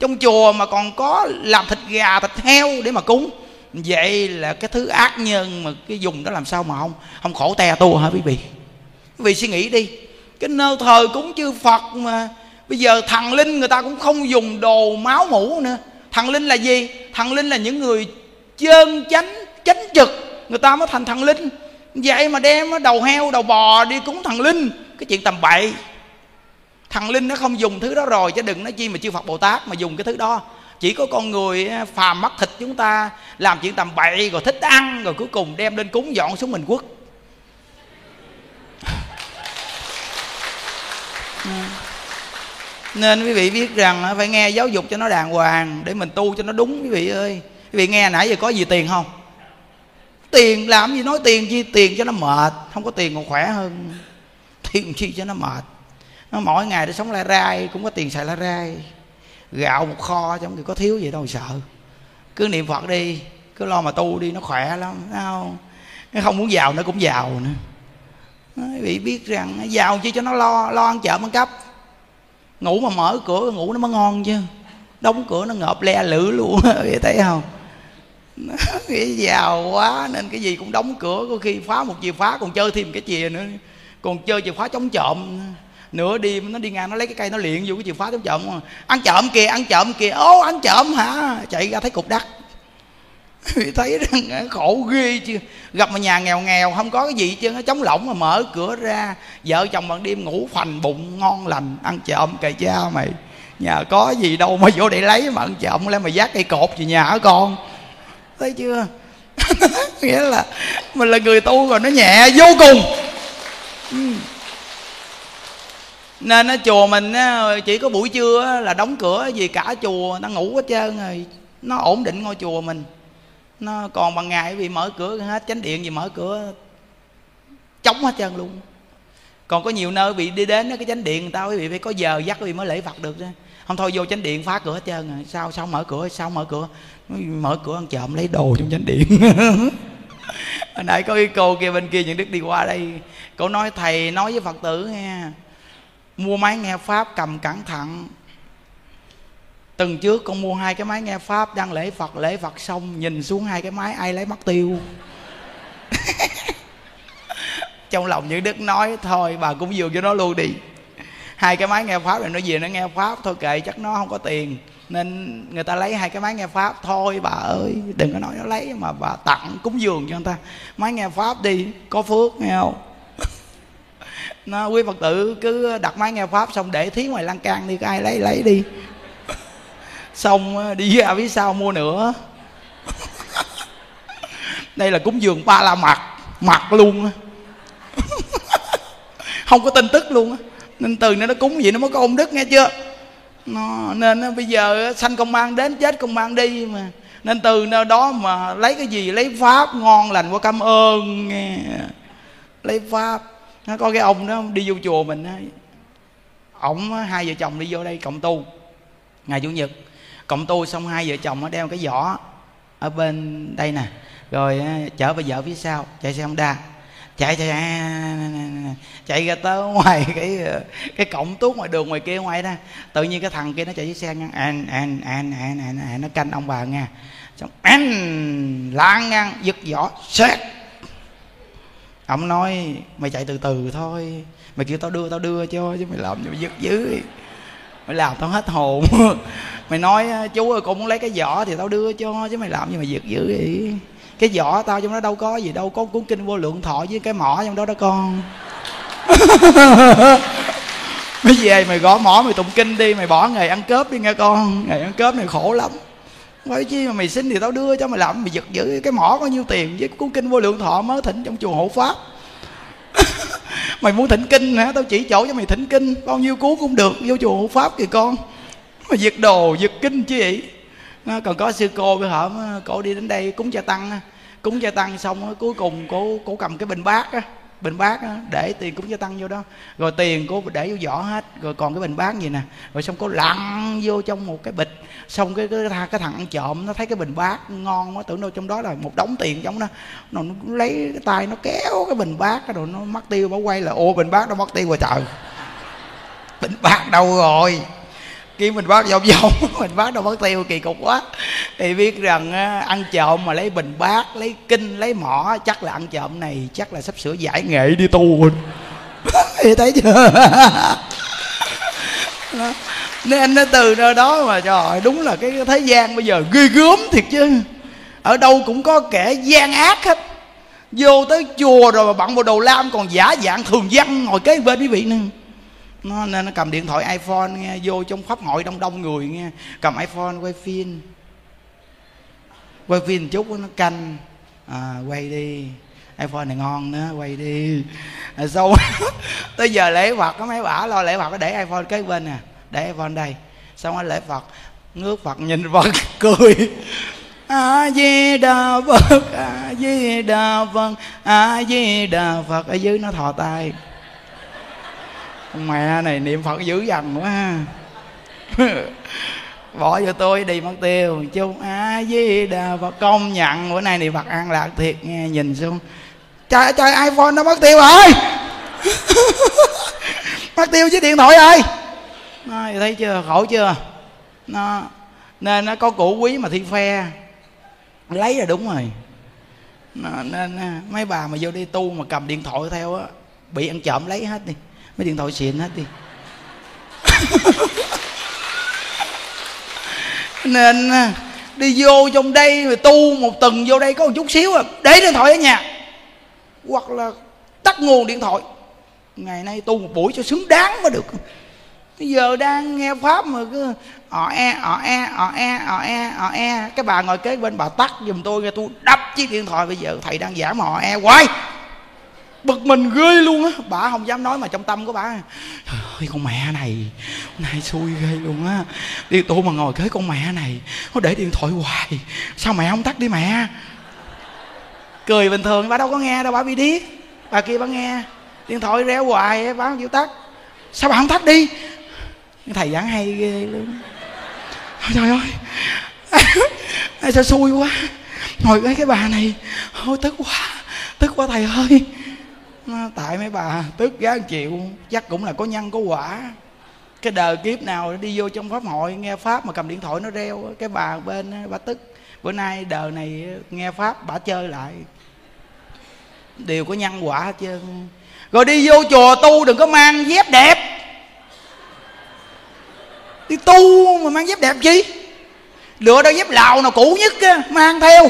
Trong chùa mà còn có làm thịt gà, thịt heo để mà cúng. Vậy là cái thứ ác nhân mà cái dùng đó làm sao mà không Không khổ tè tu hả quý vị? Quý vị suy nghĩ đi. Cái nơi thờ cúng chư Phật mà bây giờ thần linh người ta cũng không dùng đồ máu mũ nữa. Thần linh là gì? Thần linh là những người chơn chánh chánh trực. Người ta mới thành thần linh. Vậy mà đem đầu heo, đầu bò đi cúng thần linh. Cái chuyện tầm bậy. Thần linh nó không dùng thứ đó rồi, chứ đừng nói chi mà chư phật bồ tát mà dùng cái thứ đó. Chỉ có con người phàm mắt thịt chúng ta làm chuyện tầm bậy, rồi thích ăn, rồi cuối cùng đem lên cúng dọn xuống mình quốc. Nên quý vị biết rằng phải nghe giáo dục cho nó đàng hoàng, để mình tu cho nó đúng, quý vị ơi. Quý vị nghe nãy giờ có gì tiền không? Tiền làm gì nói tiền chi? Tiền cho nó mệt, không có tiền còn khỏe hơn. Tiền chi cho nó mệt. Nó mỗi ngày để sống la rai cũng có tiền xài la rai gạo một kho trong người có thiếu gì đâu, sợ. Cứ niệm phật đi, cứ lo mà tu đi, nó khỏe lắm, thấy không? Nó không muốn giàu, nó cũng giàu nữa. Quý vị biết rằng, giàu chi cho nó lo lo ăn chợ ăn cắp ngủ mà mở cửa ngủ nó mới ngon chứ. Đóng cửa nó ngợp le lử luôn [LAUGHS] vậy thấy không? [LAUGHS] Nghĩ giàu quá, nên cái gì cũng đóng cửa, có khi phá một chìa phá còn chơi thêm cái chìa nữa. Còn chơi chìa phá chống trộm, nửa đêm nó đi ngang nó lấy cái cây nó liền vô cái chìa phá chống trộm. Ăn trộm kìa, ăn trộm kìa. Ô ăn trộm hả? Chạy ra thấy cục đất thấy rằng à, khổ ghê chứ. Gặp một nhà nghèo nghèo, không có cái gì chứ nó chống lỏng mà mở cửa ra. Vợ chồng bằng đêm ngủ phành bụng, ngon lành, ăn trộm cày cha mày. Nhà có gì đâu mà vô để lấy mà ăn trộm lấy mà dắt cây cột về nhà hả con? Thấy chưa? [LAUGHS] Nghĩa là mình là người tu rồi, nó nhẹ vô cùng. Nên nó chùa mình chỉ có buổi trưa là đóng cửa vì cả chùa, nó ngủ hết trơn rồi, nó ổn định ngôi chùa mình nó còn bằng ngày vì mở cửa hết, chánh điện gì mở cửa chống hết trơn luôn. Còn có nhiều nơi bị đi đến cái chánh điện người ta, quý vị phải có giờ dắt quý vị mới lễ phật được đó không thôi vô chánh điện phá cửa hết trơn rồi, sao sao mở cửa, sao mở cửa? Mở cửa ăn trộm, lấy đồ trong chánh điện. [LAUGHS] Hồi nãy có cái cô kia bên kia, những đức đi qua đây, cô nói, thầy nói với phật tử nghe, mua máy nghe pháp cầm cẩn thận tuần trước con mua hai cái máy nghe pháp, đang lễ phật lễ phật xong, nhìn xuống hai cái máy, ai lấy mất tiêu? [LAUGHS] Trong lòng những đức nói, thôi, bà cũng dường cho nó luôn đi. Hai cái máy nghe pháp này nó về nó nghe pháp, thôi kệ, chắc nó không có tiền. Nên người ta lấy hai cái máy nghe pháp, thôi, bà ơi, đừng có nói nó lấy, mà bà tặng cúng dường cho người ta. Máy nghe pháp đi, có phước, nghe không? [LAUGHS] Nó quý phật tử cứ đặt máy nghe pháp xong để thí ngoài lan can đi ai lấy lấy đi xong đi ra phía sau mua nữa. Đây là cúng dường ba la mặt mặt luôn không có tin tức luôn nên từ nó nó cúng gì nó mới có ôn đức nghe chưa? Nó, nên nó, bây giờ sanh công an đến chết công an đi mà. Nên từ nơi đó mà lấy cái gì? Lấy pháp ngon lành quá cảm ơn nghe. Lấy pháp. Nó có cái ông đó đi vô chùa mình á. Ổng hai vợ chồng đi vô đây cộng tu. Ngày chủ nhật cộng tu xong hai vợ chồng nó đeo cái giỏ ở bên đây nè. Rồi chở bà vợ phía sau, chạy xe honda. Chạy chạy à, chạy ra tới [LAUGHS] ngoài cái cái cổng tuốt ngoài đường ngoài kia ngoài đó. Tự nhiên cái thằng kia nó chạy chiếc xe ngang an an an an an an nó canh ông bà nghe. Xong an lan ngang, giật giỏ xét ông nói, mày chạy từ từ thôi. Mày kêu tao đưa tao đưa cho, chứ mày làm cho mày giật dữ mày làm tao hết hồn. [LAUGHS] Mày nói chú ơi, con muốn lấy cái vỏ thì tao đưa cho chứ mày làm gì mày giật dữ vậy? Cái vỏ tao trong đó đâu có gì đâu, có cuốn kinh vô lượng thọ với cái mỏ trong đó đó con. [LAUGHS] Mới về mày gõ mỏ, mày tụng kinh đi, mày bỏ nghề ăn cướp đi nghe con. Nghề ăn cướp này khổ lắm. Nói chi mà mày xin thì tao đưa cho mày làm, mày giật giữ cái mỏ có nhiêu tiền với cuốn kinh vô lượng thọ mới thỉnh trong chùa hộ pháp. [LAUGHS] mày muốn thỉnh kinh hả? Tao chỉ chỗ cho mày thỉnh kinh. Bao nhiêu cuốn cũng được. Vô chùa hộ pháp kìa con. Mà giật đồ, giật kinh chứ vậy? Nó còn có sư cô với hổm cổ đi đến đây, cúng cha tăng cúng cha tăng xong cuối cùng cổ cổ cầm cái bình bát á bình bát á, để tiền cúng cho tăng vô đó. Rồi tiền cô để vô vỏ hết rồi còn cái bình bát gì nè. Rồi xong cô lặn vô trong một cái bịch. Xong cái cái, cái, cái thằng ăn trộm nó thấy cái bình bát ngon quá tưởng đâu trong đó là một đống tiền trong đó. Nó, nó lấy cái tay nó kéo cái bình bát rồi nó mất tiêu bảo quay là ô bình bát nó mất tiêu rồi trời. Bình bát đâu rồi? Kiếm mình bát vòng vòng mình bát đâu mất tiêu, kỳ cục quá. Thì biết rằng ăn trộm mà lấy bình bát, lấy kinh, lấy mỏ, chắc là ăn trộm này, chắc là sắp sửa giải nghệ đi tu. [LAUGHS] Thì thấy chưa? [LAUGHS] Nên nó từ nơi đó mà, trời đúng là cái thế gian bây giờ ghê gớm thiệt chứ. Ở đâu cũng có kẻ gian ác hết. Vô tới chùa rồi mà bận bộ đồ lam còn giả dạng thường dân ngồi kế bên quý vị nữa nó nên nó cầm điện thoại iphone nghe vô trong pháp hội đông đông người nghe. Cầm iphone quay phim. Quay phim chút nó canh. À, quay đi. iphone này ngon nữa quay đi. À, sau [LAUGHS] tới giờ lễ phật có mấy bả lo lễ phật có để iphone kế bên nè. Để iphone đây. Xong rồi lễ phật. Ngước phật nhìn phật [LAUGHS] cười. A di đà phật a di đà phật a di đà phật. Ở dưới nó thò tay mẹ này niệm phật dữ dằn quá [LAUGHS] bỏ cho tôi đi mất tiêu. Chung a di đà phật. Công nhận bữa nay niệm phật an lạc thiệt nghe nhìn xuống. Trời trời iphone nó mất tiêu rồi. [LAUGHS] Mất tiêu với điện thoại ơi nó thấy chưa? Khổ chưa? Nó nên nó có củ quý mà thi phe. Lấy là đúng rồi. Nó, nên à, mấy bà mà vô đi tu mà cầm điện thoại theo á bị ăn trộm lấy hết đi mấy điện thoại xịn hết đi. [LAUGHS] Nên à, đi vô trong đây rồi tu một tuần vô đây có một chút xíu à. Để điện thoại ở nhà. Hoặc là tắt nguồn điện thoại. Ngày nay tu một buổi cho xứng đáng mới được. Bây giờ đang nghe pháp mà cứ ọ e ọ e ọ e ọ e ọ e. Cái bà ngồi kế bên bà tắt giùm tôi nghe, tôi đập chiếc điện thoại. Bây giờ thầy đang giảng mà ọ e hoài bực mình ghê luôn á. Bà không dám nói mà trong tâm của bà, trời ơi, con mẹ này này xui ghê luôn á. Đi tu mà ngồi kế con mẹ này, nó để điện thoại hoài. Sao mẹ không tắt đi mẹ? Cười bình thường, bà đâu có nghe đâu, bà bị điếc. Bà kia bà nghe, điện thoại reo hoài bà không chịu tắt. Sao bà không tắt đi? Thầy giảng hay ghê luôn. Trời ơi [LAUGHS] sao xui quá. Ngồi cái cái bà này, ôi, tức quá tức quá thầy ơi tại mấy bà tức giá chịu chắc cũng là có nhân có quả. Cái đời kiếp nào đi vô trong pháp hội nghe pháp mà cầm điện thoại nó reo cái bà bên bà tức. Bữa nay đời này nghe pháp bà chơi lại. Đều có nhân quả hết trơn. Rồi đi vô chùa tu đừng có mang dép đẹp. Đi tu mà mang dép đẹp chi? Lựa đôi dép lào nào cũ nhất á, mang theo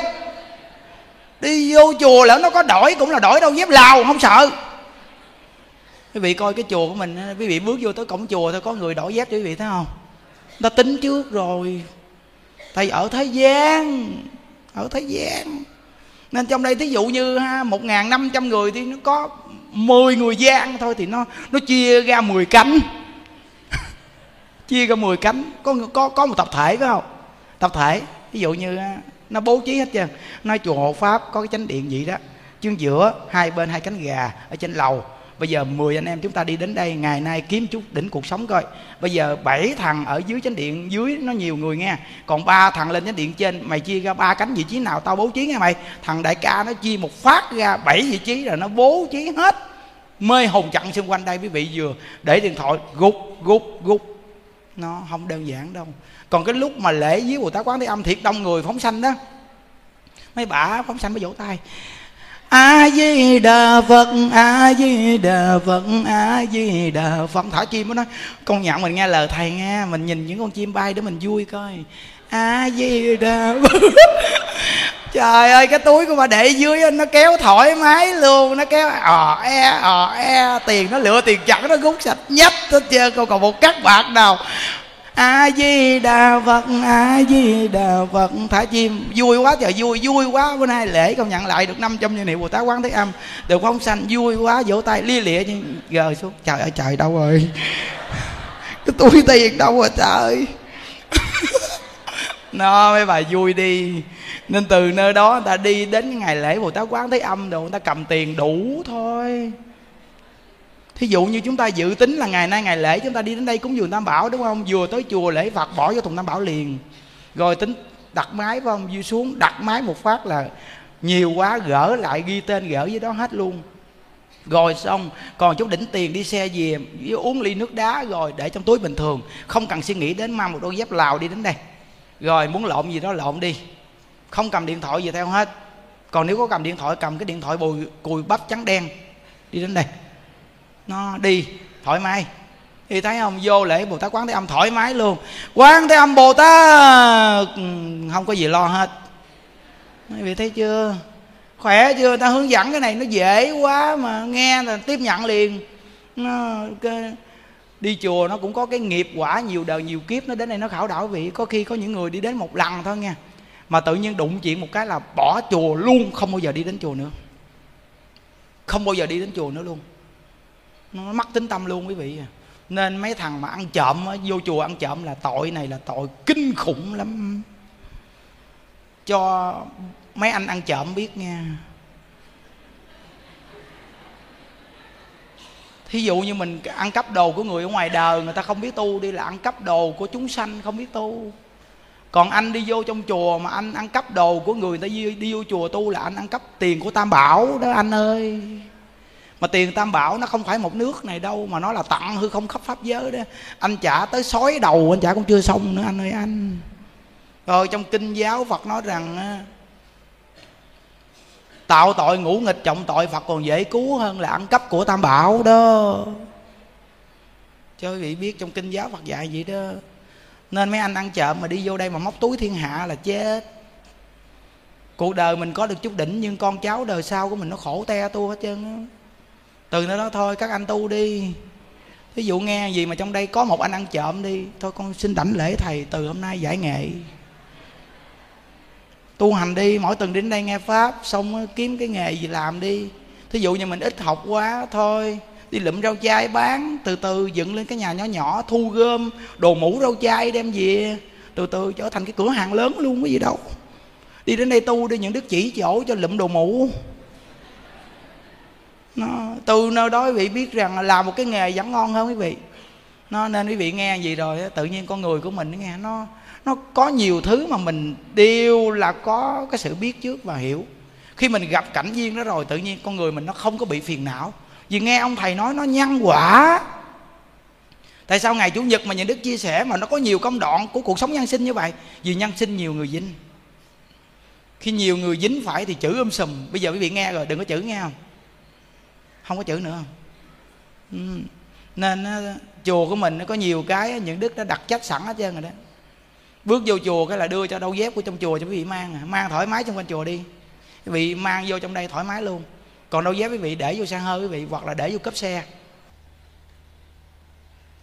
đi vô chùa lỡ nó có đổi cũng là đổi đâu, dép lào, không sợ. Quý vị coi cái chùa của mình quý vị bước vô tới cổng chùa thôi, có người đổi dép cho quý vị thấy không? Ta tính trước rồi. Thầy ở thế gian, ở thế gian. Nên trong đây thí dụ như ha, một ngàn năm trăm người thì nó có mười người gian thôi thì nó nó chia ra mười cánh. [LAUGHS] Chia ra mười cánh. Có có có một tập thể phải không? Tập thể ví dụ như nó bố trí hết trơn. Nói chùa hộ pháp có cái chánh điện vậy đó, chương giữa, hai bên hai cánh gà ở trên lầu. Bây giờ 10 anh em chúng ta đi đến đây, ngày nay kiếm chút đỉnh cuộc sống coi. Bây giờ bảy thằng ở dưới chánh điện, dưới nó nhiều người nghe. Còn ba thằng lên chánh điện trên, mày chia ra ba cánh vị trí nào tao bố trí nghe mày. Thằng đại ca nó chia một phát ra bảy vị trí rồi nó bố trí hết. Mê hồn chặn xung quanh đây, quý vị vừa để điện thoại, gục gục gục. Nó không đơn giản đâu còn cái lúc mà lễ với bồ tát quán thế âm thiệt đông người phóng sanh đó, mấy bà phóng sanh mới vỗ tay. A di đà phật a di đà phật a di đà phật. Thả chim nó nói, con nhận mình nghe lời thầy nghe, mình nhìn những con chim bay để mình vui coi. A di đà phật. [LAUGHS] Trời ơi, cái túi của bà để dưới nó kéo thoải mái luôn, nó kéo ờ e ờ e. Tiền nó lựa tiền chặt, nó rút sạch nhách hết trơn, không còn một cắt bạc nào a di đà phật a di đà phật. Thả chim. Vui quá trời, vui vui quá. Bữa nay lễ công nhận lại được 500 trăm niệm bồ tát quán thế âm. Được phóng sanh, vui quá, vỗ tay, lia lịa gờ xuống. Trời ơi, trời đâu rồi? Cái túi tiền đâu rồi, trời? [LAUGHS] Nó mấy bà vui đi. Nên từ nơi đó người ta đi đến ngày lễ bồ tát quán thế âm rồi người ta cầm tiền đủ thôi thí dụ như chúng ta dự tính là ngày nay ngày lễ chúng ta đi đến đây cúng dường tam bảo, đúng không? Vừa tới chùa lễ phật bỏ vô thùng tam bảo liền. Rồi tính đặt máy, phải không? Vui xuống, đặt máy một phát là nhiều quá, gỡ lại ghi tên gỡ với đó hết luôn. Rồi xong, còn chút đỉnh tiền đi xe về uống ly nước đá rồi để trong túi bình thường. Không cần suy nghĩ đến mang một đôi dép lào đi đến đây. Rồi muốn lộn gì đó lộn đi. Không cầm điện thoại gì theo hết. Còn nếu có cầm điện thoại, cầm cái điện thoại bùi cùi bắp trắng đen đi đến đây nó đi thoải mái. Thì thấy không vô lễ bồ tát quán thế âm thoải mái luôn. Quán thế âm bồ tát! Ừ, không có gì lo hết. Mấy vị thấy chưa? Khỏe chưa? Ta hướng dẫn cái này nó dễ quá mà nghe là tiếp nhận liền. Nó cái, đi chùa nó cũng có cái nghiệp quả nhiều đời nhiều kiếp nó đến đây nó khảo đảo vị. Có khi có những người đi đến một lần thôi nha. Mà tự nhiên đụng chuyện một cái là bỏ chùa luôn không bao giờ đi đến chùa nữa. Không bao giờ đi đến chùa nữa luôn nó mất tính tâm luôn quý vị. Nên mấy thằng mà ăn trộm vô chùa ăn trộm là tội này là tội kinh khủng lắm. Cho mấy anh ăn trộm biết nha. Thí dụ như mình ăn cắp đồ của người ở ngoài đời người ta không biết tu đi là ăn cắp đồ của chúng sanh không biết tu. Còn anh đi vô trong chùa mà anh ăn cắp đồ của người ta đi, đi vô chùa tu là anh ăn cắp tiền của tam bảo đó anh ơi mà tiền tam bảo, nó không phải một nước này đâu, mà nó là tặng hư không khắp pháp giới đó. Anh trả tới sói đầu, anh trả cũng chưa xong nữa, anh ơi, anh. Rồi trong kinh giáo phật nói rằng tạo tội ngũ nghịch, trọng tội phật còn dễ cứu hơn là ăn cắp của tam bảo đó. Cho quý vị biết trong kinh giáo phật dạy vậy đó. Nên mấy anh ăn trộm mà đi vô đây mà móc túi thiên hạ là chết. Cuộc đời mình có được chút đỉnh, nhưng con cháu đời sau của mình nó khổ te tu hết trơn á từ nơi đó thôi, các anh tu đi. Ví dụ nghe gì mà trong đây có một anh ăn trộm đi, thôi con xin đảnh lễ thầy, từ hôm nay giải nghệ. Tu hành đi, mỗi tuần đến đây nghe pháp, xong kiếm cái nghề gì làm đi. Thí dụ như mình ít học quá thôi, đi lụm rau chai bán, từ từ dựng lên cái nhà nhỏ nhỏ, thu gom đồ mũ rau chai đem về. Từ từ trở thành cái cửa hàng lớn luôn, có gì đâu. Đi đến đây tu đi, những đức chỉ chỗ cho lụm đồ mũ nó, từ nơi đó quý vị biết rằng là làm một cái nghề vẫn ngon hơn quý vị. Nó nên quý vị nghe gì rồi tự nhiên con người của mình nghe, nó nó có nhiều thứ mà mình đều là có cái sự biết trước và hiểu. Khi mình gặp cảnh duyên đó rồi, tự nhiên con người mình nó không có bị phiền não. Vì nghe ông thầy nói nó nhân quả tại sao ngày chủ nhật mà nhà đức chia sẻ mà nó có nhiều công đoạn của cuộc sống nhân sinh như vậy? Vì nhân sinh nhiều người dính. Khi nhiều người dính phải thì chữ um sùm. Bây giờ quý vị nghe rồi, đừng có chữ nghe không? Không có chữ nữa. Ừ. Nên chùa của mình nó có nhiều cái những đức nó đặt chất sẵn hết trơn rồi đó. Bước vô chùa cái là đưa cho đâu dép của trong chùa cho quý vị mang à. mang thoải mái trong quanh chùa đi. Quý vị mang vô trong đây thoải mái luôn. Còn đâu dép quý vị để vô xe hơi quý vị, hoặc là để vô cấp xe.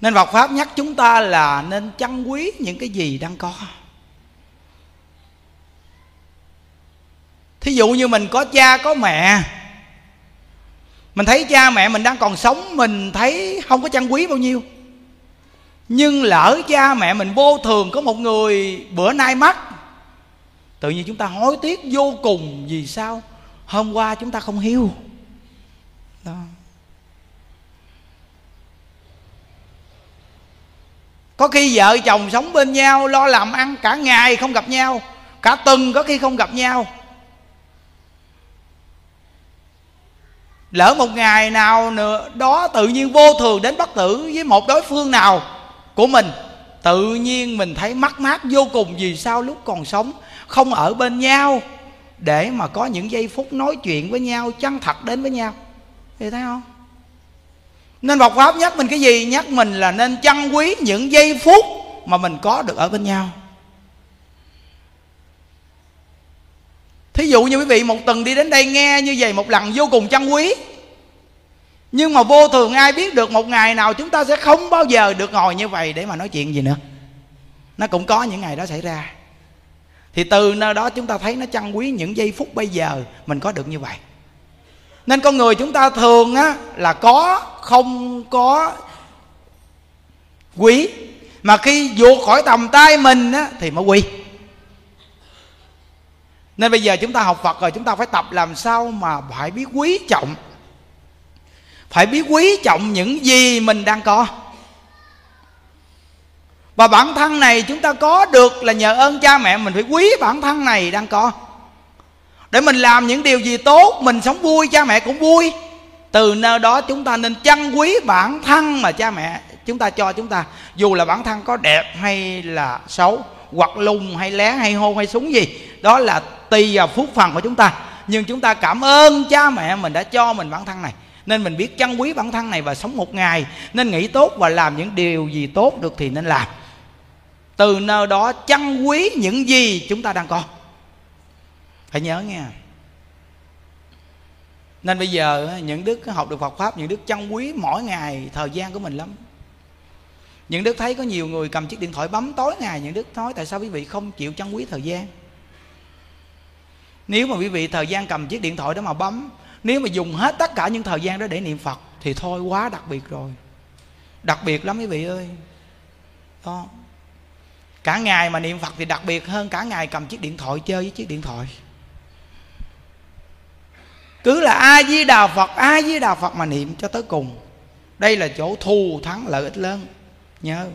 Nên Phật pháp nhắc chúng ta là nên trân quý những cái gì đang có. Thí dụ như mình có cha có mẹ mình thấy cha mẹ mình đang còn sống, mình thấy không có trân quý bao nhiêu. Nhưng lỡ cha mẹ mình vô thường có một người bữa nay mất tự nhiên chúng ta hối tiếc vô cùng vì sao? Hôm qua chúng ta không hiếu đó. Có khi vợ chồng sống bên nhau, lo làm ăn cả ngày không gặp nhau, cả tuần có khi không gặp nhau. Lỡ một ngày nào nữa, đó tự nhiên vô thường đến bất tử với một đối phương nào của mình. Tự nhiên mình thấy mất mát vô cùng vì sao lúc còn sống không ở bên nhau. Để mà có những giây phút nói chuyện với nhau, chân thật đến với nhau. Thì thấy không? Nên Phật Pháp nhắc mình cái gì? Nhắc mình là nên trân quý những giây phút Mà mình có được ở bên nhau. Thí dụ như quý vị một tuần đi đến đây nghe như vậy Một lần vô cùng trân quý. Nhưng mà vô thường ai biết được Một ngày nào chúng ta sẽ không bao giờ được ngồi như vậy Để mà nói chuyện gì nữa. Nó cũng có những ngày đó xảy ra. Thì từ nơi đó chúng ta thấy nó trân quý những giây phút bây giờ Mình có được như vậy. Nên con người chúng ta thường á là có, không có quý. Mà khi vượt khỏi tầm tay mình á thì mới quý nên bây giờ chúng ta học Phật rồi, chúng ta phải tập làm sao mà phải biết quý trọng. Phải biết quý trọng những gì mình đang có. Và bản thân này chúng ta có được là nhờ ơn cha mẹ mình phải quý bản thân này đang có. Để mình làm những điều gì tốt, mình sống vui, cha mẹ cũng vui. Từ nơi đó chúng ta nên trân quý bản thân mà cha mẹ chúng ta cho chúng ta. Dù là bản thân có đẹp hay là xấu hoặc lùng hay lé hay hôn hay súng gì, đó là tùy vào phúc phần của chúng ta. Nhưng chúng ta cảm ơn cha mẹ mình đã cho mình bản thân này, nên mình biết trân quý bản thân này và sống một ngày, nên nghĩ tốt và làm những điều gì tốt được thì nên làm. Từ nơi đó trân quý những gì chúng ta đang có. Phải nhớ nghe. Nên bây giờ những đức học được Phật pháp, những đức trân quý mỗi ngày thời gian của mình lắm những đức thấy có nhiều người cầm chiếc điện thoại bấm tối ngày, những đức nói, tại sao quý vị không chịu trân quý thời gian? Nếu mà quý vị thời gian cầm chiếc điện thoại đó mà bấm, nếu mà dùng hết tất cả những thời gian đó để niệm phật, thì thôi, quá đặc biệt rồi. Đặc biệt lắm quý vị ơi. Đó. Cả ngày mà niệm phật thì đặc biệt hơn cả ngày cầm chiếc điện thoại, chơi với chiếc điện thoại. Cứ là ai với đà phật ai với đà phật mà niệm cho tới cùng. Đây là chỗ thù thắng lợi ích lớn nhớ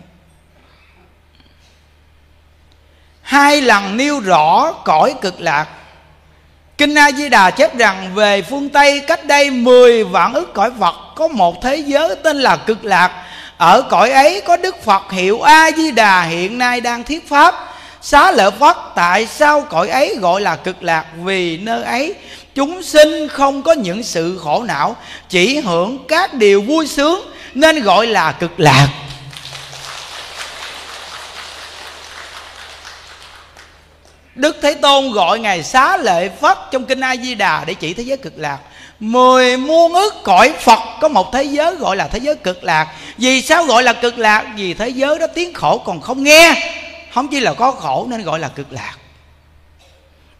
hai lần nêu rõ cõi cực lạc Kinh A Di Đà chép rằng về phương Tây, cách đây 10 vạn ức cõi Phật, có một thế giới tên là cực lạc. Ở cõi ấy có Đức Phật hiệu A Di Đà, hiện nay đang thuyết pháp. Xá lợi Phất, tại sao cõi ấy gọi là cực lạc Vì nơi ấy chúng sinh không có những sự khổ não, Chỉ hưởng các điều vui sướng Nên gọi là cực lạc Đức Thế Tôn gọi Ngài xá lệ Phất trong Kinh A-di-đà để chỉ thế giới cực lạc Mười muôn ức cõi Phật, có một thế giới gọi là thế giới cực lạc Vì sao gọi là cực lạc? Vì thế giới đó tiếng khổ còn không nghe Không chỉ là có khổ nên gọi là cực lạc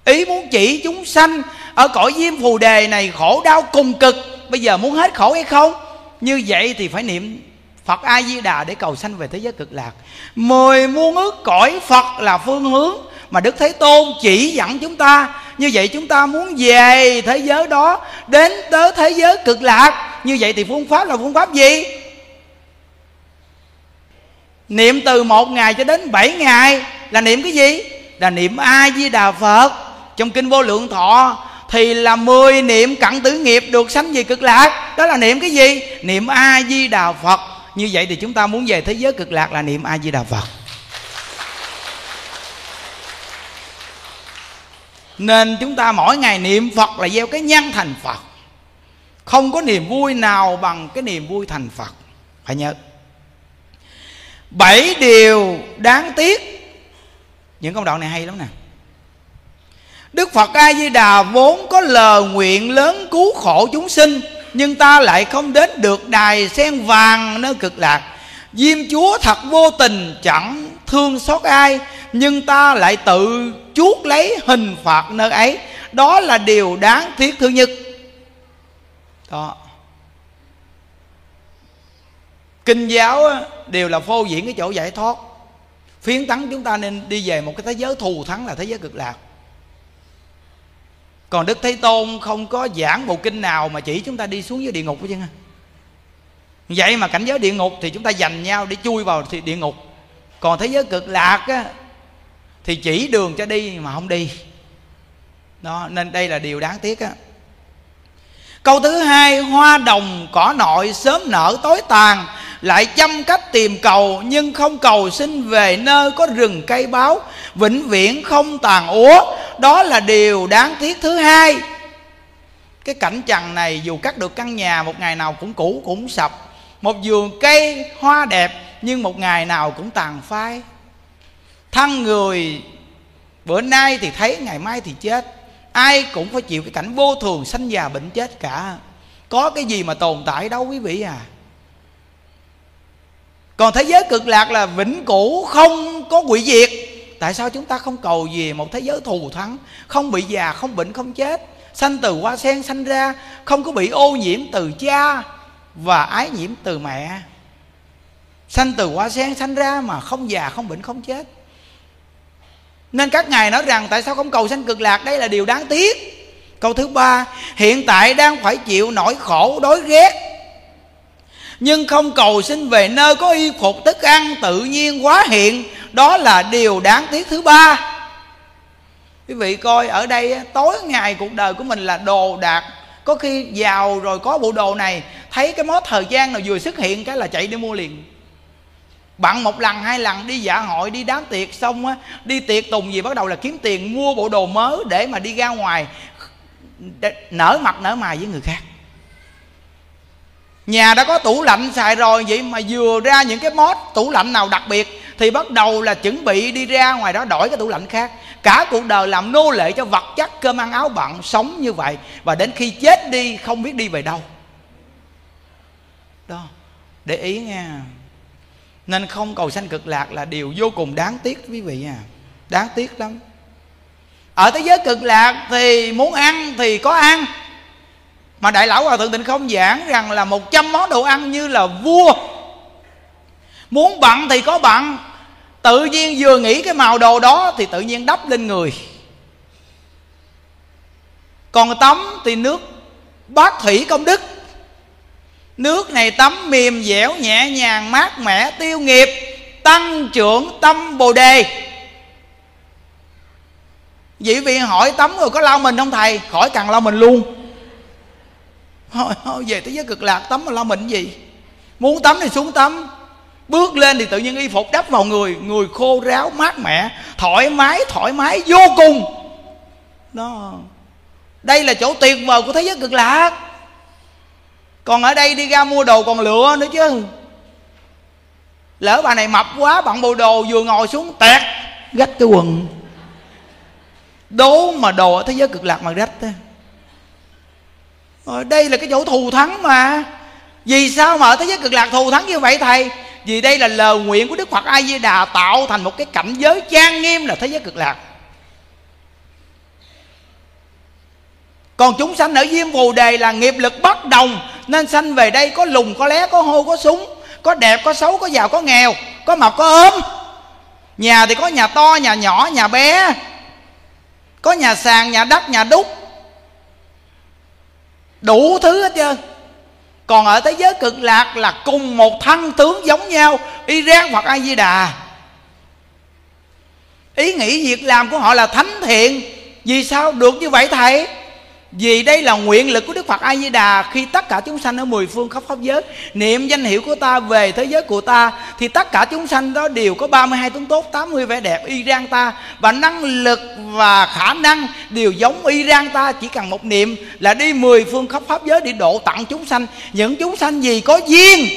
Ý muốn chỉ chúng sanh Ở cõi diêm phù đề này khổ đau cùng cực Bây giờ muốn hết khổ hay không? Như vậy thì phải niệm Phật A Di Đà để cầu sanh về thế giới cực lạc. Mười muôn ước cõi Phật là phương hướng mà Đức Thế Tôn chỉ dẫn chúng ta. Như vậy chúng ta muốn về thế giới đó, đến tới thế giới cực lạc. Như vậy thì phương pháp là phương pháp gì? Niệm từ một ngày cho đến bảy ngày. Là niệm cái gì? Là niệm a di đà phật. Trong kinh vô lượng thọ thì là mười niệm cận tử nghiệp được sanh về cực lạc. Đó là niệm cái gì? Niệm a di đà phật. Như vậy thì chúng ta muốn về thế giới cực lạc là niệm a di đà phật. Nên chúng ta mỗi ngày niệm phật là gieo cái nhân thành phật. Không có niềm vui nào bằng cái niềm vui thành phật. Phải nhớ. Bảy điều đáng tiếc. Những công đoạn này hay lắm nè. Đức Phật A Di Đà vốn có lời nguyện lớn cứu khổ chúng sinh, nhưng ta lại không đến được đài sen vàng nơi cực lạc. Diêm Chúa thật vô tình chẳng thương xót ai, Nhưng ta lại tự chuốt lấy hình phạt nơi ấy. Đó là điều đáng thiết thứ nhất. Đó. Kinh giáo đều là phô diễn cái chỗ giải thoát. Phiến thắng chúng ta nên đi về một cái thế giới thù thắng là thế giới cực lạc. Còn đức thế tôn không có giảng bộ kinh nào mà chỉ chúng ta đi xuống dưới địa ngục chứ vậy mà cảnh giới địa ngục thì chúng ta dành nhau để chui vào thì địa ngục còn thế giới cực lạc á, thì chỉ đường cho đi mà không đi. Đó nên đây là điều đáng tiếc á. Câu thứ hai hoa đồng cỏ nội sớm nở tối tàn lại chăm cách tìm cầu nhưng không cầu xin về nơi có rừng cây báo vĩnh viễn không tàn úa. Đó là điều đáng tiếc thứ hai. Cái cảnh trần này dù cắt được căn nhà một ngày nào cũng cũ cũng sập. Một vườn cây hoa đẹp nhưng một ngày nào cũng tàn phai. Thân người, bữa nay thì thấy, ngày mai thì chết. Ai cũng phải chịu cái cảnh vô thường sanh già bệnh chết cả. Có cái gì mà tồn tại đâu quý vị à. Còn thế giới cực lạc là vĩnh cửu không có quỷ diệt. Tại sao chúng ta không cầu về một thế giới thù thắng? Không bị già, không bệnh, không chết. Sanh từ hoa sen sanh ra, không có bị ô nhiễm từ cha và ái nhiễm từ mẹ sanh từ hoa sen sanh ra mà không già, không bệnh, không chết. Nên các ngài nói rằng, tại sao không cầu sanh cực lạc? Đây là điều đáng tiếc. Câu thứ ba, hiện tại đang phải chịu nỗi khổ đối ghét. Nhưng không cầu xin về nơi có y phục thức ăn tự nhiên quá hiện, đó là điều đáng tiếc thứ ba. Quý vị coi, ở đây tối ngày cuộc đời của mình là đồ đạc. Có khi giàu rồi có bộ đồ này, thấy cái món thời gian nào vừa xuất hiện cái là chạy đi mua liền bận một lần, hai lần, đi dạ hội, đi đám tiệc xong á, đi tiệc tùng gì bắt đầu là kiếm tiền mua bộ đồ mới để mà đi ra ngoài nở mặt, nở mày với người khác. Nhà đã có tủ lạnh xài rồi, vậy mà vừa ra những cái mốt tủ lạnh nào đặc biệt thì bắt đầu là chuẩn bị đi ra ngoài đó đổi cái tủ lạnh khác. Cả cuộc đời làm nô lệ cho vật chất, cơm ăn, áo bận, sống như vậy và đến khi chết đi, không biết đi về đâu. Đó, để ý nha nên không cầu sanh cực lạc là điều vô cùng đáng tiếc, quý vị à. Đáng tiếc lắm. Ở thế giới cực lạc thì muốn ăn thì có ăn. Mà đại lão hòa thượng tịnh không giảng rằng là một trăm món đồ ăn như là vua. Muốn bận thì có bận tự nhiên vừa nghĩ cái màu đồ đó thì tự nhiên đắp lên người. Còn tắm thì nước bát thủy công đức nước này tắm mềm dẻo nhẹ nhàng mát mẻ tiêu nghiệp tăng trưởng tâm bồ đề. Vị vị hỏi tắm rồi có lau mình không thầy? Khỏi cần lau mình luôn. Thôi, thôi về thế giới cực lạc tắm mà lau mình gì? Muốn tắm thì xuống tắm. Bước lên thì tự nhiên y phục đắp vào người người khô ráo mát mẻ thoải mái thoải mái vô cùng. Đó. Đây là chỗ tuyệt vời của thế giới cực lạc còn ở đây đi ra mua đồ còn lựa nữa chứ. Lỡ bà này mập quá bận bộ đồ vừa ngồi xuống tẹt rách cái quần. Đố mà đồ ở thế giới cực lạc mà rách thế ờ, đây là cái chỗ thù thắng mà. Vì sao mà ở thế giới cực lạc thù thắng như vậy, thầy? Vì đây là lời nguyện của đức phật a di đà tạo thành một cái cảnh giới trang nghiêm là thế giới cực lạc. Còn chúng sanh ở diêm phù đề là nghiệp lực bất đồng nên sanh về đây có lùng, có lé, có hô, có súng, có đẹp, có xấu, có giàu, có nghèo, có mập, có ốm. Nhà thì có nhà to, nhà nhỏ, nhà bé, có nhà sàn, nhà đất, nhà đúc. Đủ thứ hết trơn. Còn ở thế giới cực lạc là cùng một thân tướng giống nhau Iran hoặc A Di Đà. Ý nghĩ việc làm của họ là thánh thiện. Vì sao được như vậy thầy? Vì đây là nguyện lực của Đức Phật A Di Đà khi tất cả chúng sanh ở mười phương khắp pháp giới niệm danh hiệu của ta về thế giới của ta thì tất cả chúng sanh đó đều có 32 tướng tốt, 80 vẻ đẹp y rang ta. Và năng lực và khả năng đều giống y rang ta chỉ cần một niệm là đi mười phương khắp pháp giới để độ tặng chúng sanh. Những chúng sanh gì có duyên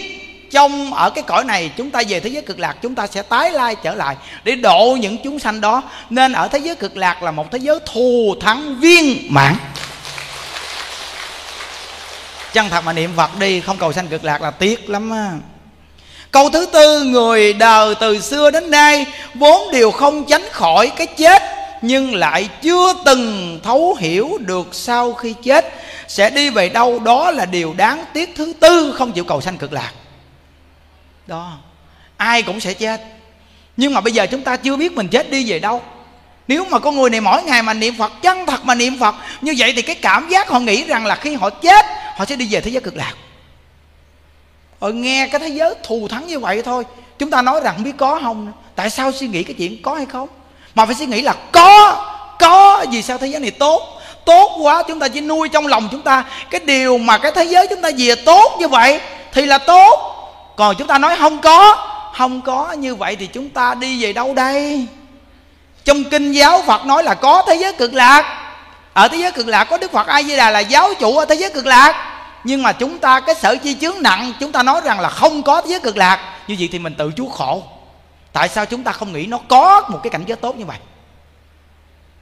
trong ở cái cõi này chúng ta về thế giới cực lạc chúng ta sẽ tái lai trở lại để độ những chúng sanh đó. Nên ở thế giới cực lạc là một thế giới thù thắng viên mãn chân thật mà niệm phật đi, không cầu sanh cực lạc là tiếc lắm á. Câu thứ tư, người đời từ xưa đến nay, vốn đều không tránh khỏi cái chết, nhưng lại chưa từng thấu hiểu được sau khi chết. Sẽ đi về đâu đó là điều đáng tiếc thứ tư, không chịu cầu sanh cực lạc. Đó, ai cũng sẽ chết. Nhưng mà bây giờ chúng ta chưa biết mình chết đi về đâu. Nếu mà con người này mỗi ngày mà niệm phật, chân thật mà niệm phật, như vậy thì cái cảm giác họ nghĩ rằng là khi họ chết họ sẽ đi về thế giới cực lạc. Họ nghe cái thế giới thù thắng như vậy thôi. Chúng ta nói rằng không biết có không, tại sao suy nghĩ cái chuyện có hay không? Mà phải suy nghĩ là có có, vì sao thế giới này tốt? Tốt quá, chúng ta chỉ nuôi trong lòng chúng ta cái điều mà cái thế giới chúng ta về tốt như vậy thì là tốt. Còn chúng ta nói không có không có như vậy thì chúng ta đi về đâu đây? Trong kinh giáo phật nói là có thế giới cực lạc ở thế giới cực lạc có đức phật a di đà là giáo chủ ở thế giới cực lạc. Nhưng mà chúng ta, cái sở chi chướng nặng, chúng ta nói rằng là không có thế giới cực lạc. Như vậy thì mình tự chuốc khổ. Tại sao chúng ta không nghĩ nó có một cái cảnh giới tốt như vậy?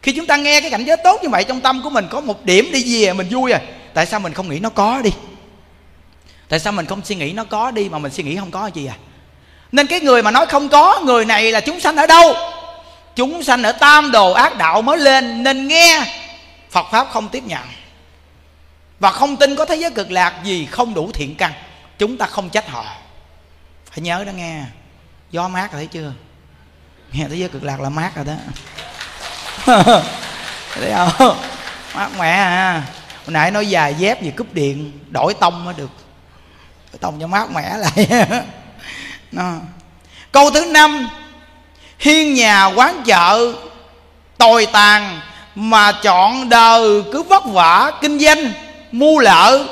Khi chúng ta nghe cái cảnh giới tốt như vậy, trong tâm của mình có một điểm đi về, mình vui rồi tại sao mình không nghĩ nó có đi? Tại sao mình không suy nghĩ nó có đi mà mình suy nghĩ không có gì à? Nên cái người mà nói không có, người này là chúng sanh ở đâu? Chúng sanh ở tam đồ ác đạo mới lên. Nên nghe phật pháp không tiếp nhận. Và không tin có thế giới cực lạc gì không đủ thiện căn. Chúng ta không trách họ. Phải nhớ đó nghe. Gió mát rồi thấy chưa? Nghe thế giới cực lạc là mát rồi đó. [LAUGHS] Thấy không? Mát mẹ à. Hồi nãy nói dài dép gì cúp điện, đổi tông mới được. Đổi tông cho mát mẻ lại. [LAUGHS] Nó. câu thứ năm. Hiên nhà quán chợ tồi tàn mà chọn đời cứ vất vả kinh doanh mua lợ.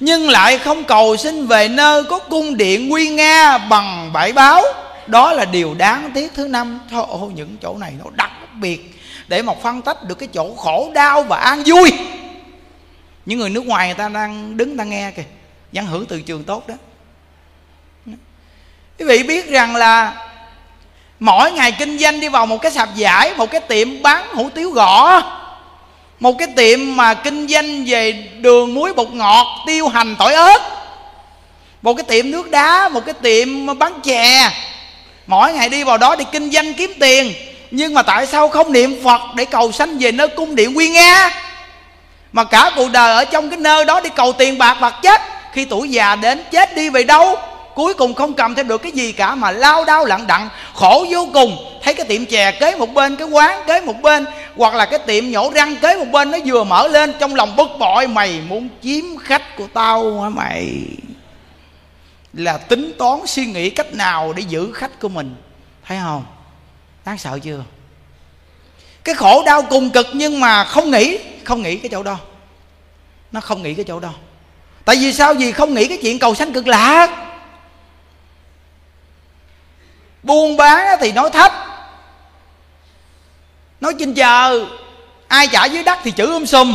Nhưng lại không cầu xin về nơi có cung điện nguy nga bằng bãi báo. Đó là điều đáng tiếc thứ năm. Thôi ô, những chỗ này nó đặc biệt để mà phân tách được cái chỗ khổ đau và an vui. Những người nước ngoài người ta đang đứng ta nghe kìa. Văn hưởng từ trường tốt đó. Quý vị biết rằng là mỗi ngày kinh doanh đi vào một cái sạp giải, một cái tiệm bán hủ tiếu gõ. Một cái tiệm mà kinh doanh về đường muối bột ngọt, tiêu hành, tỏi ớt. Một cái tiệm nước đá, một cái tiệm bán chè. Mỗi ngày đi vào đó để kinh doanh kiếm tiền. Nhưng mà tại sao không niệm phật để cầu sanh về nơi cung điện quy nga? Mà cả cuộc đời ở trong cái nơi đó đi cầu tiền bạc vật chất. Khi tuổi già đến, chết đi về đâu? Cuối cùng không cầm thêm được cái gì cả mà lao đao lặng đặng, khổ vô cùng. Thấy cái tiệm chè kế một bên, cái quán kế một bên, hoặc là cái tiệm nhổ răng kế một bên, nó vừa mở lên, trong lòng bực bội, mày muốn chiếm khách của tao hả mày? Là tính toán suy nghĩ cách nào để giữ khách của mình. Thấy không? Đáng sợ chưa? Cái khổ đau cùng cực nhưng mà không nghĩ không nghĩ cái chỗ đó. Nó không nghĩ cái chỗ đó. Tại vì sao? Vì không nghĩ cái chuyện cầu sanh cực lạc buôn bán thì nói thấp, nói trên chờ. Ai trả dưới đất thì chữ um sùm.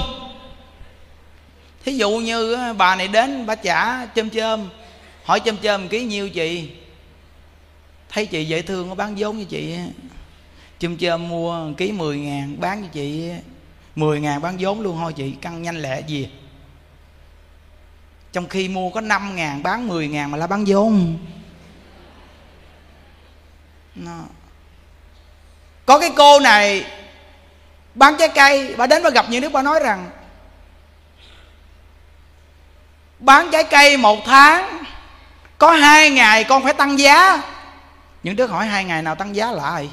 Thí dụ như bà này đến bà trả chôm chôm hỏi chôm chôm ký nhiêu chị? Thấy chị dễ thương có bán vốn như chị chôm chôm mua ký 10 ngàn bán cho chị 10 ngàn bán vốn luôn thôi chị căng nhanh lẹ gì? Trong khi mua có 5 ngàn bán 10 ngàn mà là bán vốn. Đó. có cái cô này bán trái cây, bà đến bà gặp như đứa bà nói rằng, bán trái cây một tháng, có hai ngày con phải tăng giá. Những đứa hỏi, hai ngày nào tăng giá lại?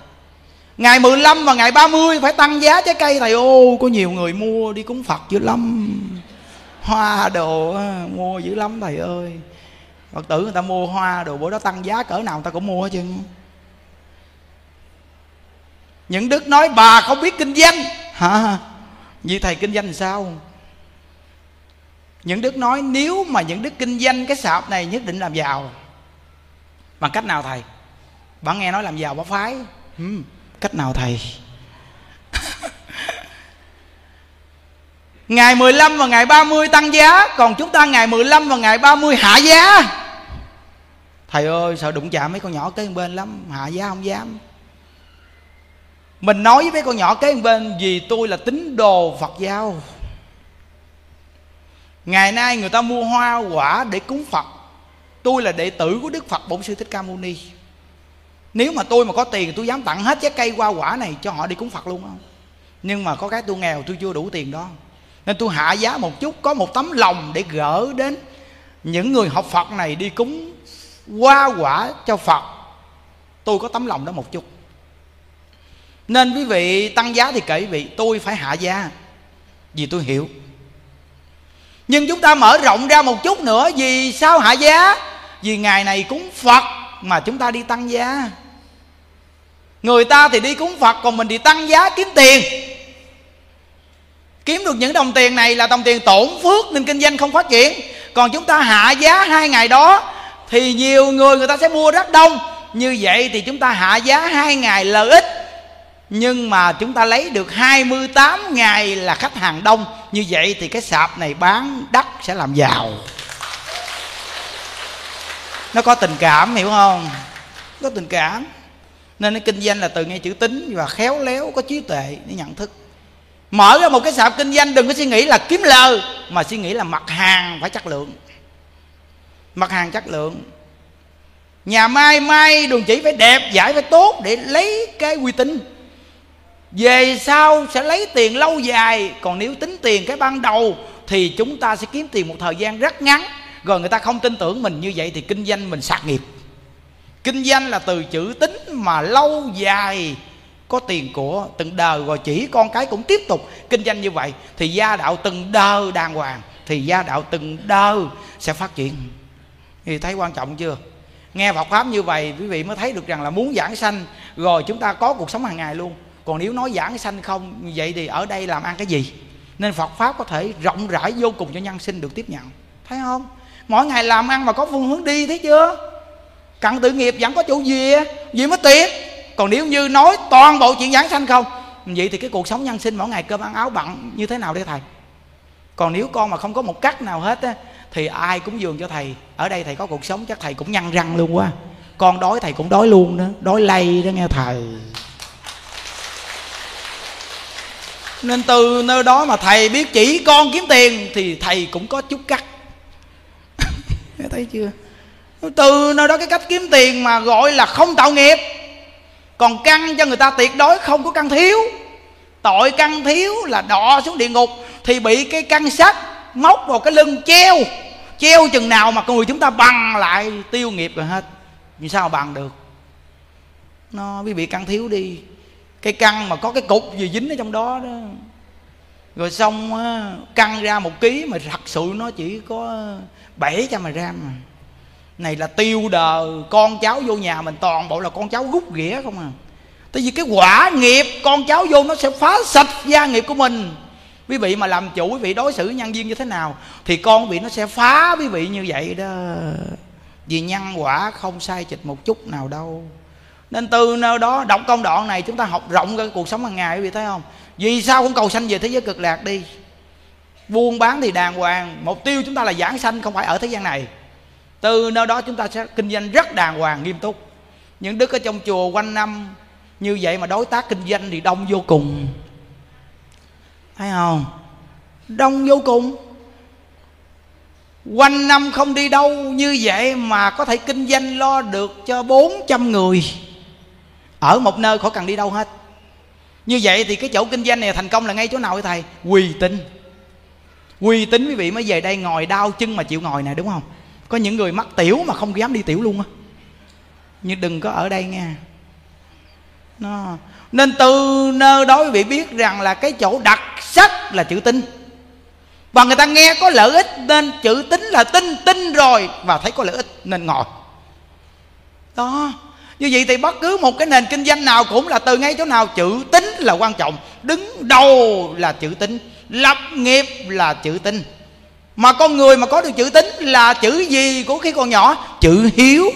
Ngày 15 và ngày 30 phải tăng giá trái cây. Thầy, ô, Có nhiều người mua đi cúng Phật dữ lắm. Hoa đồ mua dữ lắm thầy ơi. Phật tử người ta mua hoa đồ, bữa đó tăng giá cỡ nào người ta cũng mua hết trơn những đức nói bà không biết kinh doanh. Hả? Vì thầy kinh doanh sao? Những đức nói nếu mà những đức kinh doanh cái sạp này nhất định làm giàu. Bằng cách nào thầy? Bạn nghe nói làm giàu bà phái. Ừ, Cách nào thầy? [LAUGHS] Ngày 15 và ngày 30 tăng giá Còn chúng ta ngày 15 và ngày 30 hạ giá. Thầy ơi sợ đụng chạm mấy con nhỏ kế bên lắm Hạ giá không dám. Mình nói với con nhỏ kế bên, Vì tôi là tín đồ Phật giáo. Ngày nay người ta mua hoa quả để cúng Phật. Tôi là đệ tử của Đức Phật Bổn Sư Thích Ca Mâu Ni. Nếu mà tôi mà có tiền Tôi dám tặng hết trái cây hoa quả này Cho họ đi cúng Phật luôn không Nhưng mà có cái tôi nghèo, tôi chưa đủ tiền đó. Nên tôi hạ giá một chút, Có một tấm lòng để gỡ đến Những người học Phật này đi cúng Hoa quả cho Phật. Tôi có tấm lòng đó một chút. Nên quý vị tăng giá thì kệ quý vị, Tôi phải hạ giá Vì tôi hiểu. Nhưng chúng ta mở rộng ra một chút nữa, Vì sao hạ giá? Vì ngày này cúng phật mà chúng ta đi tăng giá. Người ta thì đi cúng phật, còn mình thì tăng giá kiếm tiền. Kiếm được những đồng tiền này là đồng tiền tổn phước nên kinh doanh không phát triển. Còn chúng ta hạ giá hai ngày đó thì nhiều người người ta sẽ mua rất đông. Như vậy thì chúng ta hạ giá hai ngày lợi ích nhưng mà chúng ta lấy được 28 ngày là khách hàng đông. Như vậy thì cái sạp này bán đắt sẽ làm giàu. Nó có tình cảm, hiểu không? Có tình cảm. Nên nó kinh doanh là từ nghe chữ tính và khéo léo, có trí tuệ để nhận thức. Mở ra một cái sạp kinh doanh, đừng có suy nghĩ là kiếm lời, mà suy nghĩ là mặt hàng phải chất lượng. Mặt hàng chất lượng. Nhà mai may đường chỉ phải đẹp, giải phải tốt để lấy cái uy tín về sau sẽ lấy tiền lâu dài. Còn nếu tính tiền cái ban đầu, thì chúng ta sẽ kiếm tiền một thời gian rất ngắn. Rồi người ta không tin tưởng mình như vậy thì kinh doanh mình sạc nghiệp. Kinh doanh là từ chữ tính mà lâu dài. Có tiền của từng đời rồi chỉ con cái cũng tiếp tục kinh doanh như vậy, thì gia đạo từng đời đàng hoàng, thì gia đạo từng đời sẽ phát triển. Thì thấy quan trọng chưa? Nghe Phật pháp như vậy, quý vị mới thấy được rằng là muốn giảng sanh, rồi chúng ta có cuộc sống hàng ngày luôn còn nếu nói giảng sanh không vậy thì ở đây làm ăn cái gì? Nên Phật pháp có thể rộng rãi vô cùng cho nhân sinh được tiếp nhận. Thấy không? Mỗi ngày làm ăn mà có phương hướng đi, thấy chưa? Cặn tự nghiệp vẫn có chủ gì gì mới tiếc còn nếu như nói toàn bộ chuyện giảng sanh không, vậy thì cái cuộc sống nhân sinh mỗi ngày cơm ăn áo bận như thế nào đây thầy? Còn nếu con mà không có một cách nào hết á, thì ai cũng dường cho thầy. Ở đây thầy có cuộc sống, chắc thầy cũng nhăn răng luôn quá. Con đói thầy cũng đói luôn đó. Đói lây đó nghe thầy. Nên từ nơi đó mà thầy biết chỉ con kiếm tiền thì thầy cũng có chút cắt. [LAUGHS] Nghe thấy chưa? Từ nơi đó cái cách kiếm tiền mà gọi là không tạo nghiệp. Còn căn cho người ta tuyệt đối không có căn thiếu. Tội căn thiếu là đọ xuống địa ngục thì bị cái căn sắt móc vào cái lưng treo. Treo chừng nào mà người chúng ta bằng lại tiêu nghiệp rồi hết. Vì sao bằng được? Nó quý vị căn thiếu đi cái căn mà có cái cục gì dính ở trong đó đó. Rồi xong á, căng ra một ký mà thật sự nó chỉ có bảy trăm gram mà. Này là tiêu đời con cháu vô nhà mình toàn bộ là con cháu rút ghĩa không à. Tại vì cái quả nghiệp con cháu vô nó sẽ phá sạch gia nghiệp của mình. Quý vị mà làm chủ quý vị đối xử nhân viên như thế nào thì con quý vị nó sẽ phá quý vị như vậy đó. Vì nhân quả không sai chịch một chút nào đâu nên từ nơi đó đọc công đoạn này, chúng ta học rộng cái cuộc sống hàng ngày, quý vị thấy không? Vì sao cũng cầu sanh về thế giới cực lạc đi? Buôn bán thì đàng hoàng, mục tiêu chúng ta là giảng sanh, không phải ở thế gian này. Từ nơi đó chúng ta sẽ kinh doanh rất đàng hoàng, nghiêm túc. Những đức ở trong chùa quanh năm như vậy mà đối tác kinh doanh thì đông vô cùng. Thấy không? Đông vô cùng. Quanh năm không đi đâu như vậy mà có thể kinh doanh lo được cho 400 người ở một nơi khỏi cần đi đâu hết. Như vậy thì cái chỗ kinh doanh này thành công là ngay chỗ nào vậy thầy? Quỳ tín. Uy tín quý vị mới về đây ngồi đau chân mà chịu ngồi nè, đúng không? Có những người mắc tiểu mà không dám đi tiểu luôn á. Nhưng đừng có ở đây nghe. Nó, nên từ nơi đó quý vị biết rằng là cái chỗ đặc sắc là chữ tin và người ta nghe có lợi ích nên chữ tính là tin tin rồi, và thấy có lợi ích nên ngồi. Đó như vậy thì bất cứ một cái nền kinh doanh nào cũng là từ ngay chỗ nào, chữ tính là quan trọng. Đứng đầu là chữ tính lập nghiệp là chữ tính mà con người mà có được chữ tính là chữ gì của khi còn nhỏ? Chữ hiếu.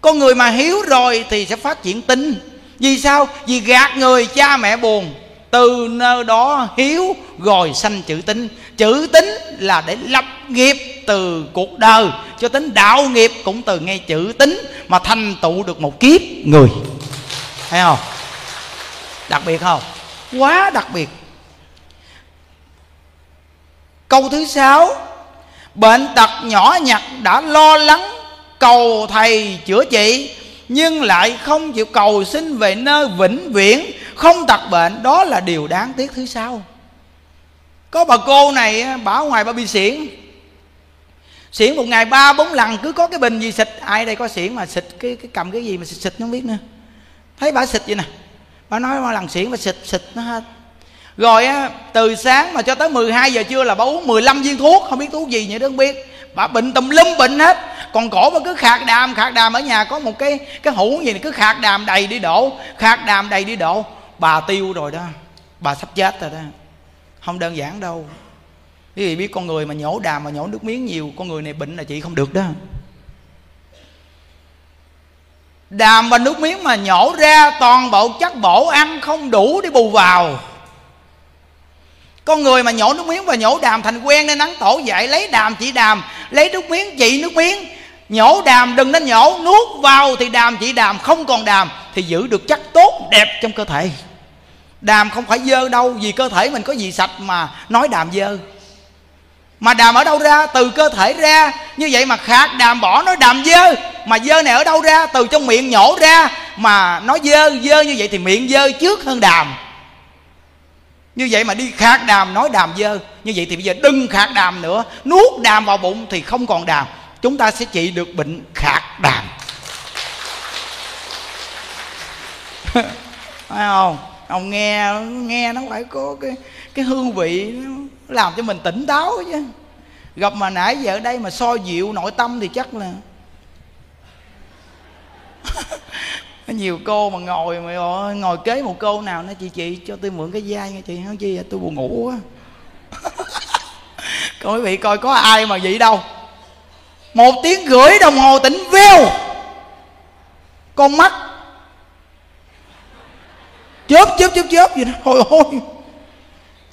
Con người mà hiếu rồi thì sẽ phát triển tính vì sao? Vì gạt người cha mẹ buồn. Từ nơi đó hiếu rồi sanh chữ tính chữ tính là để lập nghiệp từ cuộc đời. Cho tính đạo nghiệp cũng từ ngay chữ tính mà thành tựu được một kiếp người. Thấy không? Đặc biệt không? Quá đặc biệt. Câu thứ sáu, bệnh tật nhỏ nhặt đã lo lắng cầu thầy chữa trị, nhưng lại không chịu cầu xin về nơi vĩnh viễn, không tật bệnh. Đó là điều đáng tiếc thứ sáu có bà cô này bà ngoài bà bị xỉn xỉn một ngày ba bốn lần cứ có cái bình gì xịt. Ai đây có xỉn mà xịt cái, cái cầm cái gì mà xịt xịt không biết nữa. Thấy bà xịt vậy nè. Bà nói mà lần xỉn mà xịt xịt nó hết. Rồi á từ sáng mà cho tới 12 giờ trưa là bà uống 15 viên thuốc không biết thuốc gì vậy đó không biết. Bà bệnh tùm lum bệnh hết. Còn cổ bà cứ khạc đàm khạc đàm ở nhà có một cái cái hũ gì này cứ khạc đàm đầy đi đổ khạc đàm đầy đi đổ. Bà tiêu rồi đó. Bà sắp chết rồi đó không đơn giản đâu. Quý vị biết con người mà nhổ đàm mà nhổ nước miếng nhiều, con người này bệnh là chị không được đó. Đàm và nước miếng mà nhổ ra, toàn bộ chất bổ ăn không đủ để bù vào. Con người mà nhổ nước miếng và nhổ đàm thành quen nên nắng tổ dậy, lấy đàm chỉ đàm, lấy nước miếng chị nước miếng. Nhổ đàm, đừng nên nhổ, nuốt vào thì đàm chỉ đàm, không còn đàm thì giữ được chất tốt đẹp trong cơ thể đàm không phải dơ đâu, vì cơ thể mình có gì sạch mà nói đàm dơ. Mà đàm ở đâu ra? Từ cơ thể ra. Như vậy mà khạc đàm bỏ nói đàm dơ. Mà dơ này ở đâu ra? Từ trong miệng nhổ ra. Mà nói dơ dơ như vậy thì miệng dơ trước hơn đàm. Như vậy mà đi khạc đàm, nói đàm dơ. Như vậy thì bây giờ đừng khạc đàm nữa. Nuốt đàm vào bụng thì không còn đàm. Chúng ta sẽ trị được bệnh khạc đàm. [LAUGHS] Phải không? Ông nghe nghe nó phải có cái cái hương vị, nó làm cho mình tỉnh táo chứ. Gặp mà nãy giờ ở đây mà so dịu nội tâm thì chắc là [LAUGHS] nhiều cô mà ngồi mà ngồi kế một cô nào nó chị chị cho tôi mượn cái vai nghe chị không chi tôi buồn ngủ quá. [LAUGHS] Coi quý vị coi có ai mà vậy đâu. Một tiếng rưỡi đồng hồ tỉnh veo. Con mắt chớp chớp chớp chớp gì đó. Thôi hôi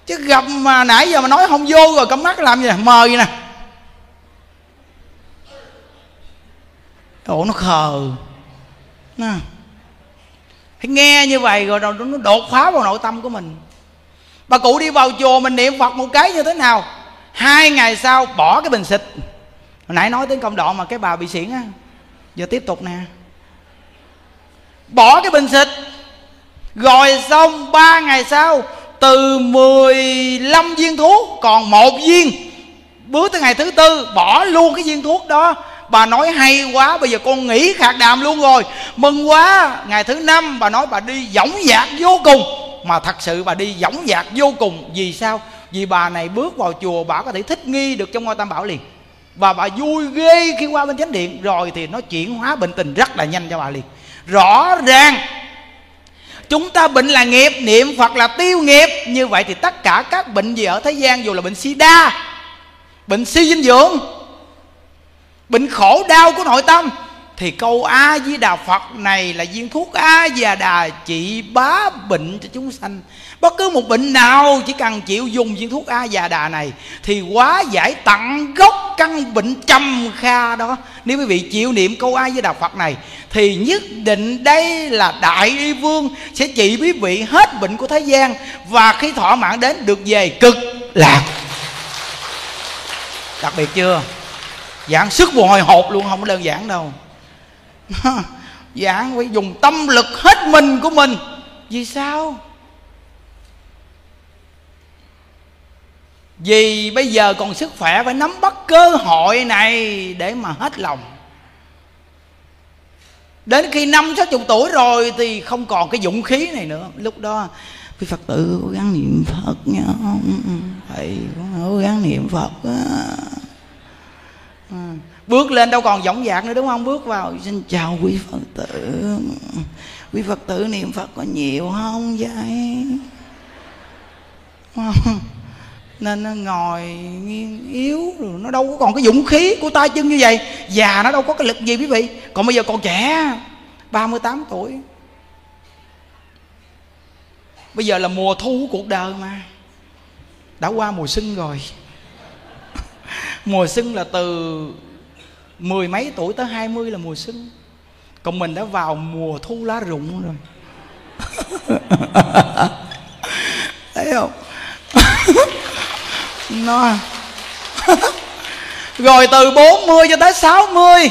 chứ gặp mà nãy giờ mà nói không vô rồi, cắm mắt làm gì nè? Mờ gì nè. Ủa nó khờ. Nè. Hãy nghe như vậy rồi nó đột phá vào nội tâm của mình. Bà cụ đi vào chùa mình niệm phật một cái như thế nào? Hai ngày sau bỏ cái bình xịt. Hồi nãy nói đến công đoạn mà cái bà bị xỉn á. Giờ tiếp tục nè. Bỏ cái bình xịt rồi xong ba ngày sau, từ 15 viên thuốc, còn một viên. Bước tới ngày thứ tư, bỏ luôn cái viên thuốc đó. Bà nói hay quá, bây giờ con nghỉ khạc đàm luôn rồi. Mừng quá, ngày thứ năm bà nói bà đi dõng dạc vô cùng. Mà thật sự bà đi dõng dạc vô cùng. Vì sao? Vì bà này bước vào chùa, bà có thể thích nghi được trong ngôi tam bảo liền. Và bà vui ghê khi qua bên chánh điện. Rồi thì nó chuyển hóa bệnh tình rất là nhanh cho bà liền. Rõ ràng chúng ta bệnh là nghiệp, niệm phật là tiêu nghiệp. Như vậy thì tất cả các bệnh gì ở thế gian, dù là bệnh sida, bệnh suy dinh dưỡng, bệnh khổ đau của nội tâm thì câu a di đà phật này là viên thuốc a di đà trị bá bệnh cho chúng sanh. Bất cứ một bệnh nào chỉ cần chịu dùng viên thuốc a di đà này thì quá giải tận gốc căn bệnh trầm kha đó. Nếu quý vị chịu niệm câu a di đà phật này thì nhất định đây là đại y vương sẽ trị quý vị hết bệnh của thế gian và khi thọ mạng đến được về cực lạc. Đặc biệt chưa? Giảng sức buồn hồi hộp luôn, không có đơn giản đâu giảng dạ, phải dùng tâm lực hết mình của mình. Vì sao? Vì bây giờ còn sức khỏe phải nắm bắt cơ hội này để mà hết lòng. Đến khi năm sáu chục tuổi rồi thì không còn cái dũng khí này nữa. Lúc đó, quý phật tử cố gắng niệm phật nha. Ừ, ừ, ừ. Thầy cố gắng niệm phật á. À bước lên đâu còn dõng dạc nữa, đúng không? Bước vào. Xin chào quý phật tử. Quý phật tử, niệm phật có nhiều không vậy? [LAUGHS] Nên nó ngồi nghiêng yếu rồi, nó đâu có còn cái dũng khí của tay chân như vậy. Già nó đâu có cái lực gì quý vị. Còn bây giờ còn trẻ 38 tuổi. Bây giờ là mùa thu của cuộc đời mà. Đã qua mùa xuân rồi. [LAUGHS] Mùa xuân là từ mười mấy tuổi tới hai mươi là mùa xuân. Còn mình đã vào mùa thu lá rụng rồi. [LAUGHS] Thấy không? [LAUGHS] Nó [LAUGHS] rồi từ 40 cho tới 60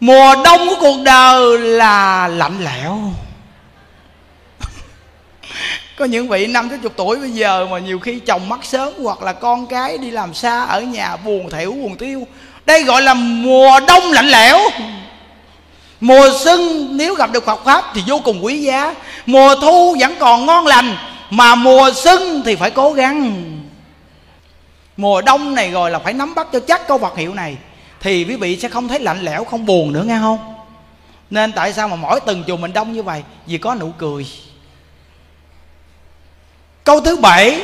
Mùa đông của cuộc đời là lạnh lẽo. Có những vị năm tới chục tuổi bây giờ Mà nhiều khi chồng mất sớm Hoặc là con cái đi làm xa ở nhà buồn thểu buồn tiêu. Đây gọi là mùa đông lạnh lẽo. Mùa xuân nếu gặp được Phật Pháp thì vô cùng quý giá. Mùa thu vẫn còn ngon lành, Mà mùa xuân thì phải cố gắng. Mùa đông này rồi là phải nắm bắt cho chắc câu Phật hiệu này, Thì quý vị sẽ không thấy lạnh lẽo, không buồn nữa, nghe không? Nên tại sao mà mỗi từng chùa mình đông như vậy? Vì có nụ cười. Câu thứ bảy,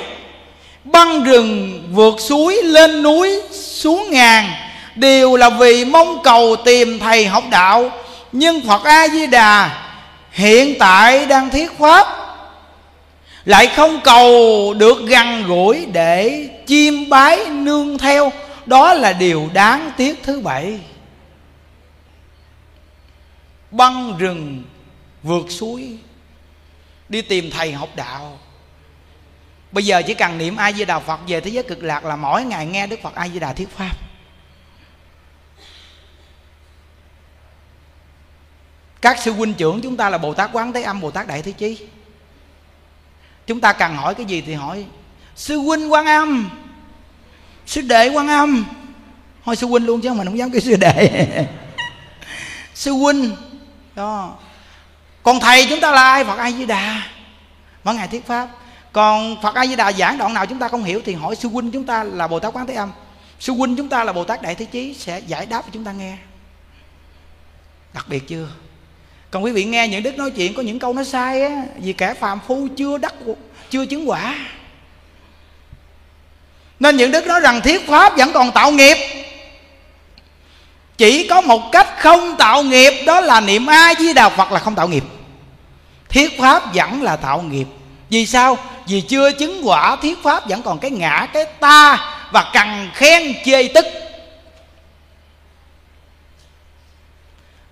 Băng rừng vượt suối lên núi xuống ngàn Đều là vì mong cầu tìm thầy học đạo. Nhưng Phật A-di-đà hiện tại đang thiết pháp, lại không cầu được gần gũi để chiêm bái nương theo. Đó là điều đáng tiếc thứ bảy. Băng rừng vượt suối, đi tìm thầy học đạo bây giờ chỉ cần niệm a di đà phật về thế giới cực lạc là mỗi ngày nghe đức phật a di đà thuyết pháp. Các sư huynh trưởng chúng ta là bồ tát quán thế âm, bồ tát đại thế chí. Chúng ta cần hỏi cái gì thì hỏi. Sư huynh quan âm. Sư đệ quan âm. Thôi sư huynh luôn chứ, mình không dám kêu sư đệ. [LAUGHS] Sư huynh. Đó. Còn thầy chúng ta là ai? Phật ai di đà mỗi ngày thuyết pháp còn phật a di đà giảng đoạn nào chúng ta không hiểu thì hỏi sư huynh chúng ta là bồ tát quán thế âm. Sư huynh chúng ta là bồ tát đại thế chí sẽ giải đáp cho chúng ta nghe. Đặc biệt chưa? Còn quý vị nghe những đức nói chuyện có những câu nó sai á, vì kẻ phàm phu chưa đắc, chưa chứng quả. Nên những đức nói rằng thiết pháp vẫn còn tạo nghiệp. Chỉ có một cách không tạo nghiệp, đó là niệm a di đà phật là không tạo nghiệp. Thiết pháp vẫn là tạo nghiệp. Vì sao? Vì chưa chứng quả thiết pháp vẫn còn cái ngã, cái ta và cần khen chê tức.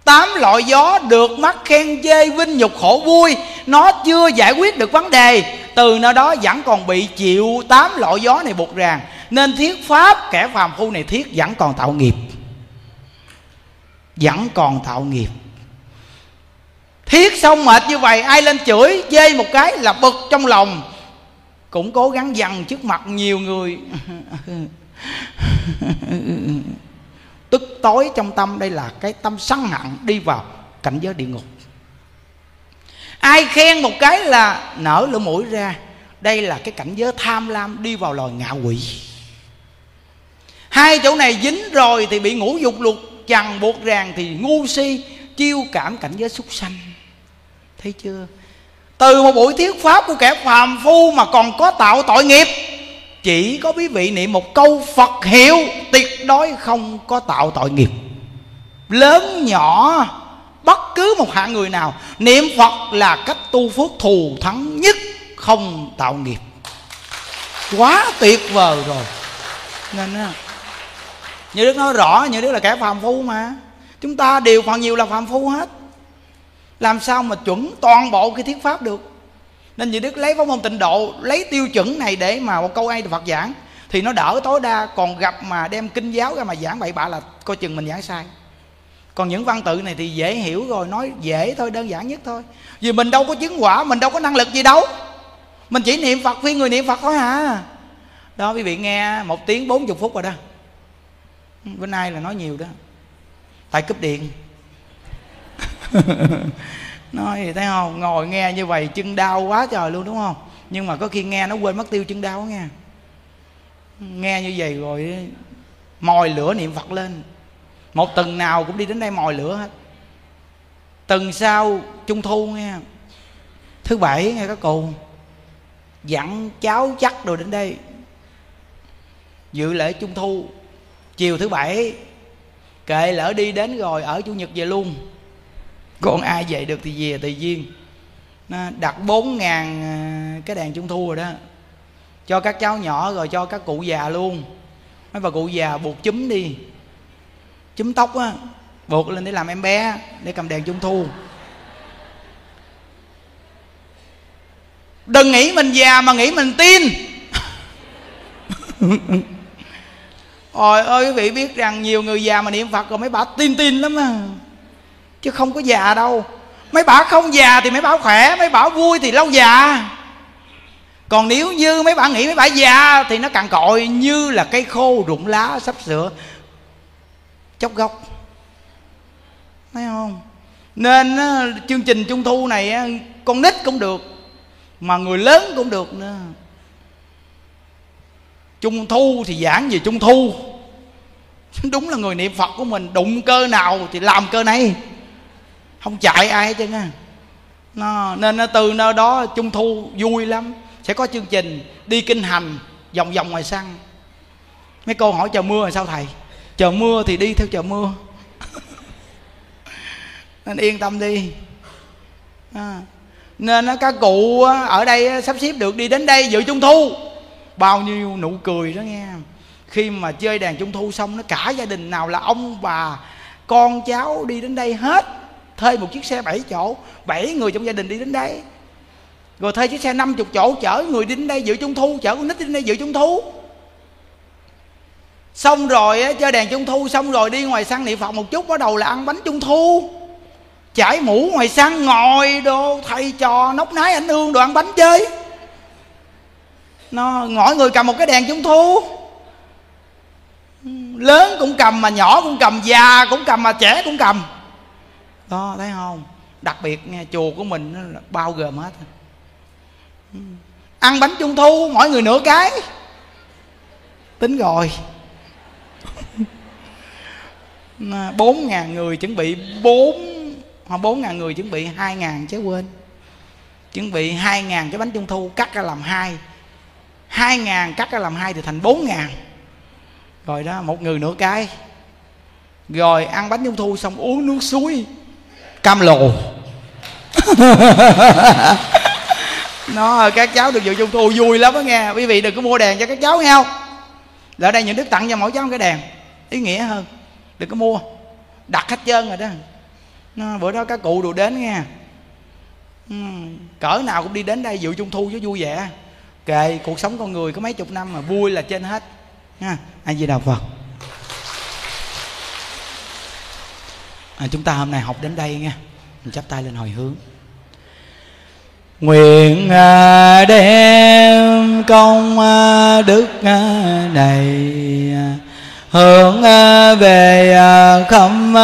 Tám loại gió được mắt khen chê, vinh nhục khổ vui, nó chưa giải quyết được vấn đề. Từ nơi đó vẫn còn bị chịu tám loại gió này buộc ràng. Nên thiết pháp kẻ phàm phu này thiết vẫn còn tạo nghiệp. Vẫn còn tạo nghiệp. Thiết xong mệt như vậy, ai lên chửi, chê một cái là bực trong lòng cũng cố gắng dằn trước mặt nhiều người. Tức tối trong tâm, đây là cái tâm sân hận đi vào cảnh giới địa ngục. Ai khen một cái là nở lỗ mũi ra. Đây là cái cảnh giới tham lam đi vào loài ngạ quỷ. Hai chỗ này dính rồi thì bị ngũ dục lục chằng buộc ràng thì ngu si, chiêu cảm cảnh giới súc sanh. Thấy chưa? Từ một buổi thuyết pháp của kẻ phàm phu mà còn có tạo tội nghiệp, chỉ có quý vị niệm một câu phật hiệu, tuyệt đối không có tạo tội nghiệp. Lớn nhỏ, bất cứ một hạng người nào, niệm phật là cách tu phước thù thắng nhất, không tạo nghiệp. Quá tuyệt vời rồi. Nên như đức nói rõ, như đức là kẻ phàm phu mà. Chúng ta đều phần nhiều là phàm phu hết làm sao mà chuẩn toàn bộ cái thuyết pháp được? Nên như đức lấy pháp môn tịnh độ, lấy tiêu chuẩn này để mà một câu ai Phật giảng, thì nó đỡ tối đa. Còn gặp mà đem kinh giáo ra mà giảng bậy bạ là coi chừng mình giảng sai. Còn những văn tự này thì dễ hiểu rồi, nói dễ thôi, đơn giản nhất thôi. Vì mình đâu có chứng quả, mình đâu có năng lực gì đâu. Mình chỉ niệm phật phi người niệm phật thôi à. Đó, quý vị nghe một tiếng bốn chục phút rồi đó. Bữa ai là nói nhiều đó. Tại cúp điện. [LAUGHS] nói thì thấy không? Ngồi nghe như vậy chân đau quá trời luôn, đúng không? Nhưng mà có khi nghe nó quên mất tiêu chân đau nghe. Nghe như vậy rồi mồi lửa niệm phật lên. Một tuần nào cũng đi đến đây mồi lửa hết. Tuần sau trung thu nghe. Thứ bảy nghe các cụ. Dặn cháu chắc đồ đến đây. Dự lễ trung thu. Chiều thứ bảy, kệ lỡ đi đến rồi ở chủ nhật về luôn còn ai về được thì về tùy duyên nó đặt bốn ngàn à, cái đèn trung thu rồi đó. Cho các cháu nhỏ rồi cho các cụ già luôn. Mấy bà cụ già buộc chúm đi. Chúm tóc á, buộc lên để làm em bé, để cầm đèn trung thu. Đừng nghĩ mình già mà nghĩ mình tin. [LAUGHS] Ôi ơi, quý vị biết rằng nhiều người già mà niệm Phật rồi mấy bà tin tin lắm à Chứ không có già đâu. Mấy bà không già thì mấy bà khỏe, Mấy bà vui thì lâu già. Còn nếu như mấy bà nghĩ mấy bà già Thì nó cằn cội như là cây khô rụng lá sắp sửa. Chốc gốc. Thấy không? Nên chương trình trung thu này Con nít cũng được, Mà người lớn cũng được nữa. Trung thu thì giảng về trung thu. [LAUGHS] Đúng là người niệm Phật của mình, Đụng cơ nào thì làm cơ này không chạy ai hết trơn á. Nó, Nên nó từ nơi đó Trung thu vui lắm. Sẽ có chương trình đi kinh hành Vòng vòng ngoài sân Mấy cô hỏi chờ mưa là sao thầy? Chờ mưa thì đi theo chờ mưa. [LAUGHS] Nên yên tâm đi. À. Nên các cụ ở đây sắp xếp được đi đến đây dự trung thu. Bao nhiêu nụ cười đó nghe. Khi mà chơi đàn trung thu xong nó cả gia đình nào là ông bà con cháu đi đến đây hết thuê một chiếc xe 7 chỗ, bảy người trong gia đình đi đến đây. Rồi thuê chiếc xe 50 chỗ, chở người đi đến đây dự trung thu, chở con nít đi đến đây dự trung thu. Xong rồi chơi đèn trung thu, xong rồi đi ngoài sân niệm phật một chút, bắt đầu là ăn bánh trung thu. Chải mũ ngoài sân, ngồi đồ, thầy trò, nóc nái, ảnh hương, đồ ăn bánh chơi. Nó, mỗi người cầm một cái đèn trung thu. Lớn cũng cầm mà nhỏ cũng cầm, già cũng cầm mà trẻ cũng cầm đó, thấy không? Đặc biệt nghe, chùa của mình nó là bao gồm hết. Ăn bánh trung thu, mỗi người nửa cái. Tính rồi. Bốn ngàn người chuẩn bị bốn hoặc bốn ngàn người chuẩn bị hai ngàn chứ quên. Chuẩn bị hai ngàn cái bánh trung thu, cắt ra làm hai. hai ngàn cắt ra làm hai thì thành bốn ngàn. Rồi đó, một người nửa cái. Rồi ăn bánh trung thu xong uống nước suối cam lồ. [LAUGHS] Nó các cháu được dự trung thu vui lắm đó nghe. Quý vị đừng có mua đèn cho các cháu nghe không? Ở đây những đức tặng cho mỗi cháu một cái đèn. Ý nghĩa hơn. Đừng có mua. Đặt hết trơn rồi đó. Nó, bữa đó các cụ đồ đến nghe. Cỡ nào cũng đi đến đây dự trung thu cho vui vẻ. Kệ cuộc sống con người có mấy chục năm mà vui là trên hết. Nha a di đà phật. À, chúng ta hôm nay học đến đây nha. Mình chắp tay lên hồi hướng. Nguyện à, đem công à, đức à, này hướng về khâm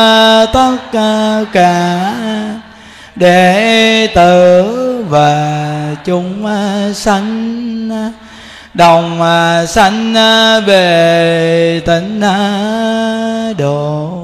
tất cả đệ tử và chúng sanh đồng sanh về tịnh độ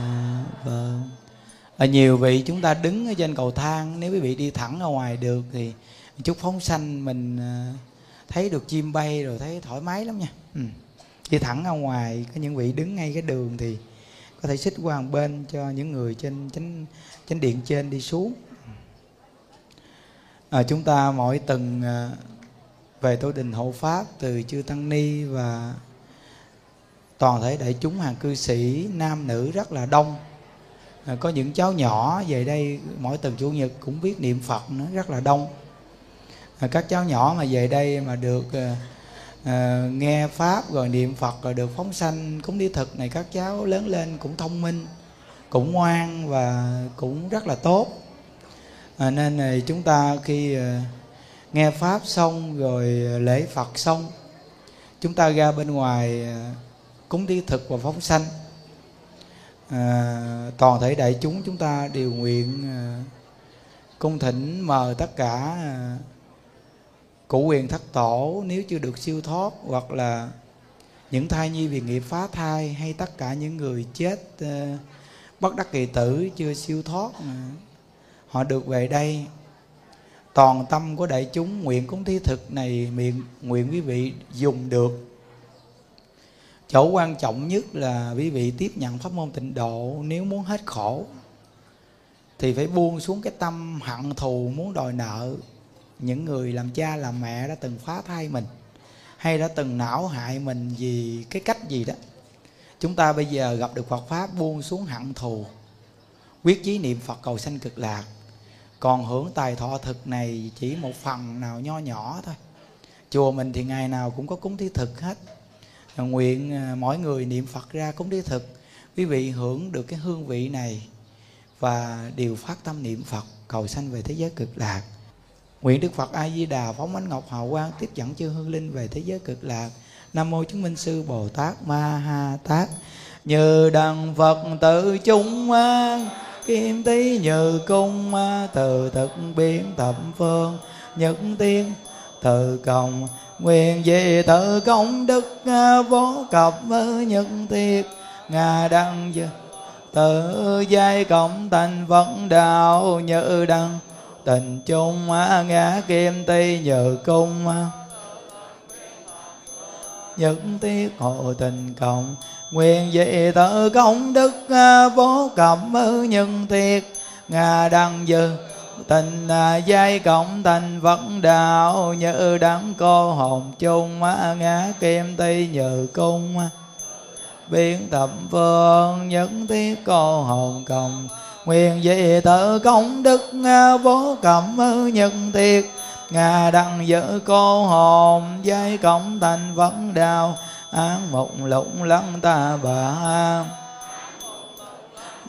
ở nhiều vị chúng ta đứng ở trên cầu thang nếu quý vị đi thẳng ra ngoài được thì chút phóng sanh mình ờ, thấy được chim bay rồi thấy thoải mái lắm nha. Ừ. đi thẳng ra ngoài có những vị đứng ngay cái đường thì có thể xích qua một bên cho những người trên chánh chánh điện trên đi xuống. À, chúng ta mỗi tuần ờ, về tổ đình hộ pháp từ chư tăng ni và toàn thể đại chúng hàng cư sĩ nam nữ rất là đông à, có những cháu nhỏ về đây mỗi tuần chủ nhật cũng biết niệm phật nó rất là đông. À, các cháu nhỏ mà về đây mà được à, à, nghe pháp rồi niệm phật rồi được phóng sanh cúng đi thực này các cháu lớn lên cũng thông minh cũng ngoan và cũng rất là tốt. À, nên này chúng ta khi à, nghe pháp xong rồi lễ phật xong chúng ta ra bên ngoài à, cúng đi thực và phóng sanh à, toàn thể đại chúng chúng ta đều nguyện à, cung thỉnh mời tất cả ờ, à, cụ quyền thất tổ nếu chưa được siêu thoát hoặc là những thai nhi vì nghiệp phá thai hay tất cả những người chết bất đắc kỳ tử chưa siêu thoát họ được về đây. Toàn tâm của đại chúng nguyện cúng thí thực này miệng nguyện quý vị dùng được chỗ quan trọng nhất là quý vị tiếp nhận pháp môn tịnh độ nếu muốn hết khổ, thì phải buông xuống cái tâm hận thù muốn đòi nợ. Những người làm cha làm mẹ đã từng phá thai mình hay đã từng não hại mình vì cái cách gì đó, chúng ta bây giờ gặp được Phật pháp buông xuống hận thù, quyết chí niệm Phật cầu sanh cực lạc. Còn hưởng tài thọ thực này chỉ một phần nào nho nhỏ thôi. Chùa mình thì ngày nào cũng có cúng thí thực hết nguyện à, mỗi người niệm Phật ra cúng đi thực quý vị hưởng được cái hương vị này và đều phát tâm niệm Phật, cầu sanh về thế giới cực lạc Nguyện Đức Phật A Di Đà phóng ánh ngọc hào quang tiếp dẫn chư hương linh về thế giới cực lạc. Nam mô chứng minh sư Bồ Tát Ma Ha Tát. Như đằng Phật tự chúng an, kim tí như cung từ thực biến thập phương, nhất tiên, từ cộng nguyện về tự công đức vô cập nhân thiệt. Ngà đăng tự giai cộng thành vấn đạo như đăng. Tình chung ngã kim ti nhờ cung những tiết hộ tình cộng. Nguyện dị tự công đức vô cẩm nhân thiệt. Ngà đăng dư tình à, giai cộng thành vấn đạo như đắng cô hồn chung à, ngã kim ti nhờ cung. Biến thập phương những tiết cô hồn cộng nguyện dị tự công đức à, vô cẩm nhân tiệt. Ngà đặng giữ cô hồn, giai cộng thành vấn đạo. Án mục lụng lắng ta bà.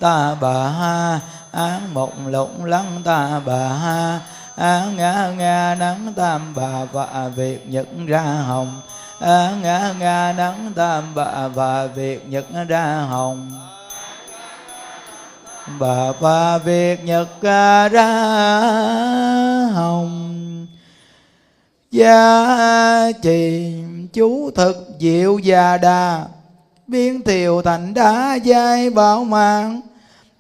Ta bà. ha án mộng lũng lăng ta bà ha. Án ngã ngã nắng tam bà và việc nhận ra hồng. Án ngã ngã nắng tam bà và việc nhận ra hồng. Bà và việc nhật ra hồng. Gia trì chú thực diệu già đà. Biến thiều thành đá giai bảo mạng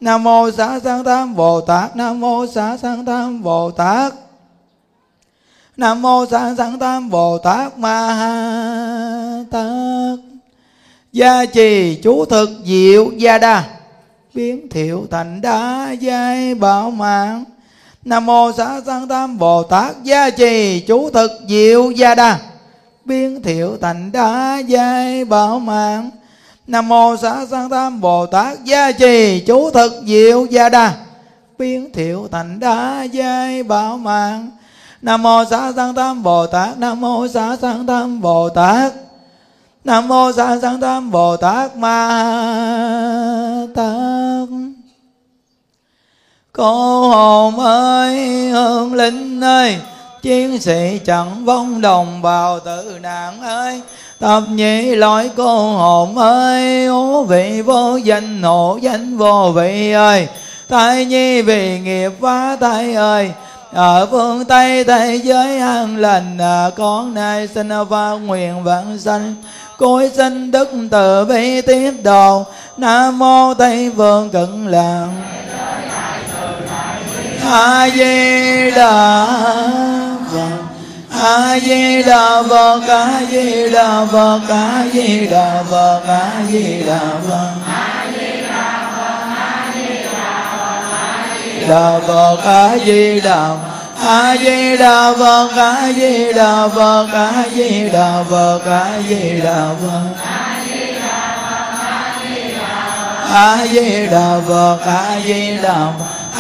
nam mô xá sanh tam bồ tát. Nam mô xá sanh tam bồ tát. Nam mô xá sanh tam bồ tát ma ha tát. Gia trì chú thực diệu gia đa. Biến thiệu thành đá giai bảo mạng. Nam mô xá sanh tam bồ tát. Gia trì chú thực diệu gia đa. Biến thiệu thành đá giai bảo mạng nam mô xá sanh tam bồ tát gia trì, chú thực diệu gia đa. Biến thiệu thành đá giai bảo mạng. Nam mô xá sanh tam bồ tát, nam mô xá sanh tam bồ tát. Nam mô xá sanh tam bồ tát ma tát. Cô hồn ơi hương linh ơi, chiến sĩ chẳng vong đồng bào tử nạn ơi tập nhị lỗi cô hồn ơi ố vị vô danh hộ danh vô vị ơi. Tại nhi vì nghiệp phá tay ơi ở phương tây thế giới an lành à, con nay xin phát nguyện vãng sanh. Cối sinh đức từ bi tiếp độ nam mô tây phương cực lạc a di đà phật a di đà phật a di đà phật a di đà phật a di đà phật đà phật a di đà a di đà phật a di đà phật a di đà phật a di đà phật a di đà phật a di đà phật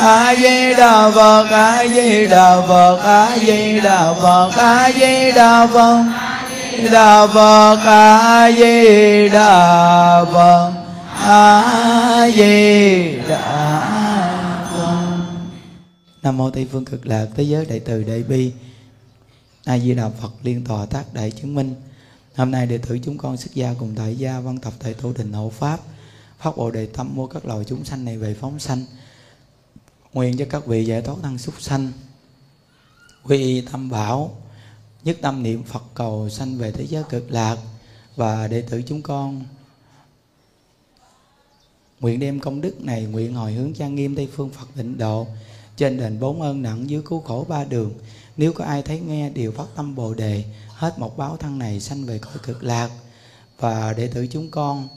a di đà phật a di đà phật a di đà phật a di đà phật đà phật a di đà phật a di đà phật nam mô tây phương cực lạc thế giới đại từ đại bi a di đà phật liên tòa tác đại chứng minh hôm nay đệ tử chúng con xuất gia cùng tại gia văn tập tại tu đình hộ pháp phát bồ đề tâm mua các loài chúng sanh này về phóng sanh nguyện cho các vị giải thoát thân súc sanh. Quy y tâm bảo, nhất tâm niệm phật cầu sanh về thế giới cực lạc và đệ tử chúng con. Nguyện đem công đức này nguyện hồi hướng trang nghiêm tây phương phật tịnh độ, trên đền bốn ơn nặng dưới cứu khổ ba đường. Nếu có ai thấy nghe đều phát tâm bồ đề, hết một báo thân này sanh về cõi cực lạc. Và đệ tử chúng con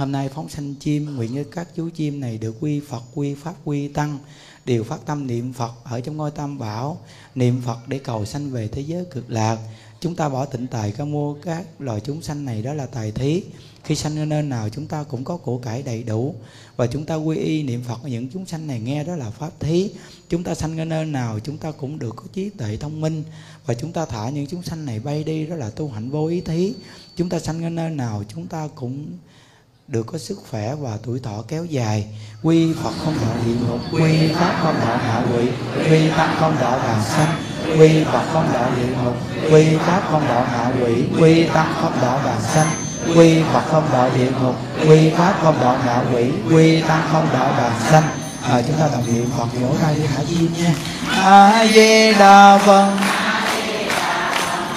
hôm nay phóng sanh chim, nguyện như các chú chim này được quy phật, quy pháp, quy tăng, đều phát tâm niệm phật ở trong ngôi tam bảo, niệm phật để cầu sanh về thế giới cực lạc. Chúng ta bỏ tịnh tài có mua các, loài chúng sanh này đó là tài thí. Khi sanh ở nơi nào, chúng ta cũng có của cải đầy đủ. Và chúng ta quy y niệm phật những chúng sanh này nghe đó là pháp thí. Chúng ta sanh ở nơi nào, chúng ta cũng được có trí tuệ thông minh. Và chúng ta thả những chúng sanh này bay đi đó là tu hạnh vô ý thí. Chúng ta sanh ở nơi nào, chúng ta cũng được có sức khỏe và tuổi thọ kéo dài. Quy phật không đạo địa ngục quy pháp không đạo hạ quỷ quy tăng không đạo bàn sanh quy phật không đạo địa ngục quy pháp không đạo hạ quỷ quy tăng không đạo bàn sanh quy phật không đạo địa ngục quy pháp không đạo hạ quỷ quy tăng không đạo bàn sanh. À, chúng ta đọc niệm phật vỗ tay với hải chi nha. A di đà phật.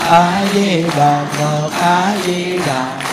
A di đà phật. A di đà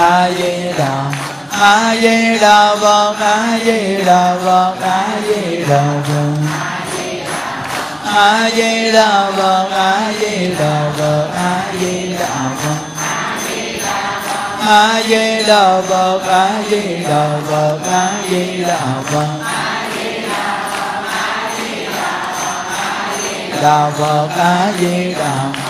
a di đà a di đà phật a di đà phật a di đà phật a di đà phật a di đà phật a di đà phật a di đà phật a di đà phật a di đà phật đà phật a di đà phật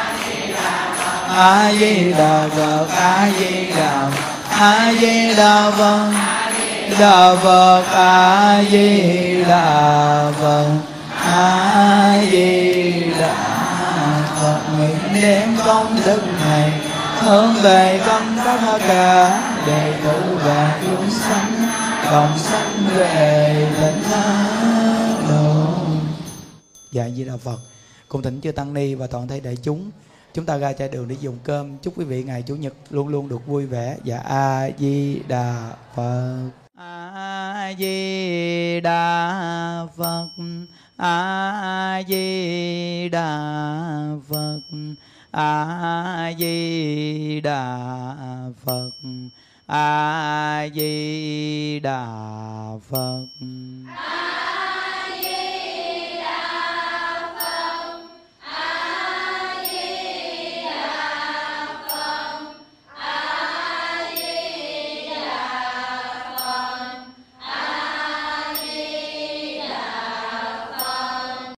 a di đà phật a di đà a di đà phật đà phật a di đà phật a di đà phật nguyện đem công đức này hướng về công tất cả đệ tử và chúng sanh đồng sanh về tịnh độ dạ di đà phật cùng thỉnh chư tăng ni và toàn thể đại chúng chúng ta ra chợ đường để dùng cơm. Chúc quý vị ngày chủ nhật luôn luôn được vui vẻ. Dạ a di đà phật. A di đà phật. A di đà phật. A di đà phật. A di đà phật. A